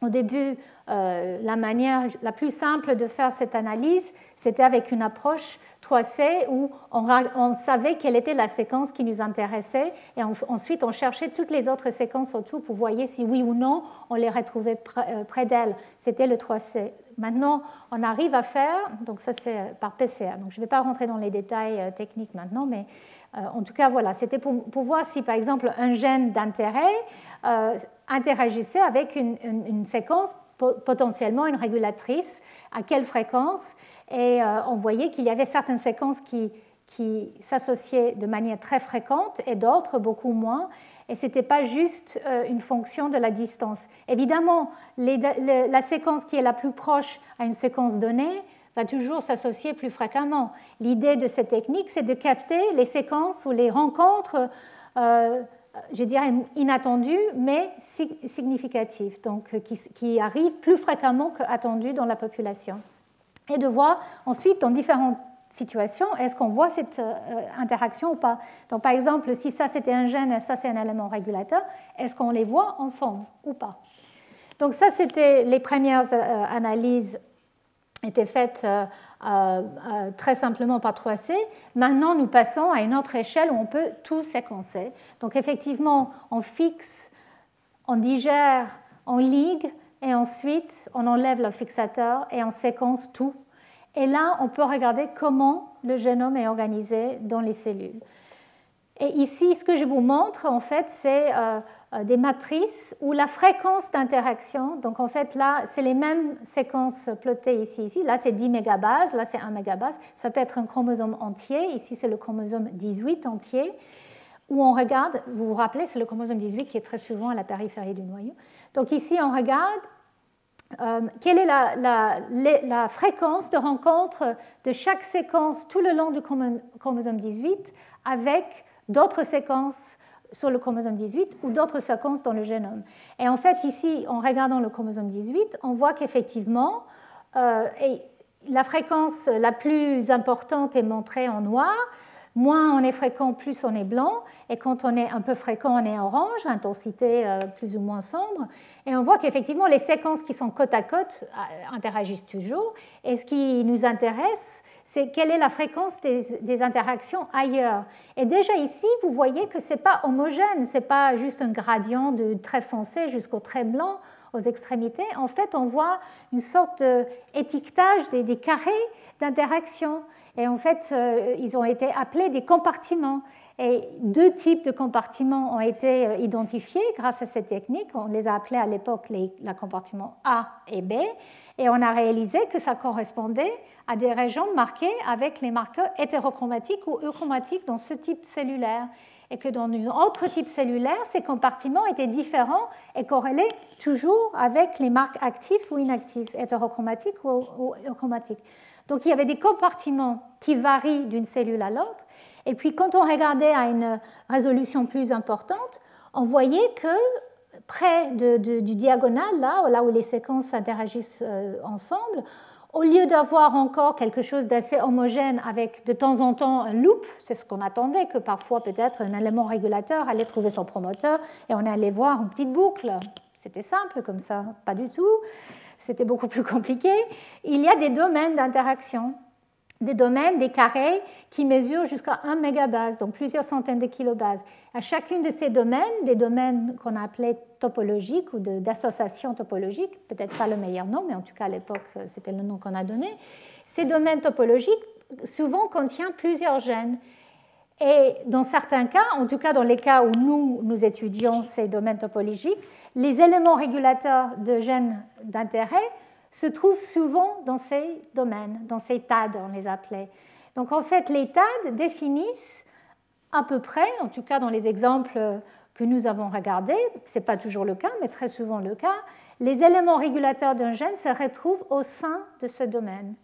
au début euh, la manière la plus simple de faire cette analyse. C'était avec une approche 3C où on, savait quelle était la séquence qui nous intéressait et ensuite on cherchait toutes les autres séquences autour pour voir si oui ou non on les retrouvait euh, près, d'elles. C'était le 3C. Maintenant, on arrive à faire, donc ça c'est par PCR, donc je ne vais pas rentrer dans les détails euh, techniques maintenant, mais euh, en tout cas voilà, c'était pour, voir si par exemple un gène d'intérêt interagissait avec une séquence potentiellement une régulatrice, à quelle fréquence et euh, on voyait qu'il y avait certaines séquences qui, s'associaient de manière très fréquente et d'autres beaucoup moins. Et ce n'était pas juste euh, une fonction de la distance. Évidemment, la séquence qui est la plus proche à une séquence donnée va toujours s'associer plus fréquemment. L'idée de cette technique, c'est de capter les séquences ou les rencontres, euh, je dirais inattendues, mais significatives, donc qui, qui arrivent plus fréquemment qu'attendues dans la population. Et de voir ensuite dans différentes situation, est-ce qu'on voit cette euh, interaction ou pas Donc, par exemple, si ça c'était un gène et ça c'est un élément régulateur, est-ce qu'on les voit ensemble ou pas? Donc, ça c'était les premières euh, analyses étaient faites euh, très simplement par 3C. Maintenant, nous passons à une autre échelle où on peut tout séquencer. Donc, effectivement, on fixe, on digère, on ligue et ensuite on enlève le fixateur et on séquence tout et là, on peut regarder comment le génome est organisé dans les cellules. Et ici, ce que je vous montre, en fait, c'est euh, euh, des matrices où la fréquence d'interaction, donc en fait, là, c'est les mêmes séquences plotées ici, ici. Là, c'est 10 mégabases, là, c'est 1 mégabase. Ça peut être un chromosome entier. Ici, c'est le chromosome 18 entier, où on regarde, vous vous rappelez, c'est le chromosome 18 qui est très souvent à la périphérie du noyau. Donc ici, on regarde euh, quelle est la, fréquence de rencontre de chaque séquence tout le long du chromosome 18 avec d'autres séquences sur le chromosome 18 ou d'autres séquences dans le génome? Et en fait, ici, en regardant le chromosome 18, on voit qu'effectivement, euh, la fréquence la plus importante est montrée en noir, Moins on est fréquent, plus on est blanc. Et quand on est un peu fréquent, on est orange, intensité euh, plus ou moins sombre. Et on voit qu'effectivement, les séquences qui sont côte à côte euh, interagissent toujours. Et ce qui nous intéresse, c'est quelle est la fréquence des, interactions ailleurs. Et déjà ici, vous voyez que ce n'est pas homogène, ce n'est pas juste un gradient de très foncé jusqu'au très blanc aux extrémités. En fait, on voit une sorte d'étiquetage des, des carrés d'interaction. Et en fait, euh, ils ont été appelés des compartiments. Et deux types de compartiments ont été euh, identifiés grâce à cette technique. On les a appelés à l'époque les, compartiments A et B. Et on a réalisé que ça correspondait à des régions marquées avec les marqueurs hétérochromatiques ou euchromatiques dans ce type cellulaire. Et que dans un autre type cellulaire, ces compartiments étaient différents et corrélés toujours avec les marques actives ou inactives, hétérochromatiques ou, ou euchromatiques. Donc il y avait des compartiments qui varient d'une cellule à l'autre. Et puis quand on regardait à une résolution plus importante, on voyait que près du diagonal, là, là où les séquences interagissent euh, ensemble, au lieu d'avoir encore quelque chose d'assez homogène avec de temps en temps un loop, c'est ce qu'on attendait, que parfois peut-être un élément régulateur allait trouver son promoteur et on allait voir une petite boucle. C'était simple comme ça, pas du tout c'était beaucoup plus compliqué, il y a des domaines d'interaction, des domaines, des carrés qui mesurent jusqu'à 1 mégabase, donc plusieurs centaines de kilobases. À chacune de ces domaines, des domaines qu'on appelait topologiques ou d'associations topologiques, peut-être pas le meilleur nom, mais en tout cas à l'époque c'était le nom qu'on a donné, ces domaines topologiques souvent contiennent plusieurs gènes. Et dans certains cas, en tout cas dans les cas où nous, nous étudions ces domaines topologiques, les éléments régulateurs de gènes d'intérêt se trouvent souvent dans ces domaines, dans ces TAD, on les appelait. Donc en fait, les TAD définissent à peu près, en tout cas dans les exemples que nous avons regardés, ce n'est pas toujours le cas, mais très souvent le cas, les éléments régulateurs d'un gène se retrouvent au sein de ce domaine,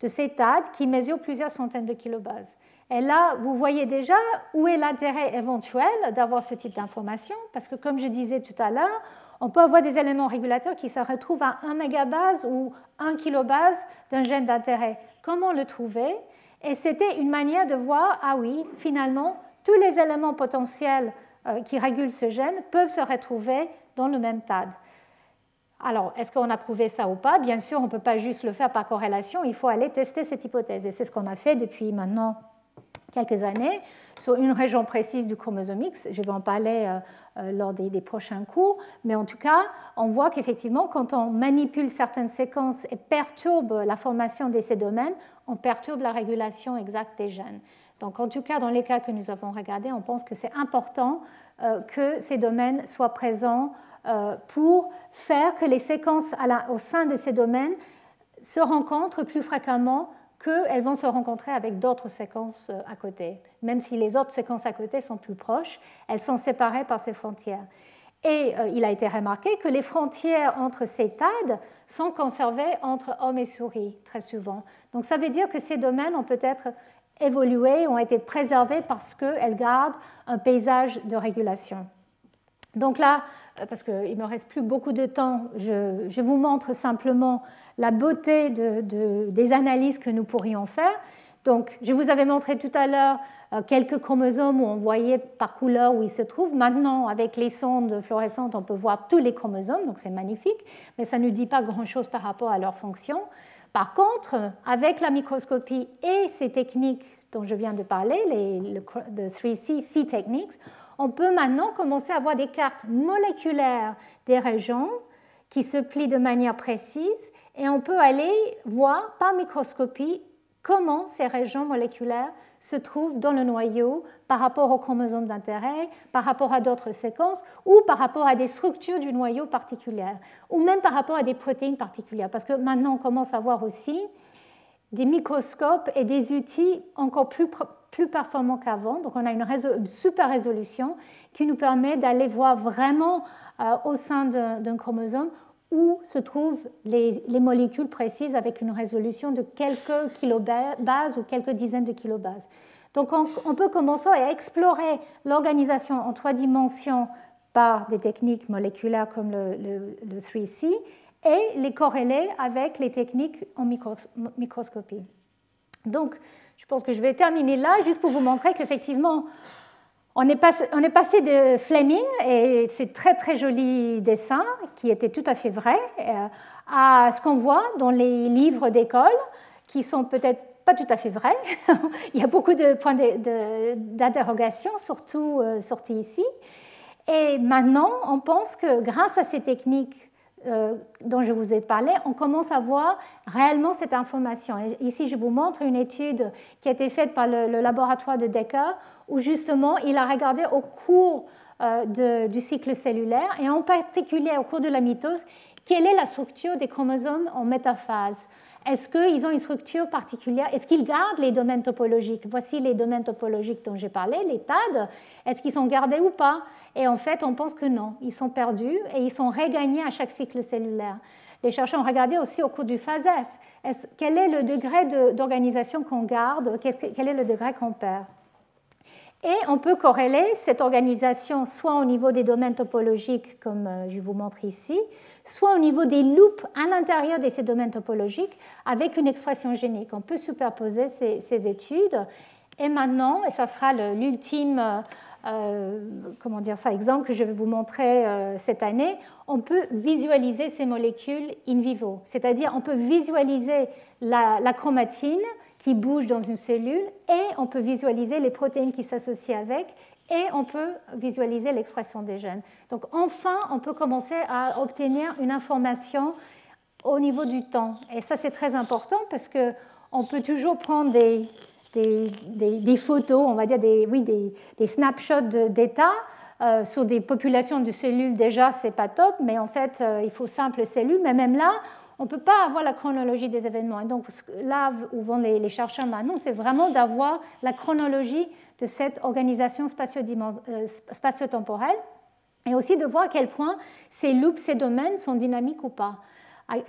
de ces TAD qui mesurent plusieurs centaines de kilobases. Et là, vous voyez déjà où est l'intérêt éventuel d'avoir ce type d'information, parce que comme je disais tout à l'heure, on peut avoir des éléments régulateurs qui se retrouvent à 1 mégabase ou 1 kilobase d'un gène d'intérêt. Comment le trouver? Et c'était une manière de voir, ah oui, finalement, tous les éléments potentiels euh, qui régulent ce gène peuvent se retrouver dans le même TAD. Alors, est-ce qu'on a prouvé ça ou pas? Bien sûr, on ne peut pas juste le faire par corrélation, il faut aller tester cette hypothèse. Et c'est ce qu'on a fait depuis maintenant quelques années sur une région précise du chromosome X. Je vais en parler euh, euh, lors des, prochains cours, mais en tout cas, on voit qu'effectivement, quand on manipule certaines séquences et perturbe la formation de ces domaines, on perturbe la régulation exacte des gènes. Donc, en tout cas, dans les cas que nous avons regardés, on pense que c'est important euh, que ces domaines soient présents pour faire que les séquences au sein de ces domaines se rencontrent plus fréquemment qu'elles vont se rencontrer avec d'autres séquences euh, à côté. Même si les autres séquences à côté sont plus proches, elles sont séparées par ces frontières. Et il a été remarqué que les frontières entre ces TAD sont conservées entre hommes et souris très souvent. Donc ça veut dire que ces domaines ont peut-être évolué, ont été préservés parce qu'elles gardent un paysage de régulation. Donc là, euh, parce qu'il ne me reste plus beaucoup de temps, je, vous montre simplement la beauté des analyses que nous pourrions faire. Donc, je vous avais montré tout à l'heure euh, quelques chromosomes où on voyait par couleur où ils se trouvent. Maintenant, avec les sondes fluorescentes, on peut voir tous les chromosomes, donc c'est magnifique, mais ça ne dit pas grand-chose par rapport à leur fonction. Par contre, avec la microscopie et ces techniques dont je viens de parler, les 3C techniques, on peut maintenant commencer à voir des cartes moléculaires des régions qui se plient de manière précise et on peut aller voir par microscopie comment ces régions moléculaires se trouvent dans le noyau par rapport aux chromosomes d'intérêt, par rapport à d'autres séquences ou par rapport à des structures du noyau particulières ou même par rapport à des protéines particulières. Parce que maintenant on commence à voir aussi des microscopes et des outils encore plus, plus performants qu'avant. Donc on a une, super résolution qui nous permet d'aller voir vraiment euh, au sein d'un chromosome où se trouvent les, molécules précises avec une résolution de quelques kilobases ou quelques dizaines de kilobases. Donc on, peut commencer à explorer l'organisation en trois dimensions par des techniques moléculaires comme le, le 3C et les corréler avec les techniques en microscopie. Donc, je pense que je vais terminer là, juste pour vous montrer qu'effectivement, on est, passé, de Fleming, et c'est très très joli dessin, qui était tout à fait vrai, euh, à ce qu'on voit dans les livres d'école, qui sont peut-être pas tout à fait vrais. Il y a beaucoup de points d'interrogation, surtout euh, sortis ici. Et maintenant, on pense que grâce à ces techniques euh, dont je vous ai parlé, on commence à voir réellement cette information. ici, je vous montre une étude qui a été faite par le, laboratoire de Decker, où justement, il a regardé au cours euh, du cycle cellulaire, et en particulier au cours de la mitose, quelle est la structure des chromosomes en métaphase? Est-ce qu'ils ont une structure particulière? Est-ce qu'ils gardent les domaines topologiques? Voici les domaines topologiques dont j'ai parlé, les TAD. Est-ce qu'ils sont gardés ou pas? Et en fait, on pense que non, ils sont perdus et ils sont regagnés à chaque cycle cellulaire. Les chercheurs ont regardé aussi au cours du phase S. quel est le degré d'organisation qu'on garde? Quel est le degré qu'on perd? Et on peut corréler cette organisation soit au niveau des domaines topologiques, comme euh, je vous montre ici, soit au niveau des loops à l'intérieur de ces domaines topologiques avec une expression génique. On peut superposer ces, études. Et maintenant, et ça sera l'ultime euh, euh, exemple que je vais vous montrer cette année, on peut visualiser ces molécules in vivo. C'est-à-dire, on peut visualiser la, chromatine qui bouge dans une cellule et on peut visualiser les protéines qui s'associent avec et on peut visualiser l'expression des gènes. Donc enfin, on peut commencer à obtenir une information au niveau du temps. Et ça, c'est très important parce qu'on peut toujours prendre des, des, photos, on va dire des, oui, des, snapshots d'état. Euh, sur des populations de cellules, déjà, c'est pas top, mais en fait, euh, il faut simples cellules. Mais même là, on ne peut pas avoir la chronologie des événements. Et donc, là où vont les, chercheurs maintenant, c'est vraiment d'avoir la chronologie de cette organisation euh, spatio-temporelle et aussi de voir à quel point ces loops, ces domaines sont dynamiques ou pas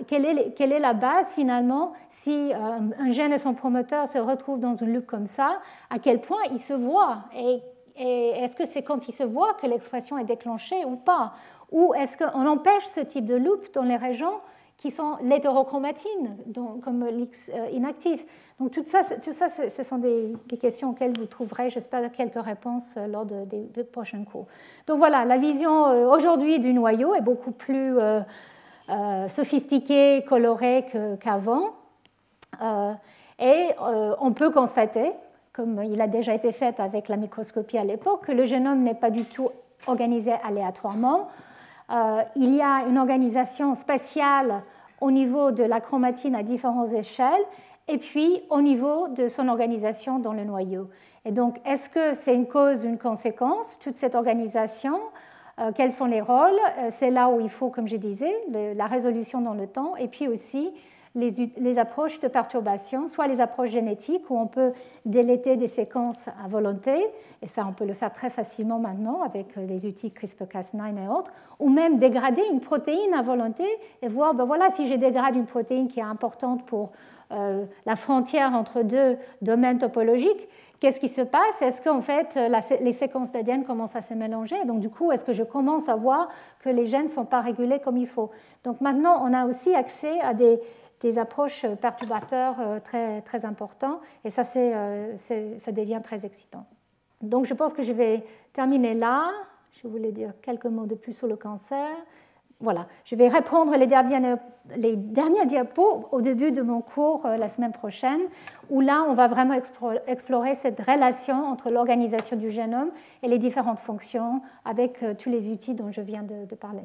quelle est, la base finalement si euh, un gène et son promoteur se retrouvent dans une loupe comme ça, à quel point ils se voient et, est-ce que c'est quand ils se voient que l'expression est déclenchée ou pas? Ou est-ce qu'on empêche ce type de loupe dans les régions qui sont l'hétérochromatine, comme l'X euh, inactif Donc tout ça, tout ça ce sont des, questions auxquelles vous trouverez, j'espère, quelques réponses euh, lors des prochains cours. Donc voilà, la vision aujourd'hui du noyau est beaucoup plus euh, sophistiqué, coloré qu'avant. Euh, et euh, on peut constater, comme il a déjà été fait avec la microscopie à l'époque, que le génome n'est pas du tout organisé aléatoirement. Il y a une organisation spatiale au niveau de la chromatine à différentes échelles et puis au niveau de son organisation dans le noyau. Et donc, est-ce que c'est une cause, une conséquence, toute cette organisation? Euh, quels sont les rôles? Euh, C'est là où il faut, comme je disais, la résolution dans le temps et puis aussi les, approches de perturbation, soit les approches génétiques où on peut déléter des séquences à volonté, et ça on peut le faire très facilement maintenant avec les outils CRISPR-Cas9 et autres, ou même dégrader une protéine à volonté et voir, ben voilà, si j'ai dégradé une protéine qui est importante pour euh, la frontière entre deux domaines topologiques, Qu'est-ce qui se passe? Est-ce qu'en fait les séquences d'ADN commencent à se mélanger? Donc du coup, est-ce que je commence à voir que les gènes ne sont pas régulés comme il faut? Donc maintenant, on a aussi accès à des, approches perturbateurs euh, très, très importants et ça, euh, ça devient très excitant. Donc je pense que je vais terminer là. Je voulais dire quelques mots de plus sur le cancer. Voilà, je vais reprendre les dernières, les dernières diapos au début de mon cours euh, la semaine prochaine, où là, on va vraiment explorer cette relation entre l'organisation du génome et les différentes fonctions avec euh, tous les outils dont je viens de parler.